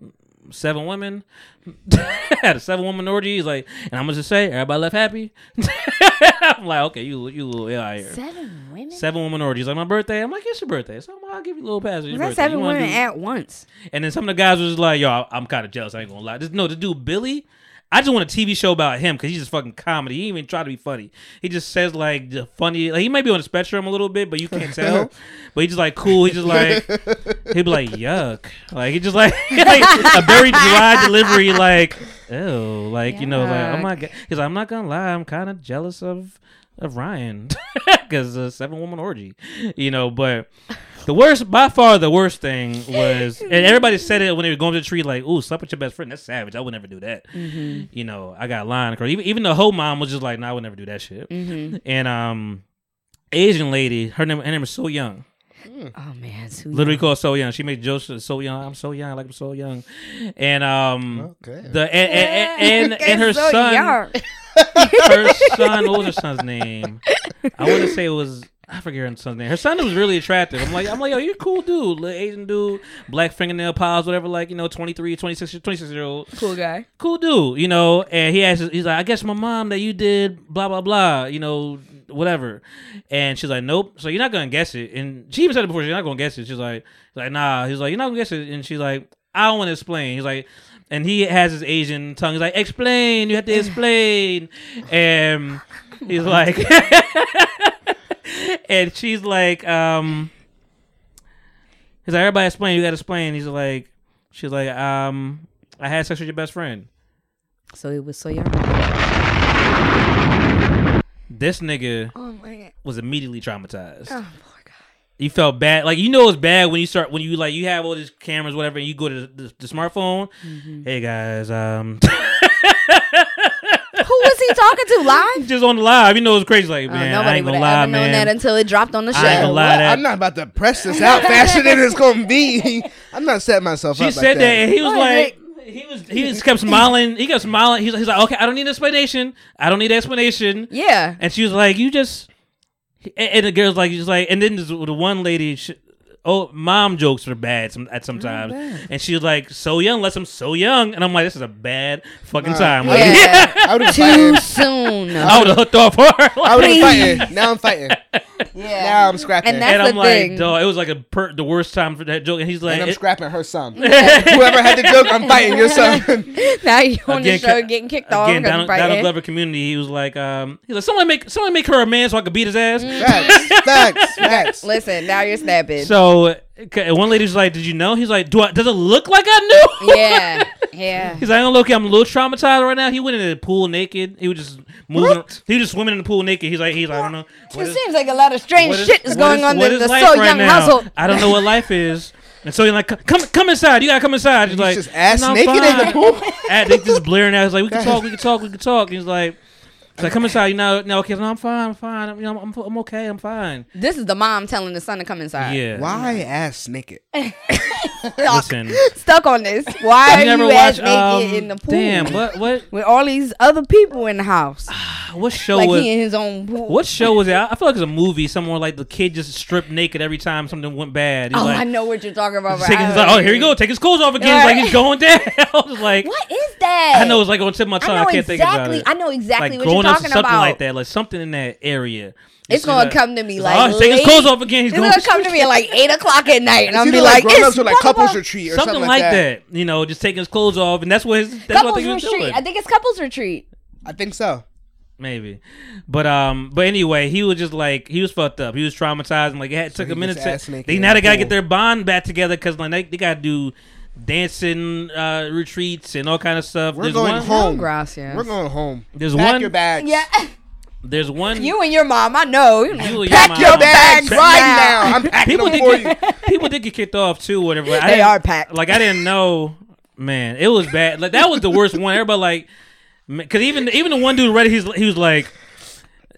seven women, [laughs] had a seven woman orgy. He's like, and I'm gonna just say everybody left happy. [laughs] I'm like, okay, you you little yeah here. Seven women. Seven woman orgies like my birthday. I'm like, it's your birthday, so I'll give you a little pass. Your That's seven women do- at once. and then some of the guys was just like, yo, I- I'm kind of jealous. I ain't gonna lie. This, no, the dude Billy. I just want a TV show about him because he's just fucking comedy. He ain't even try to be funny. He just says like the funny. Like he might be on the spectrum a little bit, but you can't [laughs] tell. but he just like cool. He just like he'd be like yuck. Like he just like, [laughs] [laughs] like a very dry delivery. Like oh, like you know, like I'm not. g- He's like I'm not gonna lie. I'm kind of jealous of of Ryan because a seven woman orgy. You know, but the worst, by far, the worst thing was, and everybody said it when they were going to the tree, like, "Ooh, slept with your best friend. That's savage. I would never do that." You know, I got a line across. Even even the whole mom was just like, "No, I would never do that shit." And um, Asian lady, her name her name is So Young. Oh man, so Literally called So Young. She made Joseph so young. I'm so young. I like I'm so young. And um, Okay. the and and, and, [laughs] and her So son, young. [laughs] her son, what was her son's name? I want to say it was I forget her son's name. Her son was really attractive. I'm like, I'm like, yo, you're a cool dude, little Asian dude, black fingernail polish, whatever, like you know, 23, 26, 26 year old, cool guy. cool dude, you know. And he asked, he's like, I guess my mom that you did blah blah blah, you know, whatever. And she's like, nope. So you're not gonna guess it. And she even said it before. She's not gonna guess it. She's like, like, nah. He's like, you're not gonna guess it. And she's like, I don't want to explain. He's like. And he has his Asian tongue. He's like, explain. You have to explain. And he's like, [laughs] and she's like, um, he's like, everybody explain. You got to explain. He's like, she's like, um, I had sex with your best friend. So it was so young. This nigga Oh my god. was immediately traumatized. Oh poor guy. You felt bad, like you know it's bad when you start when you like you have all these cameras, whatever, and you go to the, the smartphone. Mm-hmm. Hey guys, um, [laughs] Who was he talking to live? just on the live, you know it's crazy. Like Oh, man, I nobody ain't would gonna have lie, ever known man. that until it dropped on the I ain't gonna show. lie. That- I'm not about to press this out faster than it's gonna be. [laughs] I'm not setting myself she up. She said like that, and he was What, like, he was he just kept smiling. He kept smiling. He's, he's like, okay, I don't need an explanation. I don't need an explanation. Yeah. And she was like, you just. And, and the girl's like, she's like, and then the one lady, she, oh, mom jokes are bad some, at sometimes, and she was like, so young, unless I'm so young, and I'm like, this is a bad fucking time. Like, Yeah. [laughs] I would have Too fighting. soon. I would have hooked off her. [laughs] I would Please. have fighting. Now I'm fighting. [laughs] Yeah. Now I'm scrapping. And that's and I'm like, thing. dog, it was like a per- the worst time for that joke. And he's like, and I'm it- scrapping her son. [laughs] Whoever had the joke, I'm fighting your son. [laughs] now you on the Again, show ca- getting kicked off. again, because Donald, right Donald. Glover community. He was like, um, he's like, someone make someone make her a man so I could beat his ass. facts, facts, [laughs] facts. Listen, now you're snapping. So okay, one lady's like, "Did you know?" He's like, "Do I? Does it look like I knew?" [laughs] yeah. Yeah. He's like, "I'm look, I'm a little traumatized right now." He went into the pool naked. He was just moving. He was just swimming in the pool naked. He's like, he's like, I don't know. What It is- seems like a lot of strange what is- shit is going is- on in the life So right Young now? household. I don't know what life is. And so he's like, "Come, come inside. You gotta come inside." He's like, just ass "No, I'm naked in the pool. [laughs] And they just blaring out. He's like, "We can talk. We can talk. We can talk." He's like. He's like, come inside. You know, no, okay, no, I'm fine. I'm fine. I'm, you know, I'm, I'm okay. I'm fine. This is the mom telling the son to come inside. Yeah. Why ass [laughs] naked? Listen. Stuck on this. Why You are never you ass watched? naked Um, in the pool? damn. What? What? [laughs] With all these other people in the house. [sighs] What show like was? he in his own pool. What show was it? I I feel like it's a movie somewhere like the kid just stripped naked every time something went bad. He's Oh, like, I know what you're talking about. he's but taking- I like, oh, here you go, take his clothes off again. It's like he's going down. [laughs] It's like What is that? I know it's like on the tip of my tongue. I I, can't think about it. I know exactly like what you're up, talking something about. like that, like something in that area. It's You see gonna that- come to me He's like oh, he's taking his late- clothes off again. He's It's going gonna come to me at like eight o'clock at night, and I'm It's be either like, it's or like blah, blah, couples retreat or something, like that. You know, just taking his clothes off, and that's what his. That's what I Couples think retreat. doing. I think it's couples retreat. I think so. Maybe, but um, but anyway, he was just like he was fucked up. He was traumatized, and like it had, took a minute. To, ass they now they gotta pool. get their bond back together because like they, they gotta do dancing uh retreats and all kind of stuff. We're there's going one, home. gracias. We're going home. There's Pack one. your bags. Yeah, There's one. you and your mom. I know. You You and your pack mom. your Your bags bags right right now. now. I'm packing people them did for you. get, [laughs] people did get kicked off too, whatever. but I They are packed. Like I didn't know, man. It was bad. Like that was the worst one. Everybody like, because even even the one dude read it, he's he was like,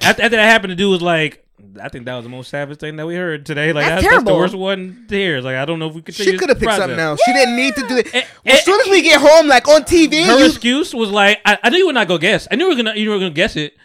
after, after that happened, the dude was like. I think that was the most savage thing that we heard today. Like That's that's, that's the worst one to hear. Like I don't know if we could. She could have picked something else. She didn't need to do it. Well, as soon as we get home, like on TV, Her you, excuse was like, I, I knew you were not gonna guess. I knew you were gonna you were gonna guess it.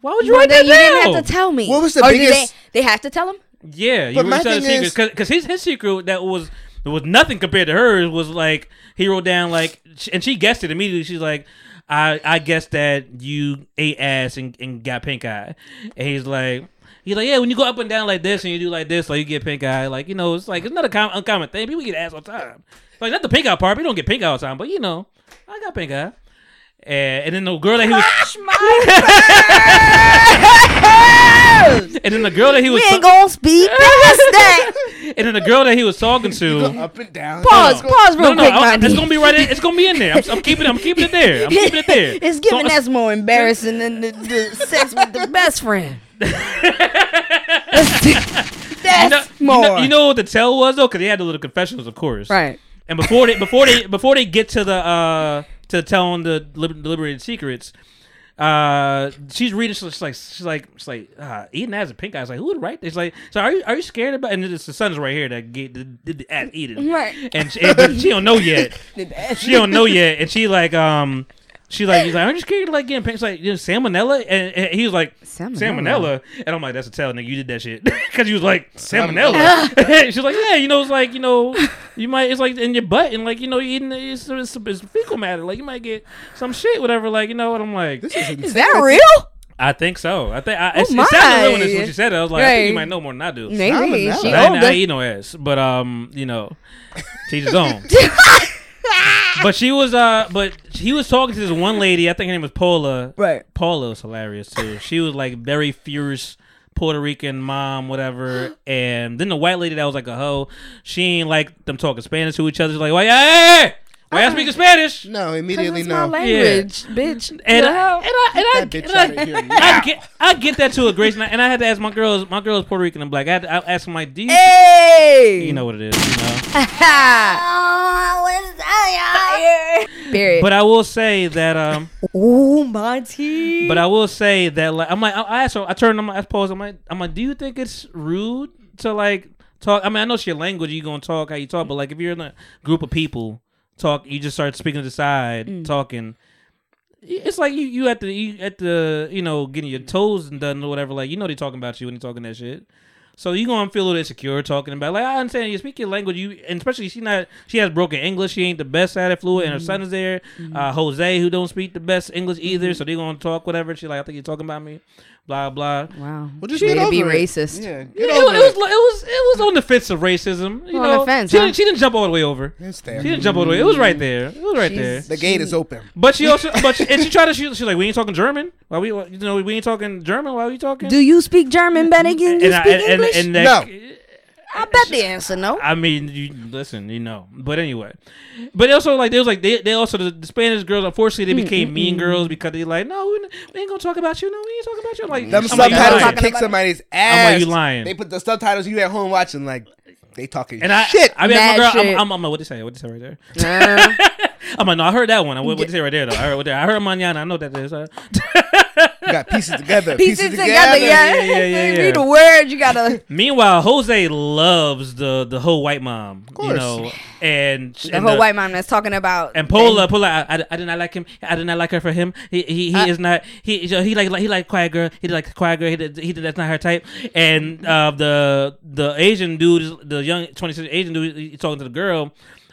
Why would you But write that you didn't have to tell me. What was the Or biggest- They, they have to tell him. Yeah, you But were my thing secrets is- because his his secret that was there was nothing compared to hers was like he wrote down like and she guessed it immediately. She's like, I I guessed that you ate ass and, and got pink eye, and he's like. He's like, yeah, when you go up and down like this and you do like this, like you get pink eye. Like, you know, it's like, it's not a com- uncommon thing. People get ass all the time. Like, not the pink eye part. People don't get pink eye all the time, but you know, I got pink eye. And, and then the girl that he was, [laughs] and then the girl that he was, We ain't gonna speak past that. [laughs] and then the girl that he was talking to, up and down. Pause. No. Pause real no, no, quick, I- it's gonna be right. In, it's gonna be in there. I'm, I'm keeping. I'm keeping it there. I'm keeping it there. [laughs] it's giving So- that's more embarrassing than the, the sex with the best friend. That's You know, you more. know, you know what the tell was though, because they had the little confessionals, of course. right. And before they before they before they get to the uh to telling the deliberated secrets, uh, she's reading. She's like she's like she's like uh, eating ass and pink eye. It's like who would write this? Like, so are you are you scared about? And it's the son's right here that get did the, the ass eating. Right. And she, and she don't know yet. [laughs] she don't know yet, and she like um. She like he's like, aren't you scared of like getting pink? She's like, you know, salmonella, and, and he was like, Salmonella? salmonella, and I'm like, that's a tell, nigga, you did that shit, [laughs] because he was like salmonella. [laughs] She's like, yeah, you know, it's like you know, you might, it's like in your butt, and like you know, you eating it's, it's, it's fecal matter, like you might get some shit, whatever, like you know what I'm like. Is that real? I think so. I think I, it, Oh it sounded real when, my. it's- when she said it. I was like, I think you might know more than I do. Maybe Salmonella. she I, I, older. eat no ass, but um, you know, teach his own. [laughs] [laughs] but she was uh, but he was talking to this one lady. I think her name was Paula. Right. Paula was hilarious too. She was like very fierce Puerto Rican mom, whatever. [gasps] And then the white lady that was like a hoe, she ain't like them talking Spanish to each other. She's like, why, hey, why y'all speaking Spanish? No, immediately It's my no. language, bitch. And The I, and I, and I, That bitch and I, out of here I get, I get that to a great, and I, and I had to ask my girls, my girls Puerto Rican and black. I had to I ask them like, do you, Hey. you know what it is, you know? [laughs] [laughs] Period. But I will say that, um, oh, Monty. but I will say that, like, I'm like, I I asked her, I turned, on my I pose, I'm like, I'm like, do you think it's rude to like talk? I mean, I know it's your language, you gonna talk how you talk, but like, if you're in a group of people, talk. You just start speaking to the side, Mm. talking. It's like you you at the you at the you know getting your toes done or whatever. Like you know they talking about you when they talking that shit. So you gonna feel a little insecure talking about like I understand you speak your language. You and especially she not she has broken English. She ain't the best at it fluent, and her son is there. Uh, Jose who don't speak the best English either. So they gonna talk whatever. She like I think you're talking about me. Blah blah. Wow. Well, just Way get to be it. racist. Yeah, Yeah, get it, over was, it was like- it was it was on the fence of racism. You On know, the fence, she, huh? didn't, she didn't jump all the way over. It's there. She didn't jump all the way. It was right there. It was right She's- there. The gate is open. But she also, but she, and she tried to. She, she's like, we ain't talking German. Why we, you know, we ain't talking German. Why are we talking? Do you speak German better than you and, I- speak and, and, English? and that, I bet the answer no. I mean, you listen, you know. But anyway, but also like they was like they, they also the, the Spanish girls. Unfortunately, they became mean girls because they like no, we, we ain't gonna talk about you. No, we ain't talking about you. I'm like Them I'm like, you subtitles lying. will kick somebody's ass. I'm like, you lying. They put the subtitles you at home watching like they talking And I, shit. I mean, Mad my girl, I'm, shit. I'm, I'm like, what they say? What they say right there? Uh, [laughs] I'm like, no, I heard that one. What what they say right there? Though? I heard, what they, I heard mañana. I know what that is. [laughs] Uh, You got pieces together. pieces Pieces, together, together. yeah. yeah, yeah, yeah, yeah. Read the words, you gotta. Meanwhile, Jose loves the the whole white mom, you course. know, and The and whole white mom that's talking about. and Paula, Paula, I, I, I did not like him. I did not like her for him. He he, he is not he he like he like quiet girl. He like quiet girl. He did, he did, that's not her type. And uh, the the Asian dude, is- the young twenty six Asian dude, he's talking to the girl.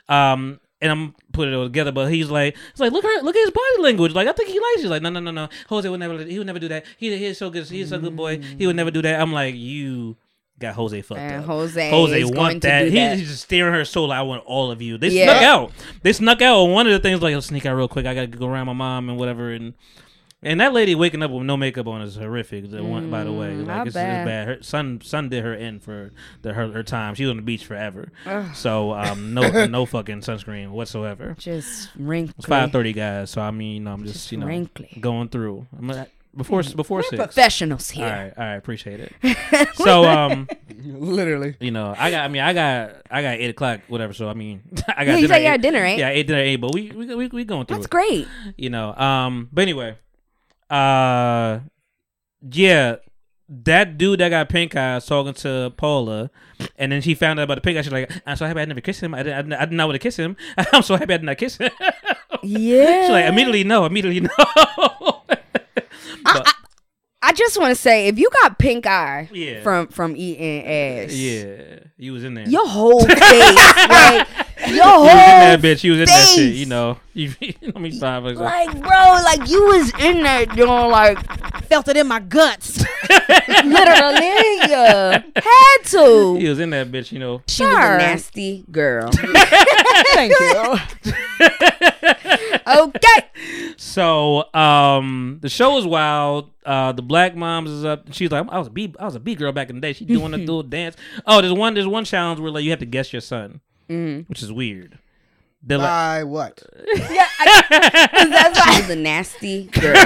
Um, and I'm putting it all together, but he's like, he's like, look at her, look at his body language. Like, I think he likes you. Like, no, no, no, no. Jose would never, he would never do that. He he's so good. He's a good boy. He would never do that. I'm like, you got Jose fucked And up. Jose Jose want going to that. He- that. He's just staring her soul. I want all of you. They Yeah. snuck out. They snuck out one of the things. Like, let's sneak out real quick. I gotta go around my mom and whatever. And and that lady waking up with no makeup on is horrific. The one, by the way, Mm, like it's, it's bad. bad. Her son son did her in for the, her her time. She was on the beach forever. So um, no [laughs] no fucking sunscreen whatsoever. Just wrinkly. It's five thirty guys. So I mean, I'm just, you know wrinkly. going through. I'm before before six. Professionals here. All right, all right, appreciate it. [laughs] so um, [laughs] Literally. you know, I got. I mean, I got. I got eight o'clock, whatever. So I mean, I got. Yeah, you dinner you had dinner, right? Yeah, ate dinner at eight, but we we we, we going through That's it. great. You know. Um. But anyway, uh, yeah, that dude that got pink eye was talking to Paula, and then she found out about the pink eye. She's like, "I'm so happy I never kissed him. I didn't. I didn't, I didn't know how to kiss him. [laughs] I'm so happy I did not kiss him." Yeah. [laughs] She's like, "Immediately no. Immediately no." [laughs] But- I just want to say, if you got pink eye Yeah. from from eating ass, yeah, you was in there. your whole face, like [laughs] your He was in that bitch. He was in that shit. You know. [laughs] You, let me stop. [laughs] Like, like, bro, like you was in that, you know, like Felt it in my guts. literally, yeah, had to. he was in that bitch. You know. She was a nasty girl. Thank you. Okay. [laughs] So um, the show is wild. Uh, the black moms is up. She's like, I was a B, I was a B girl back in the day. She doing a [laughs] little dance. Oh, there's one, there's one challenge where like you have to guess your son, which is weird. They're like, By what? [laughs] Yeah, I, that's why She's a nasty girl.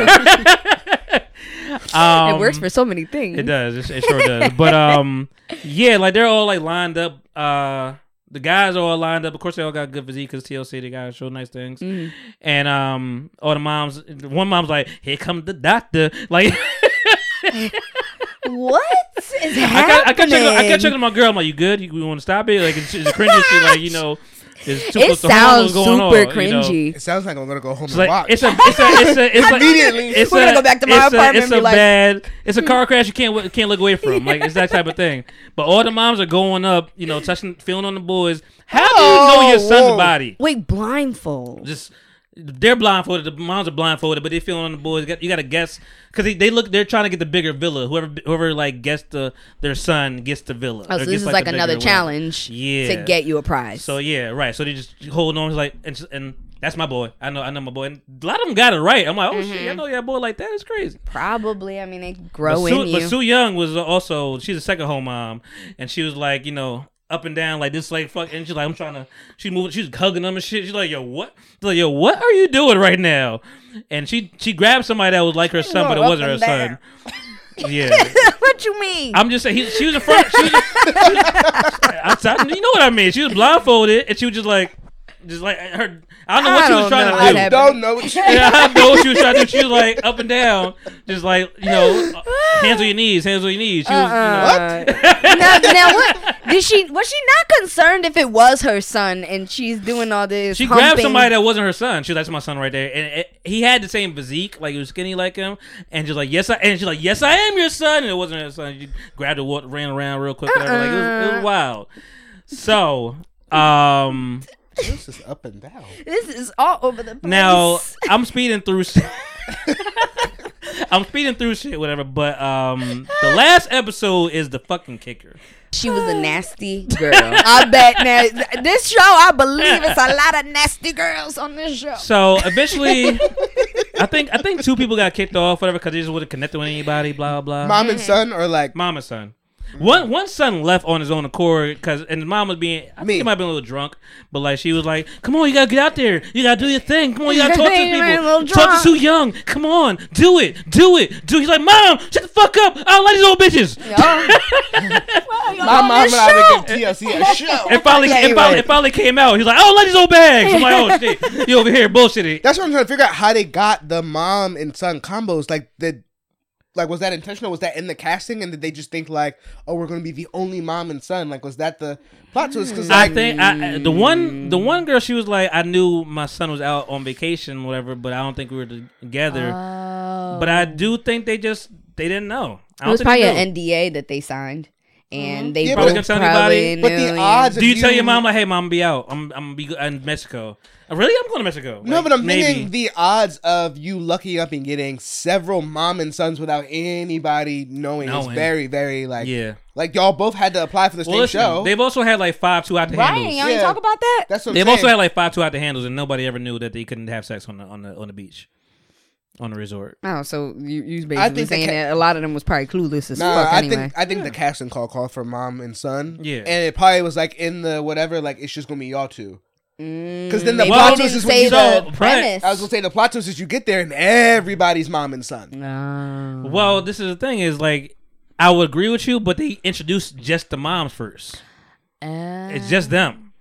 um, it works for so many things. It does. It, it sure does. But um, yeah, like they're all like lined up. Uh, the guys are all lined up. Of course, they all got good physique because TLC. They guys show nice things. Mm-hmm. And um, all the moms. One mom's like, "Here comes the doctor." Like, [laughs] What is I happening? kept, I kept checking. I kept checking my girl. I'm like, "You good? You, want to stop it?" Like, it's, it's cringy. Like, you know, It close to home. sounds What's on, super you know? cringy. It sounds like I'm gonna go home It's and like watch. it's a it's a it's a it's [laughs] Immediately. It's We're a, gonna go back to my it's apartment A, it's and be a like- bad. It's a car [laughs] crash you can't can't look away from. Like it's that type of thing. But all the moms are going up, you know, touching, feeling on the boys. How do you know oh, your Oh, son's whoa. body? Wait, blindfold. Just they're blindfolded. The moms are blindfolded, but they feeling on the boys. You got, to guess because they, they look. They're trying to get the bigger villa. Whoever whoever like gets the their son gets the villa. Oh, so gets, this is like the another challenge Yeah. to get you a prize. So yeah, right. So they just hold on. Like and, and that's my boy. I know. I know my boy. And a lot of them got it right. I'm like, oh shit, mm-hmm. I know your boy like that. It's crazy. Probably, I mean, they grow but Sue, in you. But Sue Young was also she's a second home mom, and she was like, you know, up and down like this, like fuck, and she's like, I'm trying to. She moving, she's hugging them and shit. She's like, yo, what? She's like, yo, what are you doing right now? And she she grabbed somebody that was like her son, but it wasn't her son. Yeah, [laughs] what you mean? I'm just saying. He, she was a front. She was, she was- [laughs] I'm sorry, you know what I mean? She was blindfolded, and she was just like, just like her. I don't know what I she was trying know to do. happened. Don't know what [laughs] you Yeah, I know what she was trying to do. She was like [laughs] up and down, just like you know, hands on your knees, hands on your knees. She was, you know, Uh, [laughs] now, now what? Did she was she not concerned if it was her son and she's doing all this? She grabbed somebody that wasn't her son. She was like, "That's my son right there," and it, he had the same physique, like he was skinny like him, and she's like, "Yes, I," and she's like, "Yes, I am your son," and it wasn't her son. She grabbed her, wa- ran around real quick, whatever. Like it was, it was wild. So, um, This is up and down. This is all over the place. now [laughs] I'm speeding through. I'm speeding through shit, whatever. But um, the last episode is the fucking kicker. she was a nasty girl. I bet now this show. I believe it's a lot of nasty girls on this show. So eventually, I think I think two people got kicked off, whatever, because they just wouldn't connect with anybody. Blah blah. Mom and son are like Mama son. Mm-hmm. One one son left on his own accord because and his mom was being I Me. think he might have been a little drunk, but like she was like, "Come on, you gotta get out there. You gotta do your thing. Come on, you gotta [laughs] talk to You ain't people. Talk to drunk." Sue Young. Come on, do it, do it, do." it. He's like, "Mom, shut the fuck up. I don't like these old bitches." [laughs] [laughs] my mom and I would give TLC a show. It finally, Yeah, it, you finally it finally came out. He's like, "I don't like these old bags." I'm like, "Oh shit, you over here bullshitting." That's what I'm trying to figure out how they got the mom and son combos. Like the like was that intentional? Was that in the casting? And did they just think like, oh, we're gonna be the only mom and son? Like was that the plot twist? Because I think I, the one the one girl she was like I knew my son was out on vacation whatever but I don't think we were together but I oh. do think they just they didn't know I It was probably an. NDA that they signed, and they Yeah, both but- Probably gonna tell anybody, probably but the knew, odds do you of tell your you- mom like hey mom be out I'm I'm gonna be in Mexico Uh, really I'm going to Mexico No, Like, but I'm maybe. thinking the odds of you lucky up and getting several mom and sons without anybody knowing, is very, very like yeah like y'all both had to apply for the well same listen show. they've also had like five two out the Right? handles Y'all ain't Yeah. talk about that. That's what I'm they've saying. also had like five two out the handles and nobody ever knew that they couldn't have sex on the on the on the beach on a resort Oh, so you you I basically think saying ca- that a lot of them was probably clueless as Nah, fuck I anyway. think I think the casting call called for mom and son. Yeah. and it probably was like in the whatever, like it's just gonna be y'all two. Because then the Maybe plot twist is when you So, the right. premise. I was gonna say the plot twist is you get there and everybody's mom and son. No. well this is the thing is like I would agree with you but they introduced just the moms first Uh, It's just them,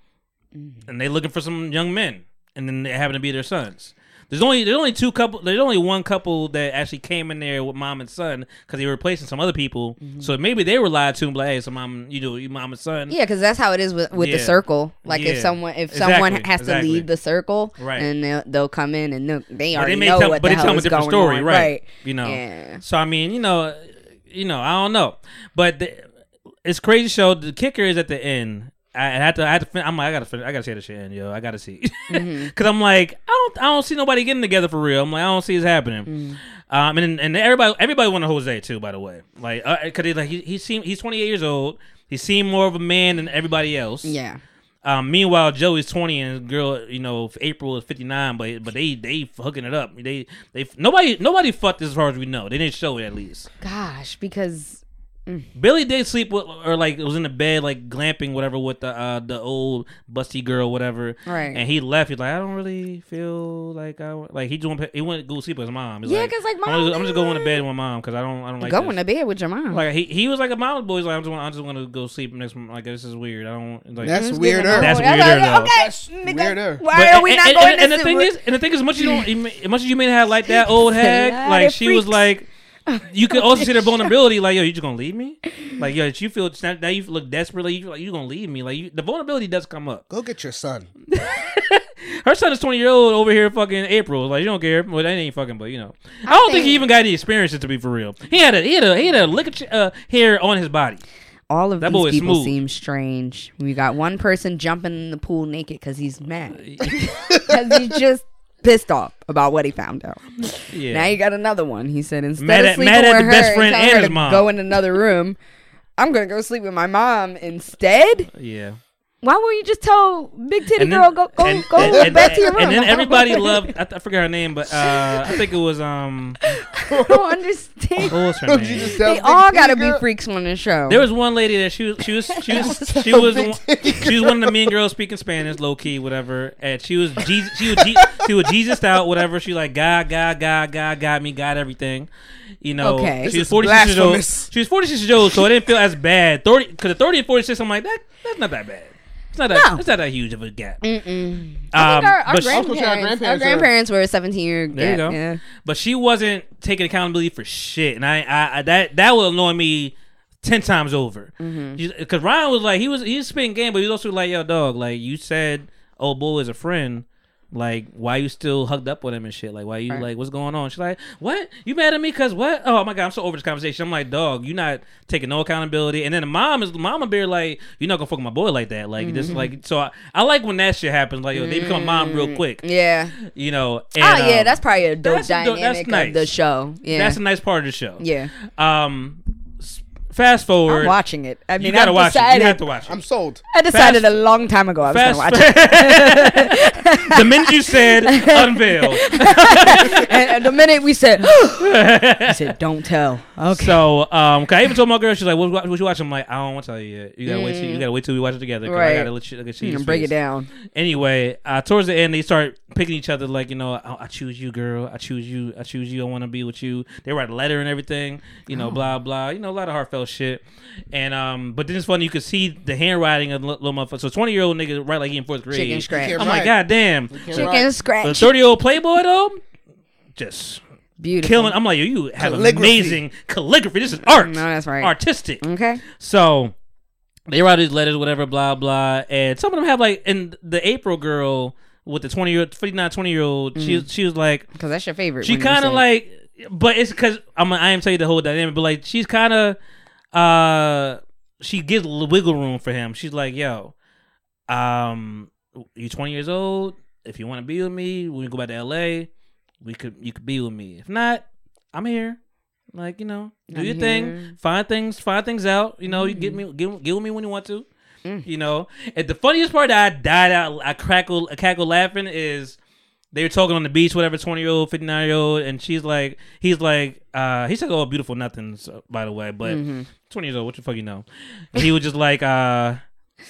and they looking for some young men, and then they happen to be their sons. There's only there's only two couple. There's only one couple that actually came in there with mom and son because they were replacing some other people. Mm-hmm. So maybe they were lied to and be like, "Hey, so mom, you do you mom and son." Yeah, because that's how it is with, with the circle. Like if someone if someone has exactly. to leave the circle, Right. and they'll, they'll come in and they But already they know tell, what but the they hell tell them a different story, on. right? You know. Yeah. So I mean, you know, you know, I don't know, but the, it's crazy show. The kicker is at the end. I had to, I had to. Fin- I'm like, I gotta, fin- I gotta see this shit end, yo. I gotta see, because Mm-hmm. [laughs] I'm like, I don't, I don't see nobody getting together for real. I'm like, I don't see this happening. Mm. Um, and and everybody, everybody wanted Jose too, by the way, like, uh, cause he, like he, he seemed, he's 28 years old. He seemed more of a man than everybody else. Yeah. Um, meanwhile, Joey's 20 and girl, you know, April is 59, but but they they hooking it up. They they nobody nobody fucked this as far as we know. They didn't show it at least. Gosh, because Billy did sleep with, or like was in the bed like glamping whatever with the uh the old busty girl whatever. Right. And he left. He's like, I don't really feel like I wa-" like he just he went to go sleep with his mom. He's Yeah, 'cause, like, I'm mom just, I'm just going to bed with my mom because I don't I don't like going this. to bed with your mom. Like he, he was like a mom boy. He's like I'm just want, I just want to go sleep next. month. Like this is weird. I don't like. That's Who's weirder. That's her- weirder, though. Okay, That's nigga, weirder. Why But- are we not and, going and, to and the thing with- is, and the thing is, much you don't, as [laughs] much as you may not have like that old hag, like of she was like, you could also see their vulnerability. Like, yo, you just gonna leave me? Like, yo, you feel now you look desperately. You feel like you gonna leave me? Like, you, the vulnerability does come up. Go get your son. [laughs] Her son is twenty year old over here, fucking April. Like, you don't care. Well, that ain't fucking, but you know, I, don't think, he even got any experiences to be for real. He had a he had a he had a lick of uh, hair on his body. All of That boy these people smooth. seem strange. We got one person jumping in the pool naked because he's mad. [laughs] [laughs] Because he's just pissed off about what he found out. Yeah. Now you got another one. He said instead Mad of at- sleeping mad with the best her friend and her his to mom. go in another room, I'm gonna go sleep with my mom instead. yeah. Why won't you just tell Big Titty And then- Girl go go and- go and- back to your room? And then everybody loved. [laughs] I, I forgot her name, but uh, I think it was um. I don't understand. What was her You name? just tell They all gotta be Girl- freaks on the show. There was one lady that she was she was she [laughs] was she was one- she was one of the mean girls speaking Spanish, low key, whatever. And she was Jesus, she was Je- she was Jesus out, whatever. She like God, God, God, God, got me, got everything. You know, Okay. she was forty six years old. She was forty six years old, so it didn't feel as bad. Thirty, because the thirty and forty six, I'm like that. That's not that bad. It's not that. No. It's not that huge of a gap. Mm-mm. Um, I think our, our but she- grandparents, Also, our our grandparents grandparents, were a 17 year There you go. Yeah. but she wasn't taking accountability for shit, and I, I, I that that will annoy me ten times over. Mm-hmm. Because Ryan was like, he was he was spitting game, but he was also like, yo, dog, like you said, old boy is a friend. Like, why you still hugged up with him and shit? Like, why you Right. like, what's going on? She's like, what? You mad at me? Cause what? Oh my god, I'm so over this conversation. I'm like, dog, you not taking no accountability. And then the mom is mama bear like, you're not gonna fuck with my boy like that. Like, this Mm-hmm. like, so I, I like when that shit happens. Like, yo, they become a mom real quick. Yeah. You know. And, oh yeah, um, that's probably a dope that's dynamic that's of the show. Yeah. That's a nice part of the show. yeah. Um, fast forward. I'm watching it. I mean, you gotta I've watch it. decided, You have to watch it. I'm sold. I decided Fast- a long time ago I was going to watch it. [laughs] the minute you said unveil, and, [laughs] and the minute we said, [gasps] he said, don't tell. Okay. so um, 'cause I even told my girl, she's like, "What, what, what you watching?" I'm like, "I don't want to tell you yet. You gotta wait till you gotta wait till we watch it together. 'cause I Right. gotta let you, let you see You his can break face." it down. Anyway, uh, towards the end, they start picking each other. Like, you know, I, I choose you, girl. I choose you. I choose you. I want to be with you. They write a letter and everything. You Oh. know, blah blah. You know, a lot of heartfelt shit. And um, but then it's funny. You could see the handwriting of little motherfucker. So twenty year old nigga write like he in fourth grade. Chicken scratch. can't I'm like, write. God damn. Chicken The scratch. thirty year old playboy though, just Beautiful. killing. I'm like, you have Calligraphy. amazing calligraphy. This is art. No, that's right. Artistic. Okay. So they write these letters, whatever, blah blah, and some of them have like, and the April girl with the twenty year, 59, 20 year old, she she was like, Because that's your favorite. she kind of like, but it's because I'm I am tell you the whole dynamic, but like she's kind of, uh, she gives a little wiggle room for him. She's like, yo, um, you twenty years old. If you want to be with me, when we go back to L.A., we could you could be with me. If not, I'm here. Like you know, do I'm your here. thing, find things, find things out. You know, you get me, get, get with me when you want to. You know, and the funniest part that I died out, I crackle, I cackle laughing is they were talking on the beach, whatever, twenty year old, fifty nine year old, and she's like, he's like, uh, he said all beautiful nothings, uh, by the way, but Mm-hmm. twenty years old, what the fuck you know? And he was just like, uh,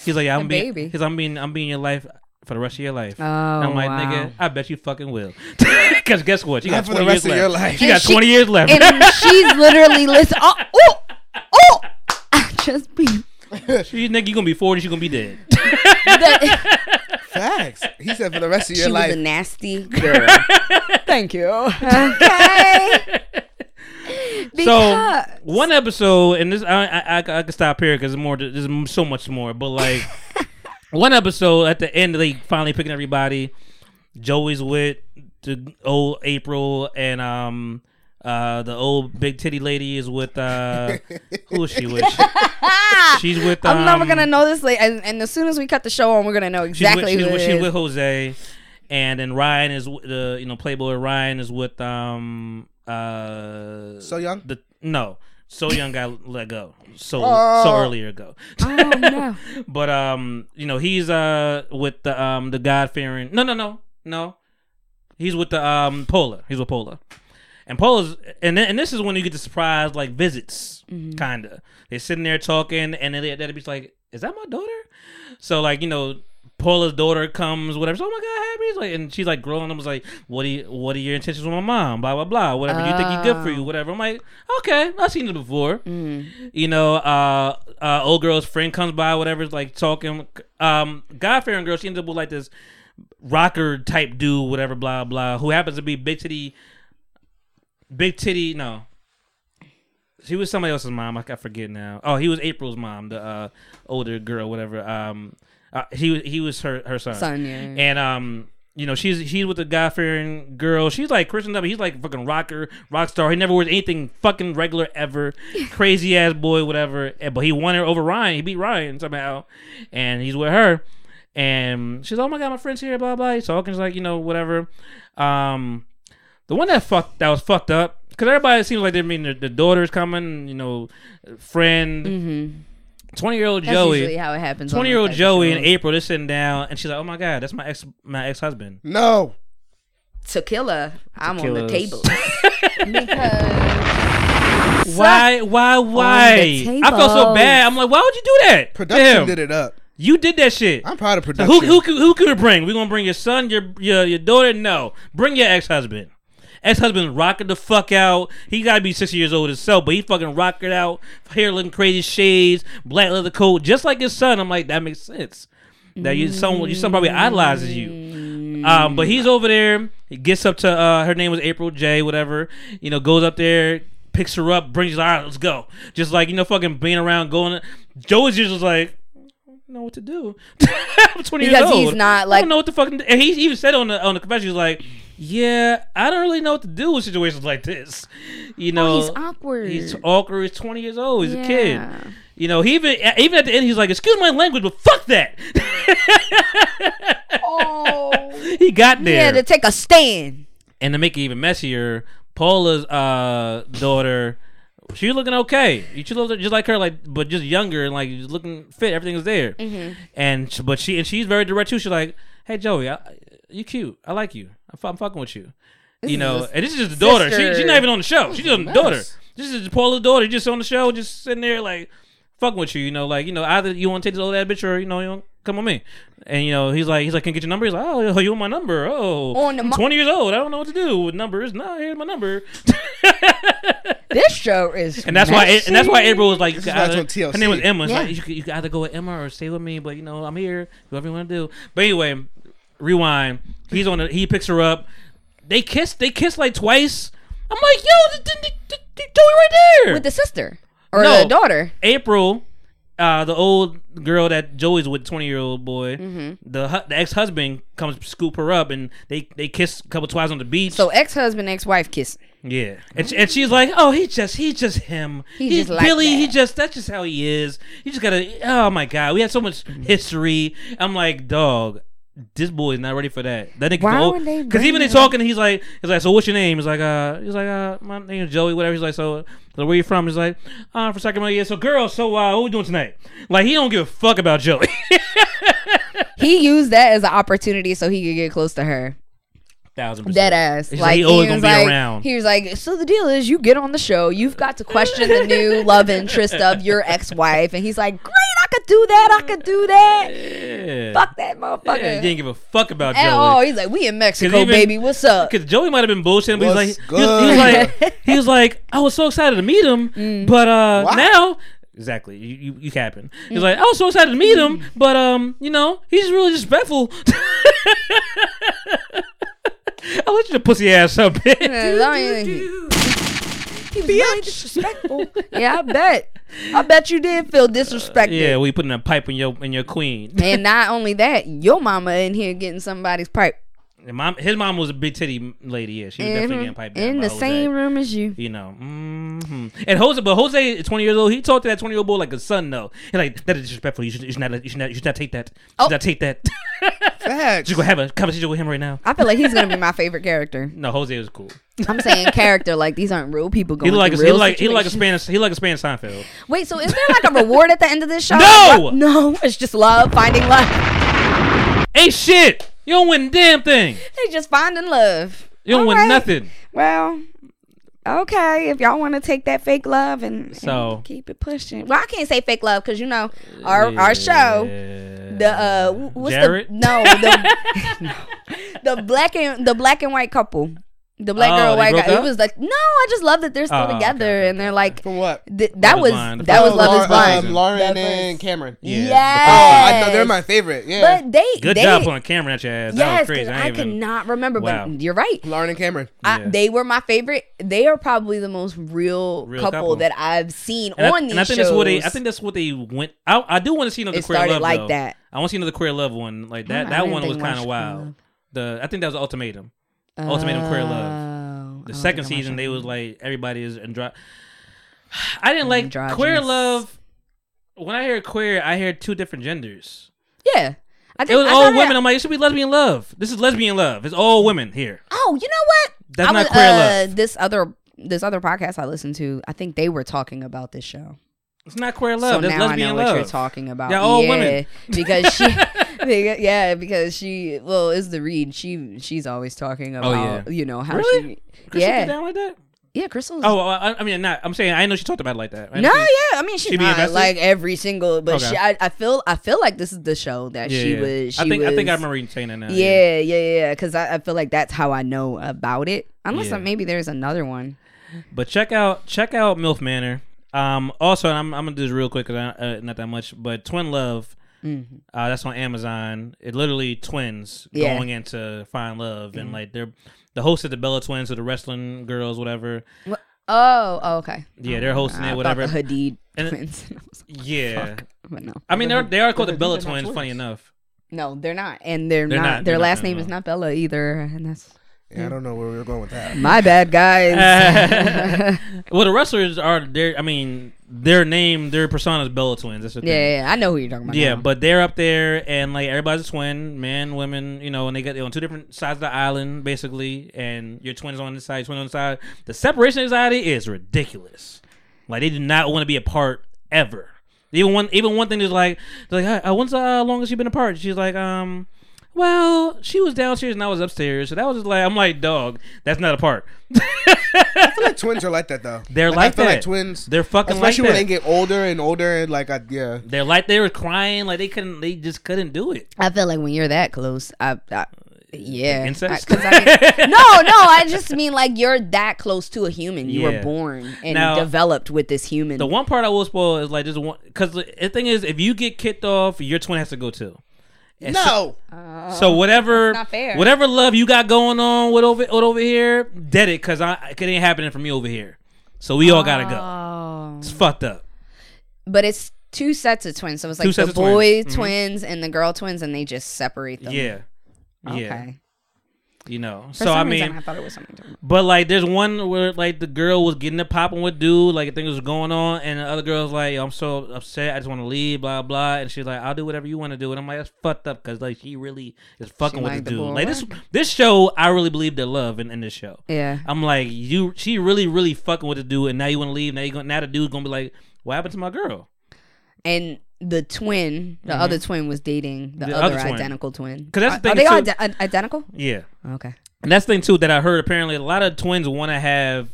he's like, yeah, [laughs] I'm A being, baby. he's I'm being, I'm being your life for the rest of your life. Oh, And I'm like, wow. nigga, I bet you fucking will. [laughs] Because guess what? She Not got for the 20 rest years of your left. life. She And got she- 20 years left. and [laughs] she's literally listening. Oh, oh, oh! I just be She's nigga, you gonna be 40, she gonna be dead. that, Facts. He said for the rest of your she your was life. a nasty girl. [laughs] Thank you. Okay. So one episode, and this I I, I, I can stop here because more. There's so much more, but like [laughs] one episode at the end, they finally picking everybody. Joey's with the old April, and um uh the old big titty lady is with uh who is she with? [laughs] She's with. Um, I'm never gonna know this. Like, and, and as soon as we cut the show on, we're gonna know She's exactly with, she's, who with, it she's is. with Jose, and then Ryan is with the you know Playboy Ryan is with um uh So young? the no so young got let go so Oh. so earlier ago oh no! [laughs] but um you know he's uh with the um the god fearing no no no no he's with the um Paula he's with Paula and Paula's and then, and this is when you get the surprise like visits kinda they're sitting there talking and then they'll be like is that my daughter so like you know Paula's daughter comes, whatever. So, oh my god, happy! He's like, and she's like growing up. Was like, what do you, what are your intentions with my mom? Blah blah blah. Whatever. Do you think you good for you? Whatever. I'm like, okay, I've seen it before. You know, uh, uh, old girl's friend comes by, whatever, is like talking. Um, God fearing girl, she ends up with like this rocker type dude, whatever, blah blah, who happens to be big titty, big titty. No, she was somebody else's mom. I, I forget now. Oh, he was April's mom, the uh, older girl, whatever. Um, uh, he was he was her her son. Son, yeah. And um, you know, she's she's with the God fearing girl. She's like Christian W. He's like fucking rocker, rock star. He never wears anything fucking regular ever. [laughs] Crazy ass boy, whatever. And, but he won her over Ryan. He beat Ryan somehow, and he's with her. And she's, oh my god, my friend's here, blah blah. So he's talking, she's like, you know, whatever. Um, the one that fucked that was fucked up because everybody seems like they mean the, the daughter's coming, you know, friend. Mm-hmm. 20 year old That's Joey. usually how it happens. Twenty year old those type Joey in. April, they're sitting down, and she's like, "Oh my god, that's my ex, my ex husband." No. Tequila. I'm on the table [laughs] because Why, why, why? I felt so bad. I'm like, why would you do that? Production Damn. did it up. You did that shit. I'm proud of So production. who who could- who could we bring? We gonna bring your son, your your your daughter? No, bring your ex husband. Ex husband rocking the fuck out. He gotta be sixty years old himself, but he fucking rocking out, hair looking crazy, shades, black leather coat, just like his son. I'm like, that makes sense. That you son, your son probably idolizes you. Um, but he's over there. He gets up to uh, her name was April J. Whatever. You know, goes up there, picks her up, brings her out, let's go. Just like, you know, fucking being around, going. Joey's just like, know what to do. [laughs] I'm 20 years Because he's not like I don't know what the fucking. And he even said on the on the confession, he's like, yeah, I don't really know what to do with situations like this. You know, Oh, he's awkward. He's awkward. He's 20 years old. He's a kid. You know, he even even at the end, he's like, "Excuse my language, but fuck that." [laughs] Oh. he got there, had to take a stand. and to make it even messier, Paula's uh, daughter, she was looking okay. She looked just like her, like but just younger and like looking fit. Everything was there, Mm-hmm. and but she and she's very direct too. She's like, "Hey Joey, I, you cute. I like you. I'm, I'm fucking with you." you know, and this is just the daughter. She, she's not even on the show. She's just the daughter. This is Paula's daughter. Just on the show, just sitting there like fucking with you. You know, like you know, either you want to take this old ass bitch or you know, you want come with me. And you know, he's like, he's like, can I get your number? He's like, oh, [laughs] you want my number? Oh, On I'm mo- 20 years old. I don't know what to do with numbers. No, here's my number. [laughs] This show is. And that's why, and that's why. April was like, you This could is why it's either- on her name was Emma. Yeah. like, you, could, you either go with Emma or stay with me, but you know, I'm here. Whatever you want to do. But anyway, rewind. He's on. The, he picks her up. They kiss. They kiss like twice. I'm like, yo, th- th- th- th- th- Joey right there. With the sister or No. the daughter. April, uh, the old girl that Joey's with, twenty year old boy, Mm-hmm. the hu- the ex husband comes scoop her up and they they kiss a couple twice on the beach. So ex husband, ex wife kiss. Yeah, and, she, and she's like, oh, he just he's just him. He he's just like Billy. He just that's just how he is. You just gotta. Oh my god, we had so much history. I'm like, dog. This boy is not ready for that. That nigga because even they talking, he's like, he's like, so what's your name? He's like, uh, he's like, uh, my name is Joey, whatever. He's like, so, so where you from? He's like, uh, from Sacramento. Yeah, so girl, so uh, what we doing tonight? Like he don't give a fuck about Joey. [laughs] He used that as an opportunity so he could get close to her. Thousand percent. Dead ass. He's like he always was gonna be like, around. He was like, so the deal is, you get on the show, you've got to question the new [laughs] love interest of your ex-wife, and he's like, great, I could do that, I could do that. Yeah. Fuck that motherfucker. Yeah, he didn't give a fuck about At all. Joey. He's like, we in Mexico, even- baby. What's up? Because Joey might have been bullshitting, but he's like, he was, he was [laughs] like, he was like, I was so excited to meet him, Mm. but uh, Why? now. Exactly, you you, you capping. Mm. He's like, I was so excited to meet him, but um, you know, he's really disrespectful. [laughs] I'll let you to pussy ass up, bitch. He was really disrespectful. [laughs] yeah, I bet. I [laughs] bet you did feel disrespected. Yeah, we putting a pipe in your in your queen. And not only that, your mama in here getting somebody's pipe And mom, his mom was a big titty lady. Yeah, she was definitely getting piped down Mm-hmm. in the Jose. same room as you. You know, hmm and Jose, but Jose, twenty years old. He talked to that twenty year old boy like a son. though. He's like, that is disrespectful. You should, you should not, you should not, you should not take that. You should Oh. not take that. [laughs] Facts. Just go have a conversation with him right now. I feel like he's gonna be my favorite character. [laughs] No, Jose was cool. I'm saying character, like these aren't real people He going looked like a, through he looked like he looked like a. Spanish he like a Spanish Seinfeld. Wait, so is there like a reward at the end of this show? No! No, it's just love, finding love. Ain't shit. You don't win a damn thing. They just finding love. You don't All win right. nothing. Well, okay, if y'all want to take that fake love and, and So- keep it pushing. Well, I can't say fake love because you know our our show. The uh, what's Jared? the no the [laughs] [laughs] the black and the black and white couple, the black Oh, girl, white broke guy. It up? was like no, I just love that they're still Oh, together okay, and they're like For what? th- that was Blind, the that was first love is blind. Um, Lauren The and first- Cameron. Yeah. Yes. Oh, I know they're my favorite. Yeah. But they Good they, job putting a camera at your ass. That Yes, was crazy. 'cause I I, ain't could even- not remember, Wow. but you're right. Lauren and Cameron. I, Yeah. they were my favorite. They are probably the most real, Real couple, couple. that I've seen And, I, on these and I think shows. that's what they. I think that's what they went. I, I do want to see another It queer started love like though. that. I want to see another queer love one like that. That one was kind of wild. The I think that was ultimatum. Ultimatum Queer Love. Oh, The I don't second season, they was like everybody is andro- I didn't like queer love. When I hear queer, I hear two different genders. yeah. I think It was I all women. I'm like, it should be lesbian love. This is lesbian love. It's all women here. Oh, you know what? That's I not was, queer uh, love. This other this other podcast I listened to, I think they were talking about this show. It's not queer love. so That's now I know love. what you're talking about. They're all yeah, women. because she, [laughs] because- yeah, because she, well, is the read. She, she's always talking about, Oh, yeah. you know how Really? she, Crystal yeah, get down like that? yeah, Crystal's. Oh, I, I mean, not. I'm saying I know she talked about it like that. I No, she- yeah, I mean she's she not like every single, but Okay. she, I, I feel, I feel like this is the show that Yeah, she yeah. was. She I think. was, I think I remember saying that now. Yeah, yeah, yeah, because I, I feel like that's how I know about it. Unless Yeah. maybe there's another one. But check out check out MILF Manor. Um, also, I'm I'm gonna do this real quick because uh, not that much. But Twin Love, Mm-hmm. uh, that's on Amazon. It literally twins Yeah. going into find love, and like they're the host of the Bella Twins or the wrestling girls, whatever. What- Oh, oh, okay. Yeah, they're hosting I it, whatever. The Hadid And- twins. [laughs] I was like, [laughs] Yeah, fuck. But no, I mean they're they are called the Bella they're twins. Funny enough, no, they're not, and they're, They're not. not- Their they're last twins, name is not Bella either, and that's Yeah, I don't know where we were going with that. my bad, guys. [laughs] well, the wrestlers are there. I mean, their name, their persona is Bella twins. That's the yeah, thing. yeah, yeah, I know who you're talking about. Yeah, now. but they're up there, and like everybody's a twin, man, women, you know, and they got they're on two different sides of the island, basically, and your twins on this side, twin on the side. The separation anxiety is ridiculous. Like they do not want to be apart ever. Even one, even one thing is like, they're like, uh, when's the longest you been apart? She's like, um, well, she was downstairs and I was upstairs, so that was just like, I'm like, dog, that's not apart. I feel like twins are like that though. They're I like feel that. like twins. They're fucking especially like when they get older and older. And like, I, yeah, They're like they were crying, like they couldn't, they just couldn't do it. I feel like when you're that close, I, I yeah, Incest? I- 'cause [laughs] I no, no, I just mean like you're that close to a human. You Yeah. were born and Now- developed with this human. The one part I will spoil is like this one because the the thing is, if you get kicked off, your twin has to go too. And so- no. So, whatever, whatever love you got going on with over with over here, dead it because I it ain't happening for me over here. So we all gotta go. Oh. It's fucked up. But it's two sets of twins, so it's like sets the of twins. boy Mhm. twins and the girl twins, and they just separate them. Yeah, Okay. yeah. You know. For so I reason, mean, I thought it was something different. but like, there's one where like the girl was getting it popping with dude, like things was going on, and the other girl's like, I'm so upset, I just want to leave, blah blah, and she's like, I'll do whatever you want to do, and I'm like, that's fucked up because like she really is fucking with the the dude. boy. Like this, this show, I really believe their love in, in this show. Yeah. I'm like, you, she really, really fucking with the dude, and now you want to leave. Now you going now the dude's gonna be like, what happened to my girl? And the twin, the other twin, was dating the, Mm-hmm. The other, other twin. identical twin. 'Cause that's are, the are thing, they all too. ide- identical? Yeah, Okay. and that's the thing too that I heard. Apparently, a lot of twins want to have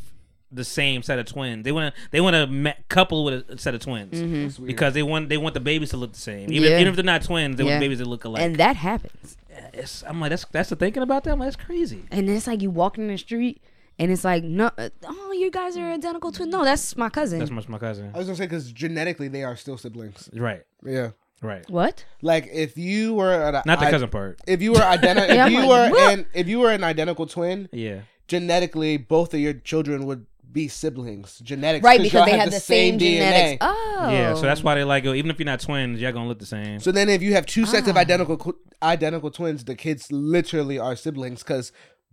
the same set of twins. They want to they want to ma- couple with a set of twins because they want they want the babies to look the same. Even, Mm-hmm. Yeah. even if they're not twins, they Yeah. want babies to look alike. And that happens. it's, I'm like, that's that's the thinking about that. I'm like, that's crazy. And it's like you walk in the street, and it's like, no, uh, oh, you guys are identical twins. No, that's my cousin. That's much my cousin. I was gonna say because genetically they are still siblings. Right, Yeah, right. what? like if you were an, Not the I- cousin part. If you were identical, [laughs] Yeah, if I'm you like, were what? an if you were an identical twin, Yeah. genetically both of your children would be siblings. Genetics, Right, because y'all they have had the, same, genetics. Oh. Yeah, so that's why they like, yo, even if you're not twins, y'all gonna look the same. So then, if you have two Ah. sets of identical qu- identical twins, the kids literally are siblings because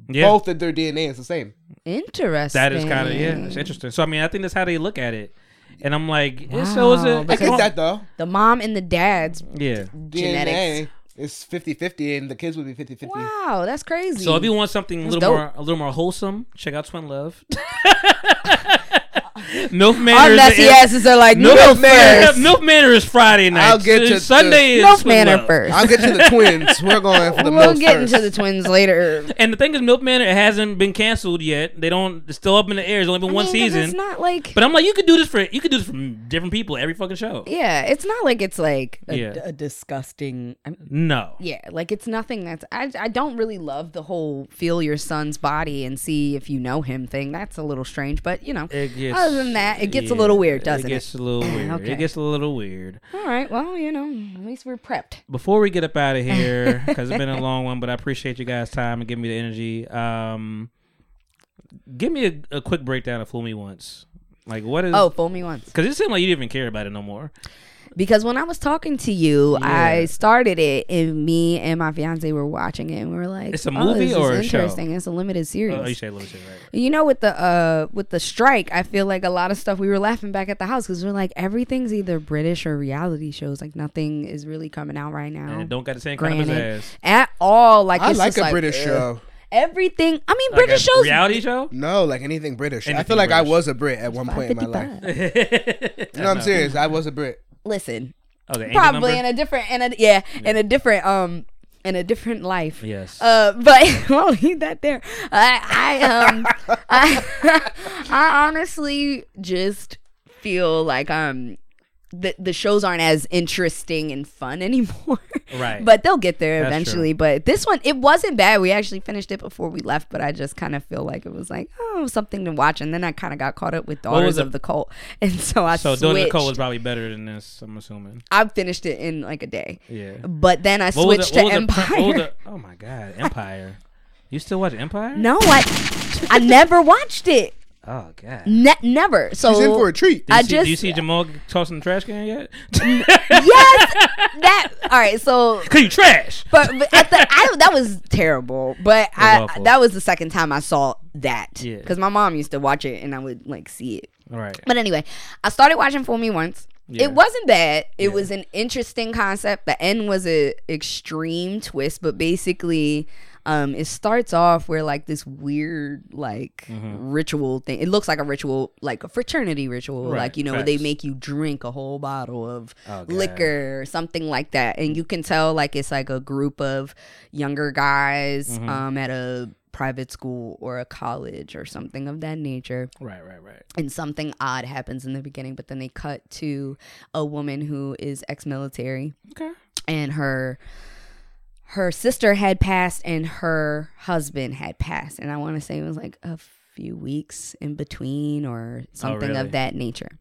Yeah. both of their DNA is the same. Interesting. That is kind of yeah, it's interesting. So I mean, I think that's how they look at it, and I'm like, it shows Wow, it. I get that though. The mom and the dad's Yeah. genetics. DNA is 50-50 and the kids would be 50-50. Wow, that's crazy. So if you want something a little dope. more, a little more wholesome, check out Twin Love. [laughs] [laughs] Milf Our Manor. messy asses are like Milf, milk Manor. first. Milf Manor is Friday night. I'll get to- Sunday is Milf Manor Love. first. I'll get to the [laughs] twins. We're going for the we'll milfs get first. into the twins later. And the thing is, Milf Manor hasn't been canceled yet. They don't. It's still up in the air. It's only been I one mean, 'cause season. It's not like. but I'm like, you could do this for you could do this for different people every fucking show. yeah, it's not like it's like a, Yeah. a disgusting. I mean, No. yeah, like it's nothing that's. I I don't really love the whole feel your son's body and see if you know him thing. That's a little strange, but you know. It gets, Other than that, it gets a little weird, doesn't It it? gets a little [sighs] weird. Okay. It gets a little weird. All right, well, you know, at least we're prepped. Before we get up out of [laughs] here, because it's been a long one, but I appreciate you guys' time and giving me the energy. Um, give me a, a quick breakdown of Fool Me Once. Like, what is? Oh, fool me once. because it seemed like you didn't even care about it no more. Because when I was talking to you, Yeah. I started it, and me and my fiance were watching it, and we were like, It's a "Oh, movie this is or a show?" interesting. It's a limited series. Oh, you say a little right? You know, with the uh with the strike, I feel like a lot of stuff we were laughing back at the house because we're like everything's either British or reality shows. Like nothing is really coming out right now. And don't got the same kind of ass. at all. Like I it's like just a British ugh. show. Everything. I mean, Like British a shows. reality show. No, like anything British. I feel like I was a Brit at one point in my life. 555. [laughs] No, I'm serious. I was a Brit. Listen, Okay, angel probably in a different, in a yeah, in a different um, in a different life. Yes. Uh, but [laughs] I'll leave that there. I, I um, [laughs] I, [laughs] I honestly just feel like um, the the shows aren't as interesting and fun [laughs] anymore. Right. But they'll get there That's eventually. But this one, it wasn't bad. We actually finished it before we left. But I just kind of feel like it was like oh something to watch. And then I kind of got caught up with Daughters of the Cult, [laughs] and so I so switched. Daughters of the Cult was probably better than this. I'm assuming. I finished it in like a day. Yeah. But then I What switched the- to Empire. the- oh my god, Empire. You still watch Empire? No, I I never watched it. Oh god. Ne- never. So She's in for a treat. Do you I see, just do you see Jamal tossing the trash can yet? [laughs] yes that all right. So Cause you trash. but, but at the, I, that was terrible. But was I awful. that was the second time I saw that. Yeah. Because my mom used to watch it and I would like see it. All right. But anyway, I started watching Fool Me Once. Yeah. It wasn't bad. It Yeah. was an interesting concept. The end was a extreme twist, but basically, um, it starts off where like this weird like Mm-hmm. ritual thing. It looks like a ritual, like a fraternity ritual. Right, Like you know, where they make you drink a whole bottle of Oh, liquor or something like that, and you can tell like it's like a group of younger guys Mm-hmm. um at a private school or a college or something of that nature Right. Right. Right. and something odd happens in the beginning, but then they cut to a woman who is ex-military Okay. and her her sister had passed and her husband had passed and I want to say it was like a few weeks in between or something really? of that nature.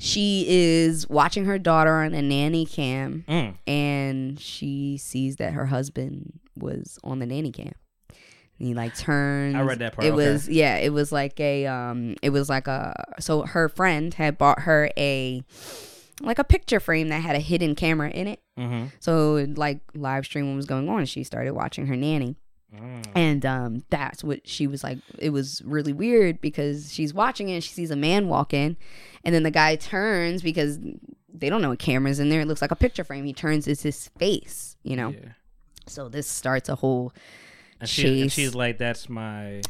She is watching her daughter on a nanny cam Mm. and she sees that her husband was on the nanny cam. And he like turns. I read that part, It okay. was yeah. It was like a um. It was like a so her friend had bought her a like a picture frame that had a hidden camera in it. Mm-hmm. So like live stream was going on. And she started watching her nanny. Mm. And um, that's what she was like. It was really weird because she's watching it and she sees a man walk in, and then the guy turns because they don't know what camera's in there. It looks like a picture frame. He turns, it's his face, you know. Yeah. So this starts a whole. And, she, and she's like, "That's my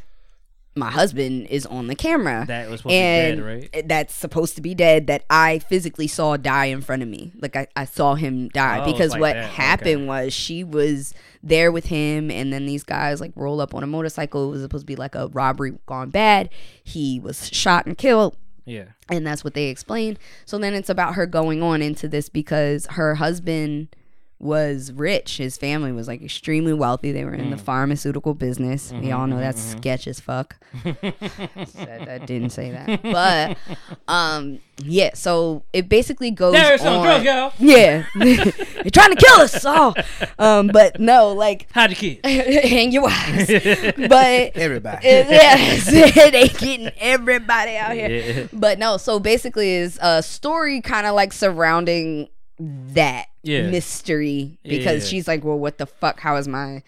My husband is on the camera. that was supposed and to be dead, right?" that's supposed to be dead that I physically saw die in front of me. Like I, I saw him die Oh, because like what that. happened Okay. was she was there with him and then these guys like roll up on a motorcycle. It was supposed to be like a robbery gone bad. He was shot and killed Yeah. and that's what they explained. So then it's about her going on into this because her husband was rich. His family was like extremely wealthy. They were in the Mm. pharmaceutical business. we all know Mm-hmm, that's sketch as fuck. [laughs] Said I didn't say that, but um, yeah. So it basically goes. There's some on- drugs, y'all. Yeah, [laughs] they're trying to kill us all. Um, but no, like Hide your kids. [laughs] hang your wives, but Everybody. it- yes, they getting everybody out here. Yeah. But no, so basically is a story kind of like surrounding that Yeah. mystery because Yeah. she's like, well, what the fuck? How is my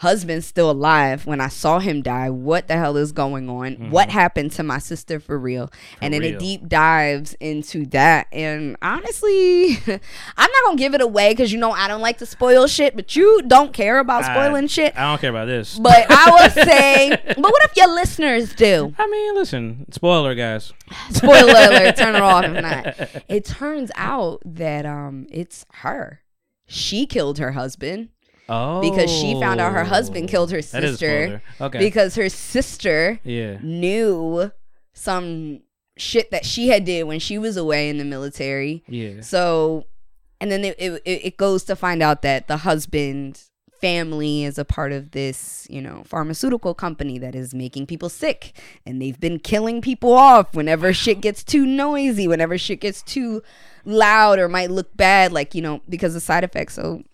husband still alive when I saw him die? What the hell is going on? What happened to my sister for real? and then Mm-hmm. real. it deep dives into that. And honestly, [laughs] I'm not gonna give it away because you know I don't like to spoil shit, but you don't care about spoiling I, shit. I don't care about this. But I would [laughs] say, but what if your listeners do? I mean, listen, spoiler, guys. [laughs] Spoiler alert, turn it off if not. It turns out that um it's her. She killed her husband Oh, because she found out her husband oh. killed her That is a sister. Okay. Because her sister yeah. knew some shit that she had did when she was away in the military. Yeah. So, and then it, it, it goes to find out that the husband family is a part of this, you know, pharmaceutical company that is making people sick. And they've been killing people off whenever shit gets too noisy, whenever shit gets too loud or might look bad, like, you know, because of side effects. So,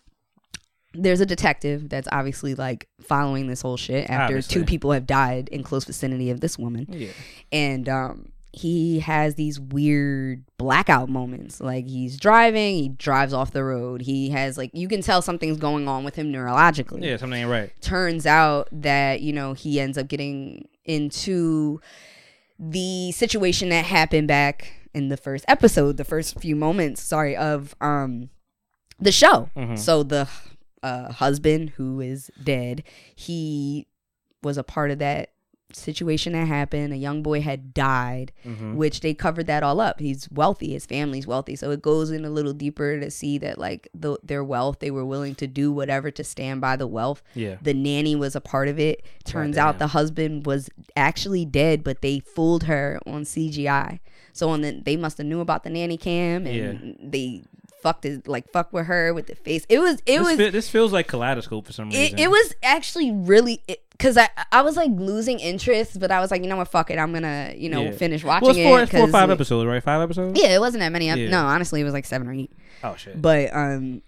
there's a detective that's obviously like following this whole shit after Obviously. two people have died in close vicinity of this woman Yeah. and um he has these weird blackout moments like he's driving he drives off the road he has like you can tell something's going on with him neurologically Yeah. Something ain't right. turns out that you know he ends up getting into the situation that happened back in the first episode the first few moments sorry of um the show Mhm. so the uh husband who is dead. He was a part of that situation that happened. A young boy had died Mhm. which they covered that all up. He's wealthy. His family's wealthy. So it goes in a little deeper to see that like the, their wealth they were willing to do whatever to stand by the wealth. Yeah. the nanny was a part of it. Turns out the husband was actually dead but they fooled her on cgi so on the they must have knew about the nanny cam and Yeah. they fucked it like fuck with her with the face it was it this, was fe- this feels like kaleidoscope for some reason. it, it was actually really because I I was like losing interest, but I was like, you know what, fuck it, I'm gonna you know Yeah. finish watching Well, it's four, it. it's four or five episodes, right? Five episodes. Yeah, it wasn't that many. Yeah. No, honestly, it was like seven or eight. Oh shit. But um,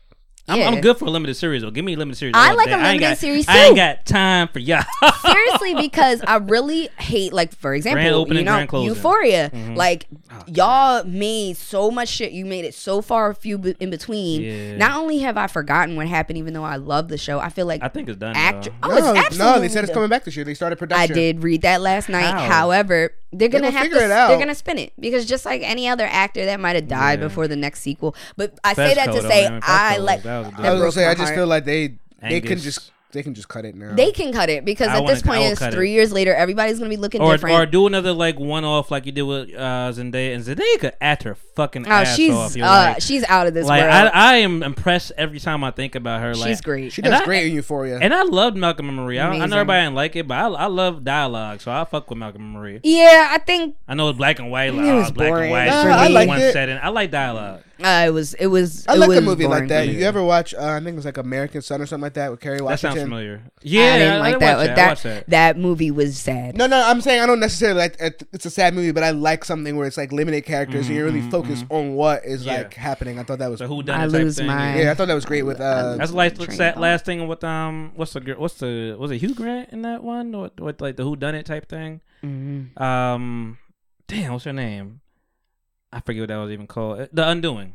I'm, Yeah. I'm good for a limited series though. Give me a limited series. I like day. a ain't limited got- series, I ain't got time for y'all. [laughs] Seriously, because I really hate, like, for example, Grand opening, you know, grand closing. Euphoria. Mhm. Like, Oh, y'all made so much shit. You made it so far few be- in between. Yeah. Not only have I forgotten what happened, even though I love the show, I feel like I think it's done. actor. Oh, no, absolutely no, they said it's coming back this year. They started production. I did read that last night. How? However, they're gonna gonna have figure to. it out. They're gonna spin it because just like any other actor that might have died Yeah. before the next sequel. But I say that to say. I Fesco, like. that was a that dope. I was gonna say, I just heart. feel like they they can just they can just cut it now. They can cut it because I at this wanna- I point will it's cut three it. years later. Everybody's gonna be looking Or, different. or do another like one off like you did with uh, Zendaya and Zendaya could act her fucking oh, ass she's off. You're uh, like, she's out of this like world. I, I am impressed every time I think about her. Like she's great. she and does I- great in Euphoria. And I loved Malcolm and Marie. I, I know everybody didn't like it, but I, I love dialogue, so I fuck with Malcolm and Marie. yeah, I think I know it's black and white, like It oh, was black boring. and white, Nah, I me, liked one it. setting. I like dialogue. Uh, it was. It was. I it like a movie like that. for. You ever watch? Uh, I think it was like American Son or something like that with Kerry Washington. That Washington. sounds familiar. Yeah, I didn't like that. watch but I that watched that. that movie was sad. No, no, I'm saying I don't necessarily like it's a sad movie, but I like something where it's like limited characters and you're really focused on what is Mm-hmm, Yeah. like happening. I thought that was The who done I type lose thing. my- yeah. yeah, I thought that was great with uh That's like that last thing with um what's the what's the was it Hugh Grant in that one or with like the who done it type thing. Mhm. Um, damn, what's her name? I forget what that was even called. Uh, The Undoing.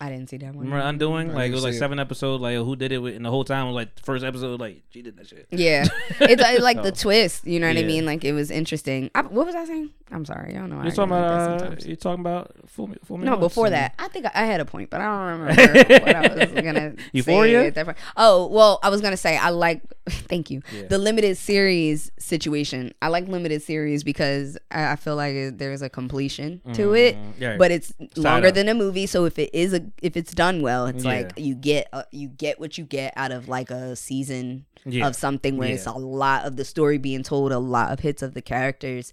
I didn't see that one. Remember Undoing? I Like it was like it. seven episodes. Like who did it? With, and the whole time was like the first episode. Like she did that shit. Yeah, [laughs] it's uh, like the twist. You know what I yeah. mean? Like it was interesting. I, what was I saying? I'm sorry. I don't know. why You I talking get like that about? Uh, sometimes. you talking about? Fool me, fool me No, once before and- that, I think I, I had a point, but I don't remember [laughs] what I was gonna Euphoria? say at that point. Oh well, I was gonna say I like. [laughs] Thank you. Yeah. The limited series situation. I like limited series because I, I feel like it, there's a completion to it, Mm, yeah. but it's longer up. than a movie. So if it is a if it's done well, it's Yeah. like you get uh, you get what you get out of like a season Yeah. of something where it's a lot of the story being told, a lot of hits of the characters.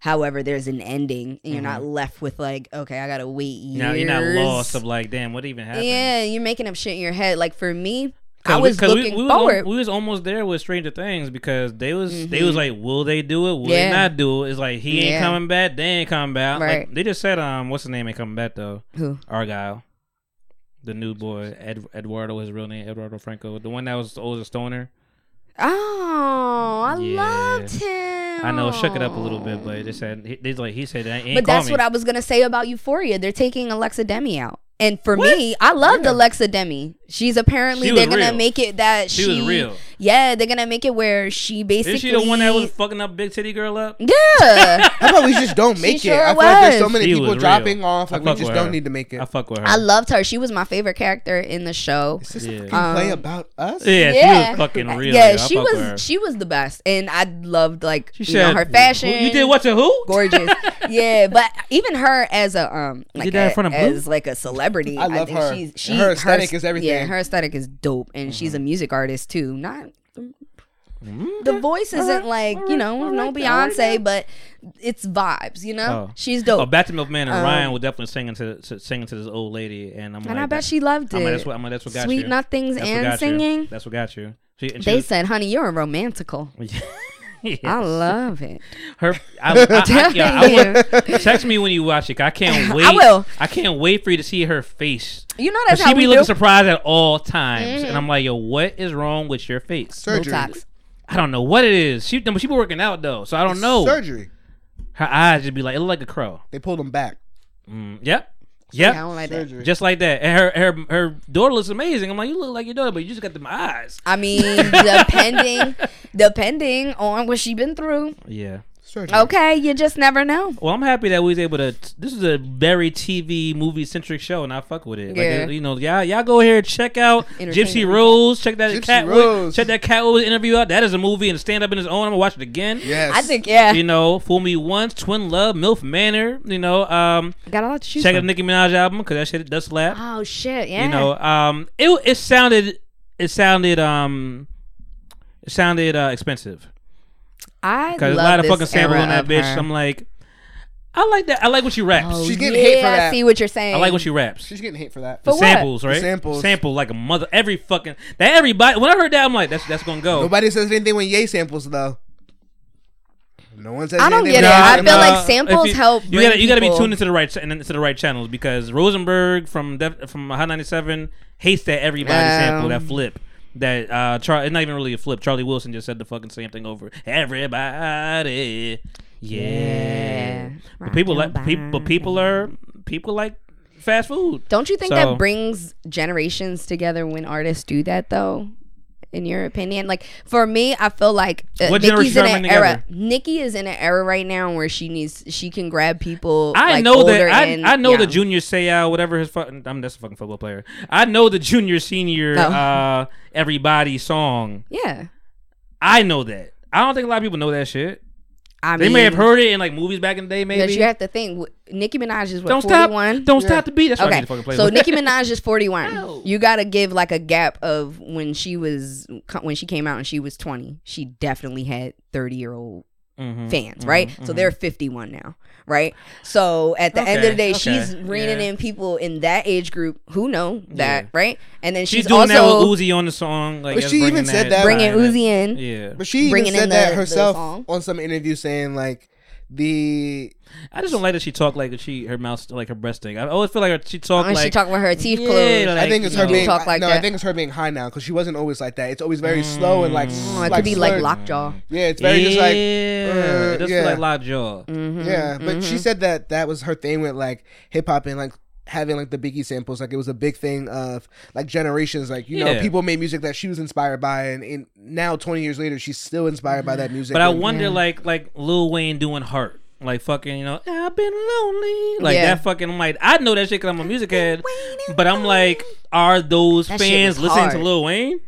However, there's an ending, and you're not left with like, okay, I gotta wait years. Now you're not lost of like, damn, what even happened? Yeah, you're making up shit in your head. Like for me, I was we- looking we, was al- forward. we was almost there with Stranger Things because they was they was like, will they do it? Will Yeah. they not do it? It's like he ain't Yeah. coming back. They ain't coming back. Like, they just said, um, what's his name ain't coming back though? Who? Argyle, the new boy, Ed, Eduardo, his real name, Eduardo Franco, the one that was always a stoner. Oh, I Yeah. loved him. I know, shook it up a little bit, but they said he, they like he said, he ain't But that's me. what I was gonna say about Euphoria. They're taking Alexa Demie out. And for me, I loved Alexa Demie. She's apparently She they're gonna real. make it that She she, was real. Yeah, they're gonna make it where she basically Is she the one that was fucking up Big Titty Girl up? Yeah. How about we just don't make it? sure I feel like there's so was. many She people was dropping real. off. I Like we fuck just with don't her. need to make it. I fuck with her. I loved her. She was my favorite character in the show. Is this a Yeah. fucking play Um, about us? yeah, she was fucking real. Yeah, she was she was the best, and I loved like She you know her fashion. You did what to who? Gorgeous, [laughs] yeah. But even her as a um, like did that in a- front of Blue? as like a celebrity, I love think her. She's, she, Her aesthetic s- is everything. Yeah, her aesthetic is dope, and she's a Mm-hmm. music artist too. Not the voice isn't like you know no Beyonce, but it's vibes. You know, Oh. she's dope. Oh, back to Milkman and Um, Ryan were definitely singing to, to singing to this old lady, and I'm like, I bet she loved it. I'm like, that's what, I'm like, that's what got Sweet you. nothings That's and got you. singing. That's what got you. She, and she They was- said, "Honey, you're a romantical." [laughs] Yes. I love it. her. I, I, I, yeah, [laughs] I Tell would- text me when you watch it. I can't [laughs] wait. I will. I can't wait for you to see her face. You know 'Cause that's she how be we looking do. surprised at all times, Mhm. and I'm like, yo, what is wrong with your face? Surgery. Botox. I don't know what it is. She, no, but she be working out though, so I don't know. Surgery. Her eyes just be like, it look like a crow. They pulled them back. Mm, yep. Yeah, Yep. don't like that. Just like that. And her her her daughter looks amazing. I'm like, you look like your daughter, but you just got them eyes. I mean, depending [laughs] depending on what she been through. Yeah. Surgery. Okay, you just never know. Well, I'm happy that we was able to. This is a very TV movie centric show, and I fuck with it. Yeah. Like, you know, y'all y'all go here check out Gypsy Rose. Check that Gypsy cat. Rose. Check that Catwoman interview out. That is a movie and stand up in its own. I'm gonna watch it again. Yes. I think yeah, You know, Fool Me Once, Twin Love, MILF Manor. You know, um, got a lot to choose check out from. the Nicki Minaj album because that shit does slap. Oh shit, yeah. You know, um, it it sounded it sounded um it sounded uh, expensive I because a lot of fucking samples on that bitch. her. I'm like, I like that. I like what she raps. Oh, She's getting yeah, hate for I that. see what you're saying. I like what she raps. She's getting hate for that. The For what? samples, right? samples. Sample like a mother. Every fucking that everybody. When I heard that, I'm like, that's that's gonna go. Nobody says anything when Ye samples though. No one says I don't anything get it. I feel like samples you, help You gotta you gotta be tuned into the right ch- and into the right channels because Rosenberg from Def, from Hot 97 hates that everybody Um, sample that flip. That uh, Char- it's not even really a flip. Charlie Wilson just said the fucking same thing over. Everybody, yeah. Yeah. But people like people. But people are people like fast food. Don't you think So- that brings generations together when artists do that though? In your opinion, like for me, I feel like uh, generations in an era. Nicki is in an era right now where she needs she can grab people. I like, know older that I, and I know the young. junior Seau, whatever his fucking I'm that's a fucking football player. I know the junior senior Oh. uh everybody song. Yeah, I know that. I don't think a lot of people know that shit. I They mean, may have heard it in like movies back in the day, maybe. Because you have to think, w- Nicki Minaj is what don't forty stop. one. Don't stop the beat. That's why I need Okay, to fucking play so with. Nicki Minaj is 41. [laughs] No. You got to give like a gap of when she was when she came out and she was 20. She definitely had 30 year old Mhm, fans, right? So mhm. they're 51 now, right? So at the end of the day, okay, she's reining yeah. in people in that age group who know that, Yeah. right? And then she's, she's, doing that also with Uzi on the song. Like, But she even said that- bringing side of it. Uzi in. Yeah, But she even said that the herself song. on some interview, saying like the I just don't like that she talk like she her mouth like her breast thing. I always feel like her, she talk And like she talk with her teeth Yeah, closed. like, I think it's her know. being Talk like no. that. I think it's her being high now because she wasn't always like that. It's always very slow and like Oh, it like could be like lockjaw. Yeah, it's very just like yeah, uh, it does yeah. feel like lockjaw. Mm-hmm. yeah. But she said that that was her thing with like hip hop and like having like the Biggie samples. Like it was a big thing of like generations. Like you know, people made music that she was inspired by, and, and now twenty years later, she's still inspired by that mm-hmm. music. But I And- wonder, like, like Lil Wayne doing Heart, like fucking, you know, I've been lonely, like Yeah. that fucking. I'm like, I know that shit because I'm a music head, but I'm like, are those That fans listening hard. to Lil Wayne?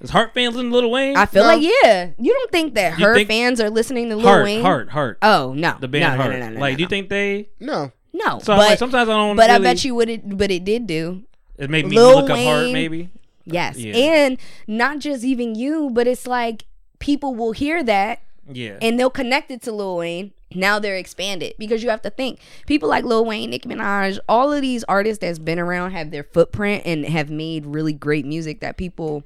Is Heart fans listening to Lil Wayne? I feel No. like yeah. You don't think that You her think- fans are listening to Lil Heart, Wayne? Heart, Heart. Oh no, the band no, no, Heart. No, no, no, like, no, do you think they? no. No, So but like, sometimes I don't. but I bet you would it. But it did do. it made me Lil look up Heart, Wayne- maybe. Yes, Yeah. and not just even you, but it's like people will hear that Yeah. and they'll connect it to Lil Wayne. Now they're expanded because you have to think people like Lil Wayne, Nicki Minaj, all of these artists that's been around have their footprint and have made really great music that people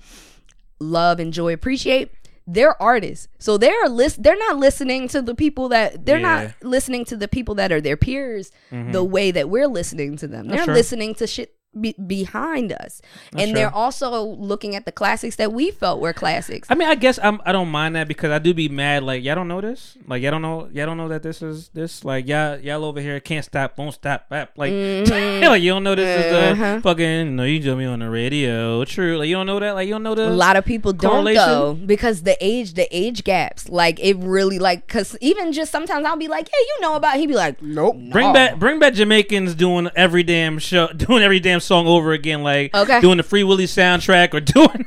love, enjoy, appreciate. They're artists, so they're list. They're not listening to the people that they're Yeah. not listening to the people that are their peers mm-hmm. the way that we're listening to them. They're true. listening to shit be- behind us, and they're also looking at the classics that we felt were classics. I mean, I guess I'm, I don't mind that because I do be mad. Like, y'all don't know this. Like, y'all don't know. Y'all don't know that this is this. Like, y'all y'all over here can't stop, won't stop. Rap. Like, [laughs] like you don't know this is Mm-hmm. Uh-huh. the fucking. No, you told me on the radio. True. Like, you don't know that. Like, you don't know the. a lot of people don't correlation? though because the age the age gaps like it really like because even just sometimes i'll be like yeah you know about he'd be like Nope. Bring No. back, bring back Jamaicans doing every damn show, [laughs] doing every damn song over again, like Okay. doing the Free Willy soundtrack or [laughs] doing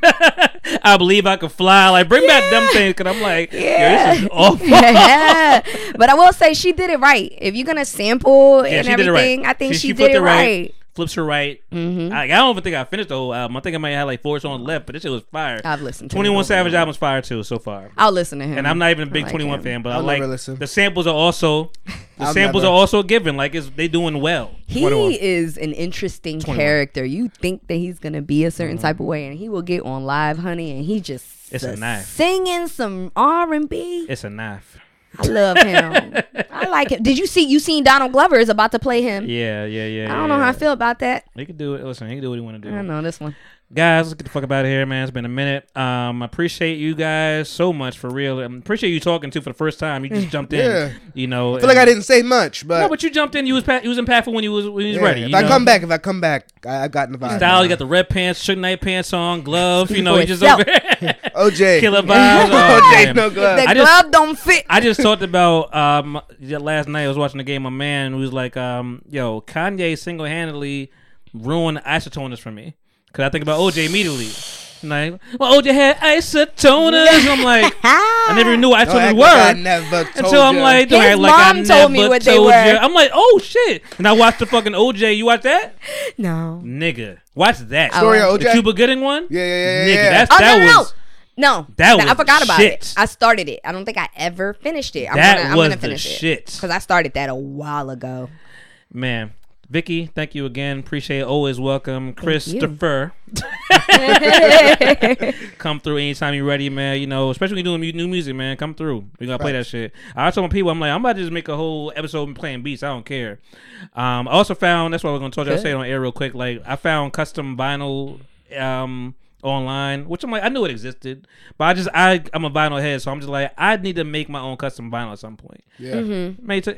I believe I could fly. Like bring back them things, cause I'm like, yeah, this is [laughs] awful. yeah but i will say she did it right if you're gonna sample Yeah, and she it right. everything i think she, flipped did it right, Flips her right. Mhm. I, I don't even think I finished the whole album. I think I might have like four songs left, but this shit was fire. i've listened to Twenty One it Savage album's fire too so far. i'll listen to him And I'm not even a big like Twenty One him. fan, but I'll I like listen. the samples are also the [laughs] I'll samples never. are also given. Like it's they doing well. he 21. is an interesting 21. character you think that he's gonna be a certain type of way and he will get on live honey and he just Mm-hmm. It's a knife. singing some r&b It's a knife. I love him i [laughs] like him did you see you seen donald glover is about to play him Yeah, yeah, yeah. I don't know how I feel about that. He can do it. Listen, he can do what he want to do. I know this one. Guys, let's get the fuck up out of here, man. It's been a minute. Um, I appreciate you guys so much for real. I appreciate you talking to for the first time. You just [laughs] jumped in. Yeah. You know, I feel like I didn't say much, but, No, but you jumped in. You was pa- you was impactful when you was when you was yeah, ready. if you I know? come back, if I come back, I, I got in the vibe. style, you got the red pants, Suge Knight pants on, glove. You [laughs] know, For you just itself. over. [laughs] OJ. killer vibes. Oh, OJ, man. no glove. The I just- glove don't fit. I just talked about um last night. I was watching the game. A man who was like, um, "Yo, Kanye single handedly ruined isotoners for me." Cause I think about OJ immediately. Like, well, OJ had isotoners. I'm like, [laughs] I never knew what Don't isotoners were. I never told Until I'm like, don't His act like I mom told me never what they were. ya. I'm like, oh shit! And I watched the fucking OJ. You watch that, No. nigga? Watch that. Story of The Cuba Gooding one. Yeah, yeah, yeah, Nigga, yeah. that's Oh, that no, no, was. No. That No, I was forgot about shit. it. I started it. I don't think I ever finished it. I'm That gonna, I'm was gonna the finish shit. Because I started that a while ago. Man, Vicky, thank you again. Appreciate it. Always welcome. Christopher. [laughs] come through anytime you're ready, man. You know, especially when you're doing new music, man. Come through. We're gonna play that shit. I told my people, I'm like, I'm about to just make a whole episode playing beats. I don't care. Um, I also found that's what we're gonna talk. You, I'll say it on air real quick. Like, I found custom vinyl. Um, online which i'm like i knew it existed but i just i i'm a vinyl head so i'm just like i need to make my own custom vinyl at some point Yeah. Mm-hmm. made t-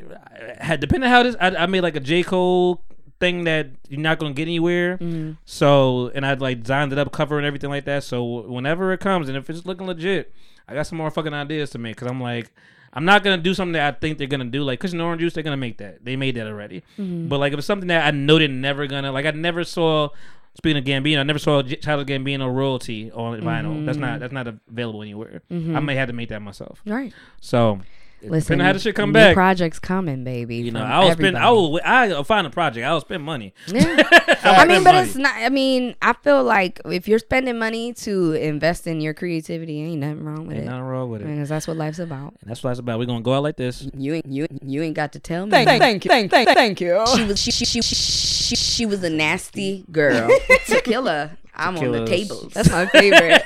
had depending how this I, I made like a J Cole thing that you're not gonna get anywhere. Mm-hmm. So and I'd like designed it up, cover and everything like that. So whenever it comes and if it's looking legit, I got some more fucking ideas to make because I'm like. I'm not gonna do something that I think they're gonna do, like cushion orange juice. They're gonna make that. They made that already. Mm-hmm. But like, if it's something that I know they're never gonna, like, I never saw. Speaking of Gambino, I never saw J- Childish Gambino royalty on vinyl. That's not that's mm-hmm. not available anywhere. Mm-hmm. I may have to make that myself. Right. So, Listen, how the shit come new back, projects coming, baby. you know, I will spend. I everybody. will. I will find a project. I will spend money. Yeah. [laughs] I mean, but money. it's not. I mean, I feel like if you're spending money to invest in your creativity, ain't nothing wrong with it. Ain't it. nothing wrong with it. Because that's what life's about. And that's what it's about. We're gonna go out like this. You ain't you you ain't got to tell me. Thank, thank you, thank, thank, thank you. She was she she, she she she she was a nasty girl. [laughs] Tequila. I'm on the tables. That's my favorite.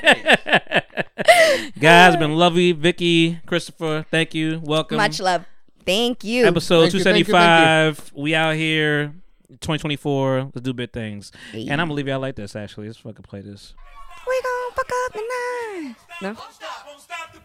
[laughs] Guys, been lovely. Vicky, Christopher, thank you. Welcome. Much love. Thank you. Episode Thank two you, seventy thank you, thank five. We out here. 2024. Let's do big things. Hey. And I'm gonna leave y'all like this. Actually, let's fucking play this. We gon' fuck up the night. No. Won't stop, won't stop